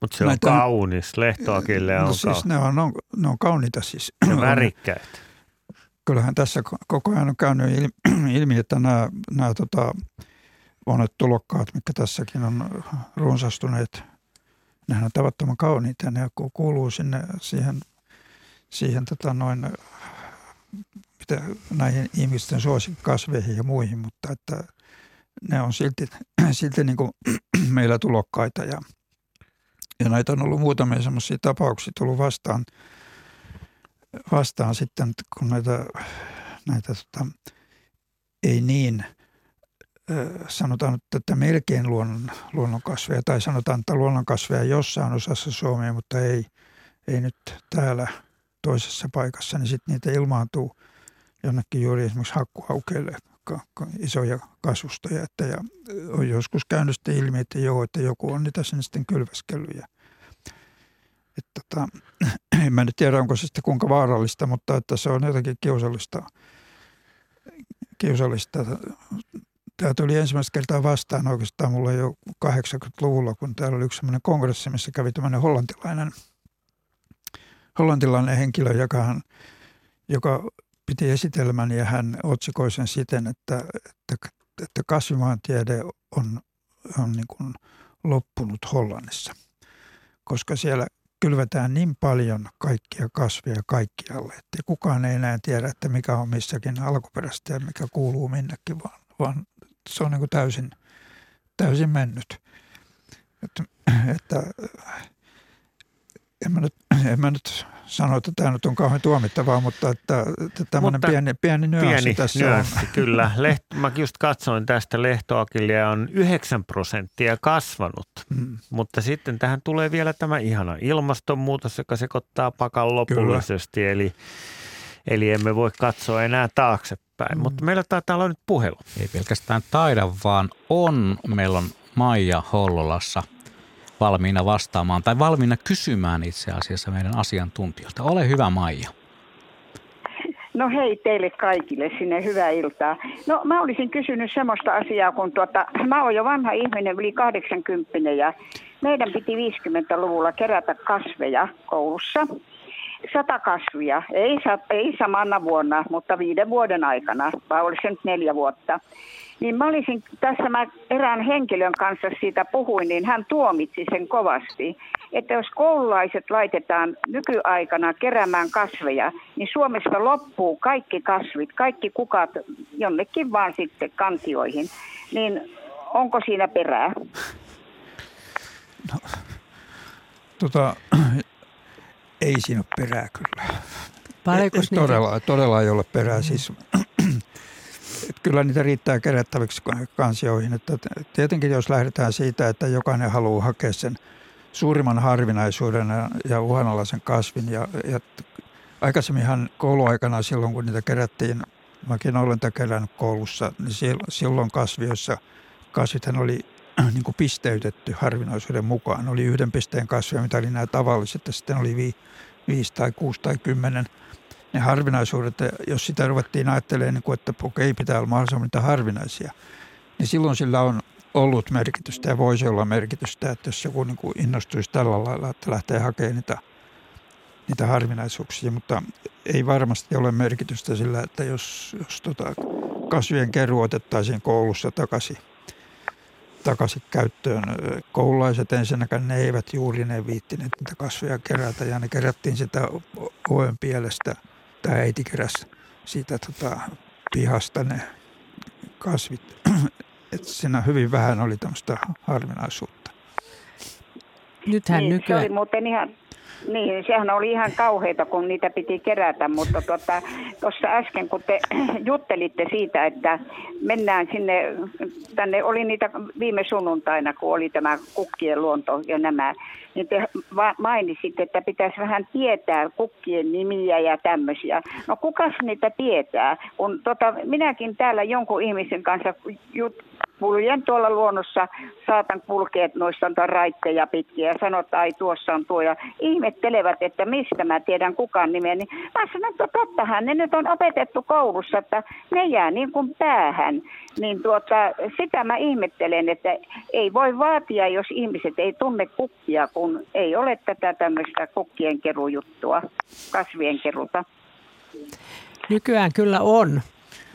mutta se on näitä, kaunis, lehtoakille no on no siis ne on, on, ne on kauniita siis. Värikkäät kyllähän tässä koko ajan on käynyt ilmi, että nämä, nämä tota, monet tulokkaat, mitkä tässäkin on runsastuneet, nehän on tavattoman kauniita ja ne kuuluu sinne siihen, siihen tota noin, mitä, näihin ihmisten suosikkasveihin ja muihin, mutta että ne on silti, silti niin kuin meillä tulokkaita ja, ja näitä on ollut muutamia semmoisia tapauksia tullut vastaan – vastaan sitten, kun näitä, näitä tota, ei niin sanotaan, että melkein luonnon, luonnonkasveja tai sanotaan, että luonnonkasveja jossain osassa Suomea, mutta ei, ei nyt täällä toisessa paikassa, niin sitten niitä ilmaantuu jonnekin juuri esimerkiksi hakkuaukeille isoja kasvustoja. Että ja on joskus käynyt sitten ilmi, että joo, että joku on niitä sen sitten kylväskellyt. Että tota, en mä nyt tiedä, onko se sitten kuinka vaarallista, mutta että se on jotenkin kiusallista. kiusallista. Tämä tuli ensimmäistä kertaa vastaan oikeastaan mulla jo 80-luvulla, kun täällä oli yksi sellainen kongressi, missä kävi tämmöinen hollantilainen, hollantilainen henkilö, joka, joka piti esitelmän ja hän otsikoi sen siten, että, että, että kasvimaantiede on, on niin kuin loppunut Hollannissa, koska siellä kylvetään niin paljon kaikkia kasveja kaikkialle, että kukaan ei enää tiedä, että mikä on missäkin alkuperäistä ja mikä kuuluu minnekin, vaan, vaan se on niin kuin täysin, täysin mennyt. Että, että en, mä nyt, en mä nyt sano, että tämä nyt on kauhean tuomittavaa, mutta että, että tämmöinen mutta pieni, pieni nyanssi pieni tässä nyanssi, on. kyllä. Leht, mä just katsoin tästä lehtoakillia on 9 prosenttia kasvanut, hmm. mutta sitten tähän tulee vielä tämä ihana ilmastonmuutos, joka sekoittaa pakan lopullisesti, eli, eli emme voi katsoa enää taaksepäin. Hmm. Mutta meillä taitaa olla nyt puhelu. Ei pelkästään taida, vaan on. Meillä on Maija Hollolassa – valmiina vastaamaan tai valmiina kysymään itse asiassa meidän asiantuntijoilta. Ole hyvä Maija. No hei teille kaikille sinne, hyvää iltaa. No mä olisin kysynyt semmoista asiaa, kun tuota, mä oon jo vanha ihminen, yli 80 ja meidän piti 50-luvulla kerätä kasveja koulussa. Sata kasvia, ei, ei samana vuonna, mutta viiden vuoden aikana, vai oli se nyt neljä vuotta. Niin mä olisin, tässä mä erään henkilön kanssa siitä puhuin, niin hän tuomitsi sen kovasti, että jos koululaiset laitetaan nykyaikana keräämään kasveja, niin Suomesta loppuu kaikki kasvit, kaikki kukat jonnekin vaan sitten kantioihin. Niin onko siinä perää? No, tota, ei siinä ole perää kyllä. Paljonko todella, todella ei ole perää. Siis että kyllä niitä riittää kerättäviksi kansioihin. Että tietenkin jos lähdetään siitä, että jokainen haluaa hakea sen suurimman harvinaisuuden ja uhanalaisen kasvin. Ja, ja aikaisemminhan kouluaikana silloin, kun niitä kerättiin, mäkin olen tätä kerännyt koulussa, niin silloin kasvioissa kasvithan oli niin kuin pisteytetty harvinaisuuden mukaan. Oli yhden pisteen kasveja, mitä oli nämä tavalliset, ja sitten oli vi, viisi tai kuusi tai kymmenen – ne harvinaisuudet, jos sitä ruvettiin ajattelemaan, niin kuin, että okei, pitää olla mahdollisimman niitä harvinaisia, niin silloin sillä on ollut merkitystä ja voisi olla merkitystä, että jos joku niin kuin innostuisi tällä lailla, että lähtee hakemaan niitä, niitä harvinaisuuksia, mutta ei varmasti ole merkitystä sillä, että jos, jos tota kasvien keruu otettaisiin koulussa takaisin, takaisin käyttöön. Koululaiset ensinnäkään ne eivät juuri ne viittineet niitä kasveja kerätä ja ne kerättiin sitä oven pielestä – tämä äiti keräsi siitä tota, pihasta ne kasvit. että siinä hyvin vähän oli tämmöistä harvinaisuutta. Nythän niin, nykyään... Se oli muuten ihan, niin, sehän oli ihan kauheita, kun niitä piti kerätä, mutta tuossa tuota, äsken, kun te juttelitte siitä, että mennään sinne, tänne oli niitä viime sunnuntaina, kun oli tämä kukkien luonto ja nämä, niin te mainitsitte, että pitäisi vähän tietää kukkien nimiä ja tämmöisiä. No kukas niitä tietää? Kun tota, minäkin täällä jonkun ihmisen kanssa jut, kuljen tuolla luonnossa, saatan kulkea noista raitteja pitkiä ja sanoa, että ai tuossa on tuo. Ja ihmettelevät, että mistä mä tiedän kukaan nimen. Niin mä sanon, että tottahan ne nyt on opetettu koulussa, että ne jää niin kuin päähän. Niin tuota, sitä mä ihmettelen, että ei voi vaatia, jos ihmiset ei tunne kukkia, kun ei ole tätä tämmöistä kukkien kerujuttua, kasvien keruta. Nykyään kyllä on.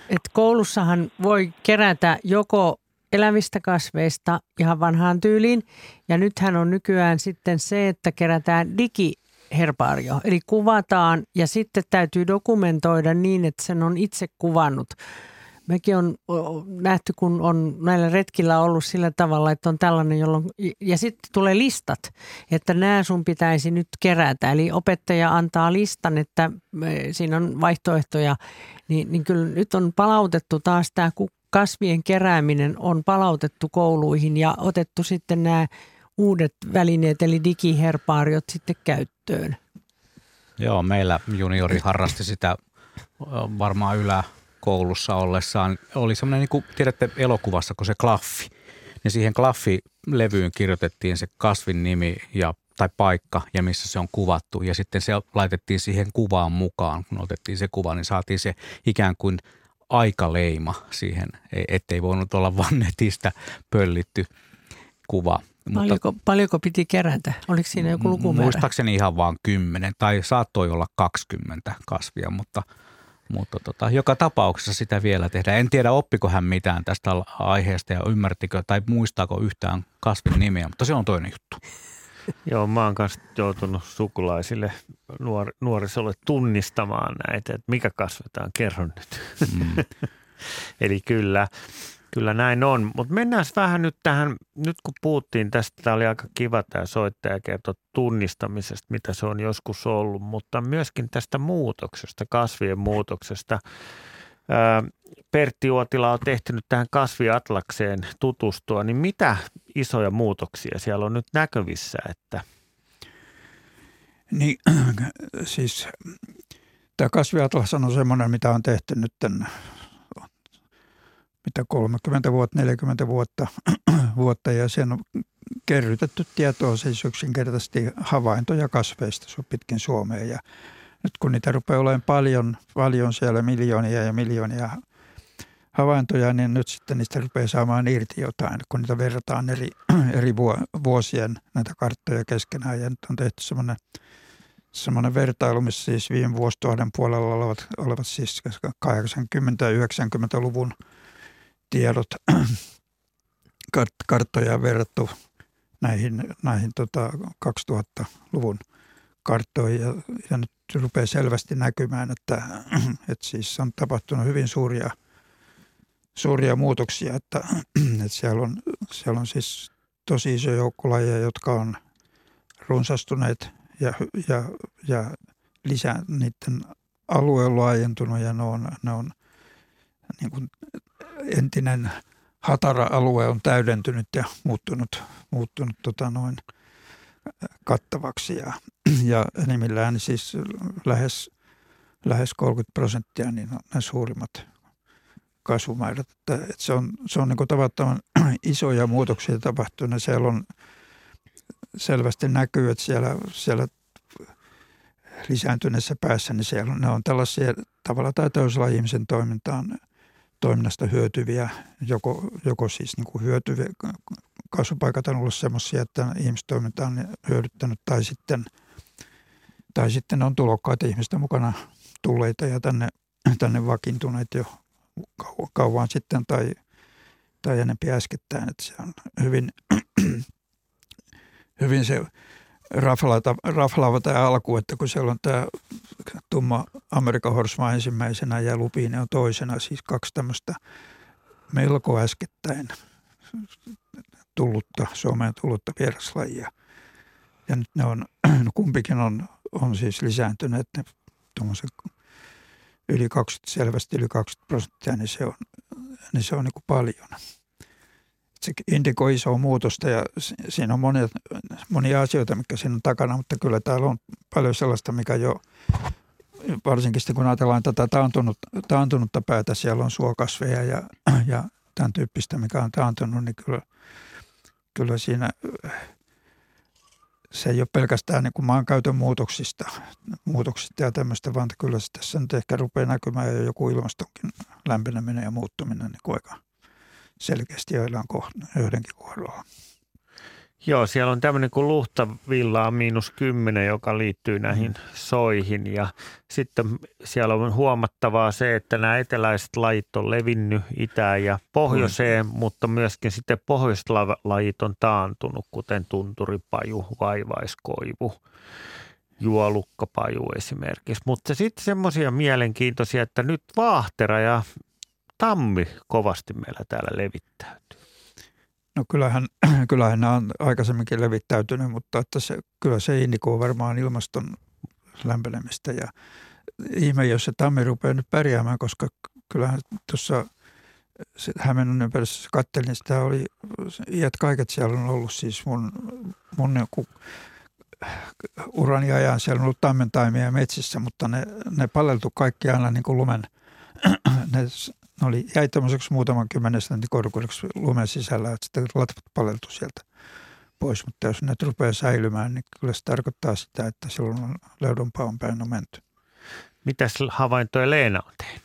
Et koulussahan voi kerätä joko elävistä kasveista ihan vanhaan tyyliin. Ja nythän on nykyään sitten se, että kerätään digiherbaario, eli kuvataan ja sitten täytyy dokumentoida niin, että sen on itse kuvannut. Mekin on nähty, kun on näillä retkillä ollut sillä tavalla, että on tällainen, jolloin, ja sitten tulee listat, että nämä sun pitäisi nyt kerätä. Eli opettaja antaa listan, että siinä on vaihtoehtoja, niin, niin kyllä nyt on palautettu taas tämä kasvien kerääminen on palautettu kouluihin ja otettu sitten nämä uudet välineet eli digiherpaariot sitten käyttöön. Joo, meillä juniori harrasti sitä varmaan ylä, koulussa ollessaan oli semmoinen, niin kuin tiedätte elokuvassa, kun se klaffi, niin siihen klaffilevyyn kirjoitettiin se kasvin nimi ja tai paikka ja missä se on kuvattu. Ja sitten se laitettiin siihen kuvaan mukaan. Kun otettiin se kuva, niin saatiin se ikään kuin aikaleima siihen, e- ettei voinut olla vaan netistä pöllitty kuva. Paljonko, Mutta, paljonko piti kerätä? Oliko siinä joku lukumäärä? Muistaakseni ihan vaan kymmenen tai saattoi olla 20 kasvia, mutta, mutta tota, joka tapauksessa sitä vielä tehdään. En tiedä, oppiko hän mitään tästä aiheesta ja ymmärtikö tai muistaako yhtään kasvin nimeä, mutta se on toinen juttu. Joo, mä oon kanssa joutunut sukulaisille nuor- nuorisolle tunnistamaan näitä, että mikä kasvetaan, kerro nyt. Mm. Eli kyllä, kyllä näin on. Mutta mennään vähän nyt tähän, nyt kun puhuttiin tästä, tämä oli aika kiva tämä soittaja kertoi tunnistamisesta, mitä se on joskus ollut, mutta myöskin tästä muutoksesta, kasvien muutoksesta. Pertti Uotila on tehtynyt tähän kasviatlakseen tutustua, niin mitä isoja muutoksia siellä on nyt näkyvissä? Että... Niin, siis tämä kasviatlas on semmoinen, mitä on tehty nyt mitä 30 vuotta, 40 vuotta, vuotta ja sen on kerrytetty tietoa siis yksinkertaisesti havaintoja kasveista pitkin Suomea ja nyt kun niitä rupeaa olemaan paljon, paljon siellä miljoonia ja miljoonia havaintoja, niin nyt sitten niistä rupeaa saamaan irti jotain, kun niitä verrataan eri, eri vuosien näitä karttoja keskenään. Ja nyt on tehty semmoinen, semmoinen vertailu, missä siis viime vuosituhannen puolella olevat, olevat siis 80- ja 90-luvun tiedot, karttoja verrattu näihin, näihin tota 2000-luvun karttoihin. Ja, ja nyt rupeaa selvästi näkymään, että, että siis on tapahtunut hyvin suuria, suuria muutoksia, että, että siellä, on, siellä on siis tosi iso joukko lajeja, jotka on runsastuneet ja, ja, ja lisää, niiden alue on laajentunut ja ne on, ne on niin kuin entinen hatara-alue on täydentynyt ja muuttunut, muuttunut tota noin – kattavaksi ja, ja enimmillään siis lähes, lähes 30 prosenttia niin on ne suurimmat kasvumäärät. Että, että se on, se on niin tavattoman isoja muutoksia tapahtunut. Siellä on selvästi näkyy, että siellä, siellä lisääntyneessä päässä, niin siellä ne on tällaisia tavalla tai toisella ihmisen toimintaan, toiminnasta hyötyviä, joko, joko siis niin kuin hyötyviä, kasvupaikat on ollut sellaisia, että ihmistoiminta on hyödyttänyt tai sitten, tai sitten on tulokkaita ihmisten mukana tulleita ja tänne, tänne vakiintuneet jo kauan sitten tai, tai enempi äskettäin. Että se on hyvin, hyvin se raflaava, raflaava tämä alku, että kun siellä on tämä tumma Amerikan horsma ensimmäisenä ja Lupine on toisena, siis kaksi tämmöistä melko äskettäin tullutta, Suomeen tullutta vieraslajia. Ja nyt ne on, no kumpikin on, on siis lisääntyneet, ne yli 20, selvästi yli 20 prosenttia, niin se on, niin se on niin kuin paljon. Se indikoi isoa muutosta ja siinä on monia, monia asioita, mikä siinä on takana, mutta kyllä täällä on paljon sellaista, mikä jo varsinkin sitten kun ajatellaan tätä taantunut, taantunutta päätä, siellä on suokasveja ja, ja tämän tyyppistä, mikä on taantunut, niin kyllä – kyllä siinä se ei ole pelkästään niin kuin maankäytön muutoksista, muutoksista ja tämmöistä, vaan kyllä se tässä nyt ehkä rupeaa näkymään jo joku ilmastonkin lämpeneminen ja muuttuminen niin kuin aika selkeästi joidenkin kohdalla. Joo, siellä on tämmöinen kuin luhtavillaa miinus kymmenen, joka liittyy näihin mm. soihin. Ja sitten siellä on huomattavaa se, että nämä eteläiset lajit on levinnyt itään ja pohjoiseen, mm. mutta myöskin sitten pohjoiset lajit on taantunut, kuten tunturipaju, vaivaiskoivu, juolukkapaju esimerkiksi. Mutta sitten semmoisia mielenkiintoisia, että nyt vaahtera ja tammi kovasti meillä täällä levittäytyy. No kyllähän, kyllähän nämä on aikaisemminkin levittäytynyt, mutta että se, kyllä se indikoi varmaan ilmaston lämpenemistä ja ihme, jos se tammi rupeaa nyt pärjäämään, koska kyllähän tuossa Hämeenlinnan ympäristössä kattelin, niin sitä oli, iät kaiket siellä on ollut siis mun, mun joku urani ajan siellä on ollut taimentaimia metsissä, mutta ne, ne paleltu kaikki aina niin kuin lumen, ne oli, jäi tämmöiseksi muutaman kymmenen sentin korkuudeksi lumen sisällä, että sitten latvat paleltu sieltä pois. Mutta jos ne rupeaa säilymään, niin kyllä se tarkoittaa sitä, että silloin on löydonpaon päin on menty. Mitäs havaintoja Leena on tehnyt?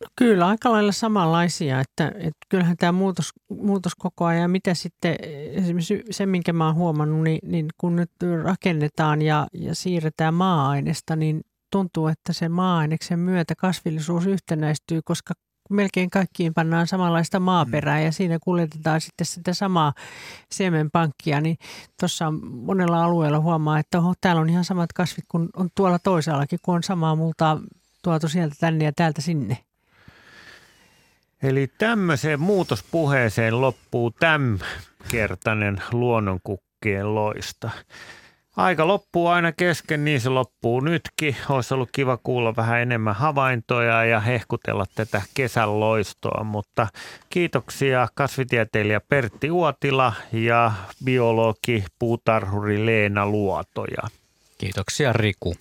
No kyllä, aika lailla samanlaisia, että, että kyllähän tämä muutos, muutos koko ajan, mitä sitten esimerkiksi se, minkä mä oon huomannut, niin, niin kun nyt rakennetaan ja, ja siirretään maa-aineesta, niin tuntuu, että sen maa-aineksen myötä kasvillisuus yhtenäistyy, koska melkein kaikkiin pannaan samanlaista maaperää ja siinä kuljetetaan sitten sitä samaa siemenpankkia, niin tuossa monella alueella huomaa, että oho, täällä on ihan samat kasvit kuin on tuolla toisaallakin, kun on samaa multaa tuotu sieltä tänne ja täältä sinne. Eli tämmöiseen muutospuheeseen loppuu tämänkertainen luonnonkukkien loista. Aika loppuu aina kesken, niin se loppuu nytkin. Olisi ollut kiva kuulla vähän enemmän havaintoja ja hehkutella tätä kesän loistoa, mutta kiitoksia kasvitieteilijä Pertti Uotila ja biologi puutarhuri Leena Luotoja. Kiitoksia Riku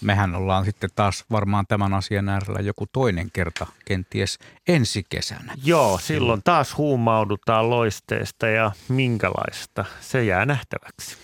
mehän ollaan sitten taas varmaan tämän asian äärellä joku toinen kerta, kenties ensi kesänä. Joo, silloin taas huumaudutaan loisteesta ja minkälaista, se jää nähtäväksi.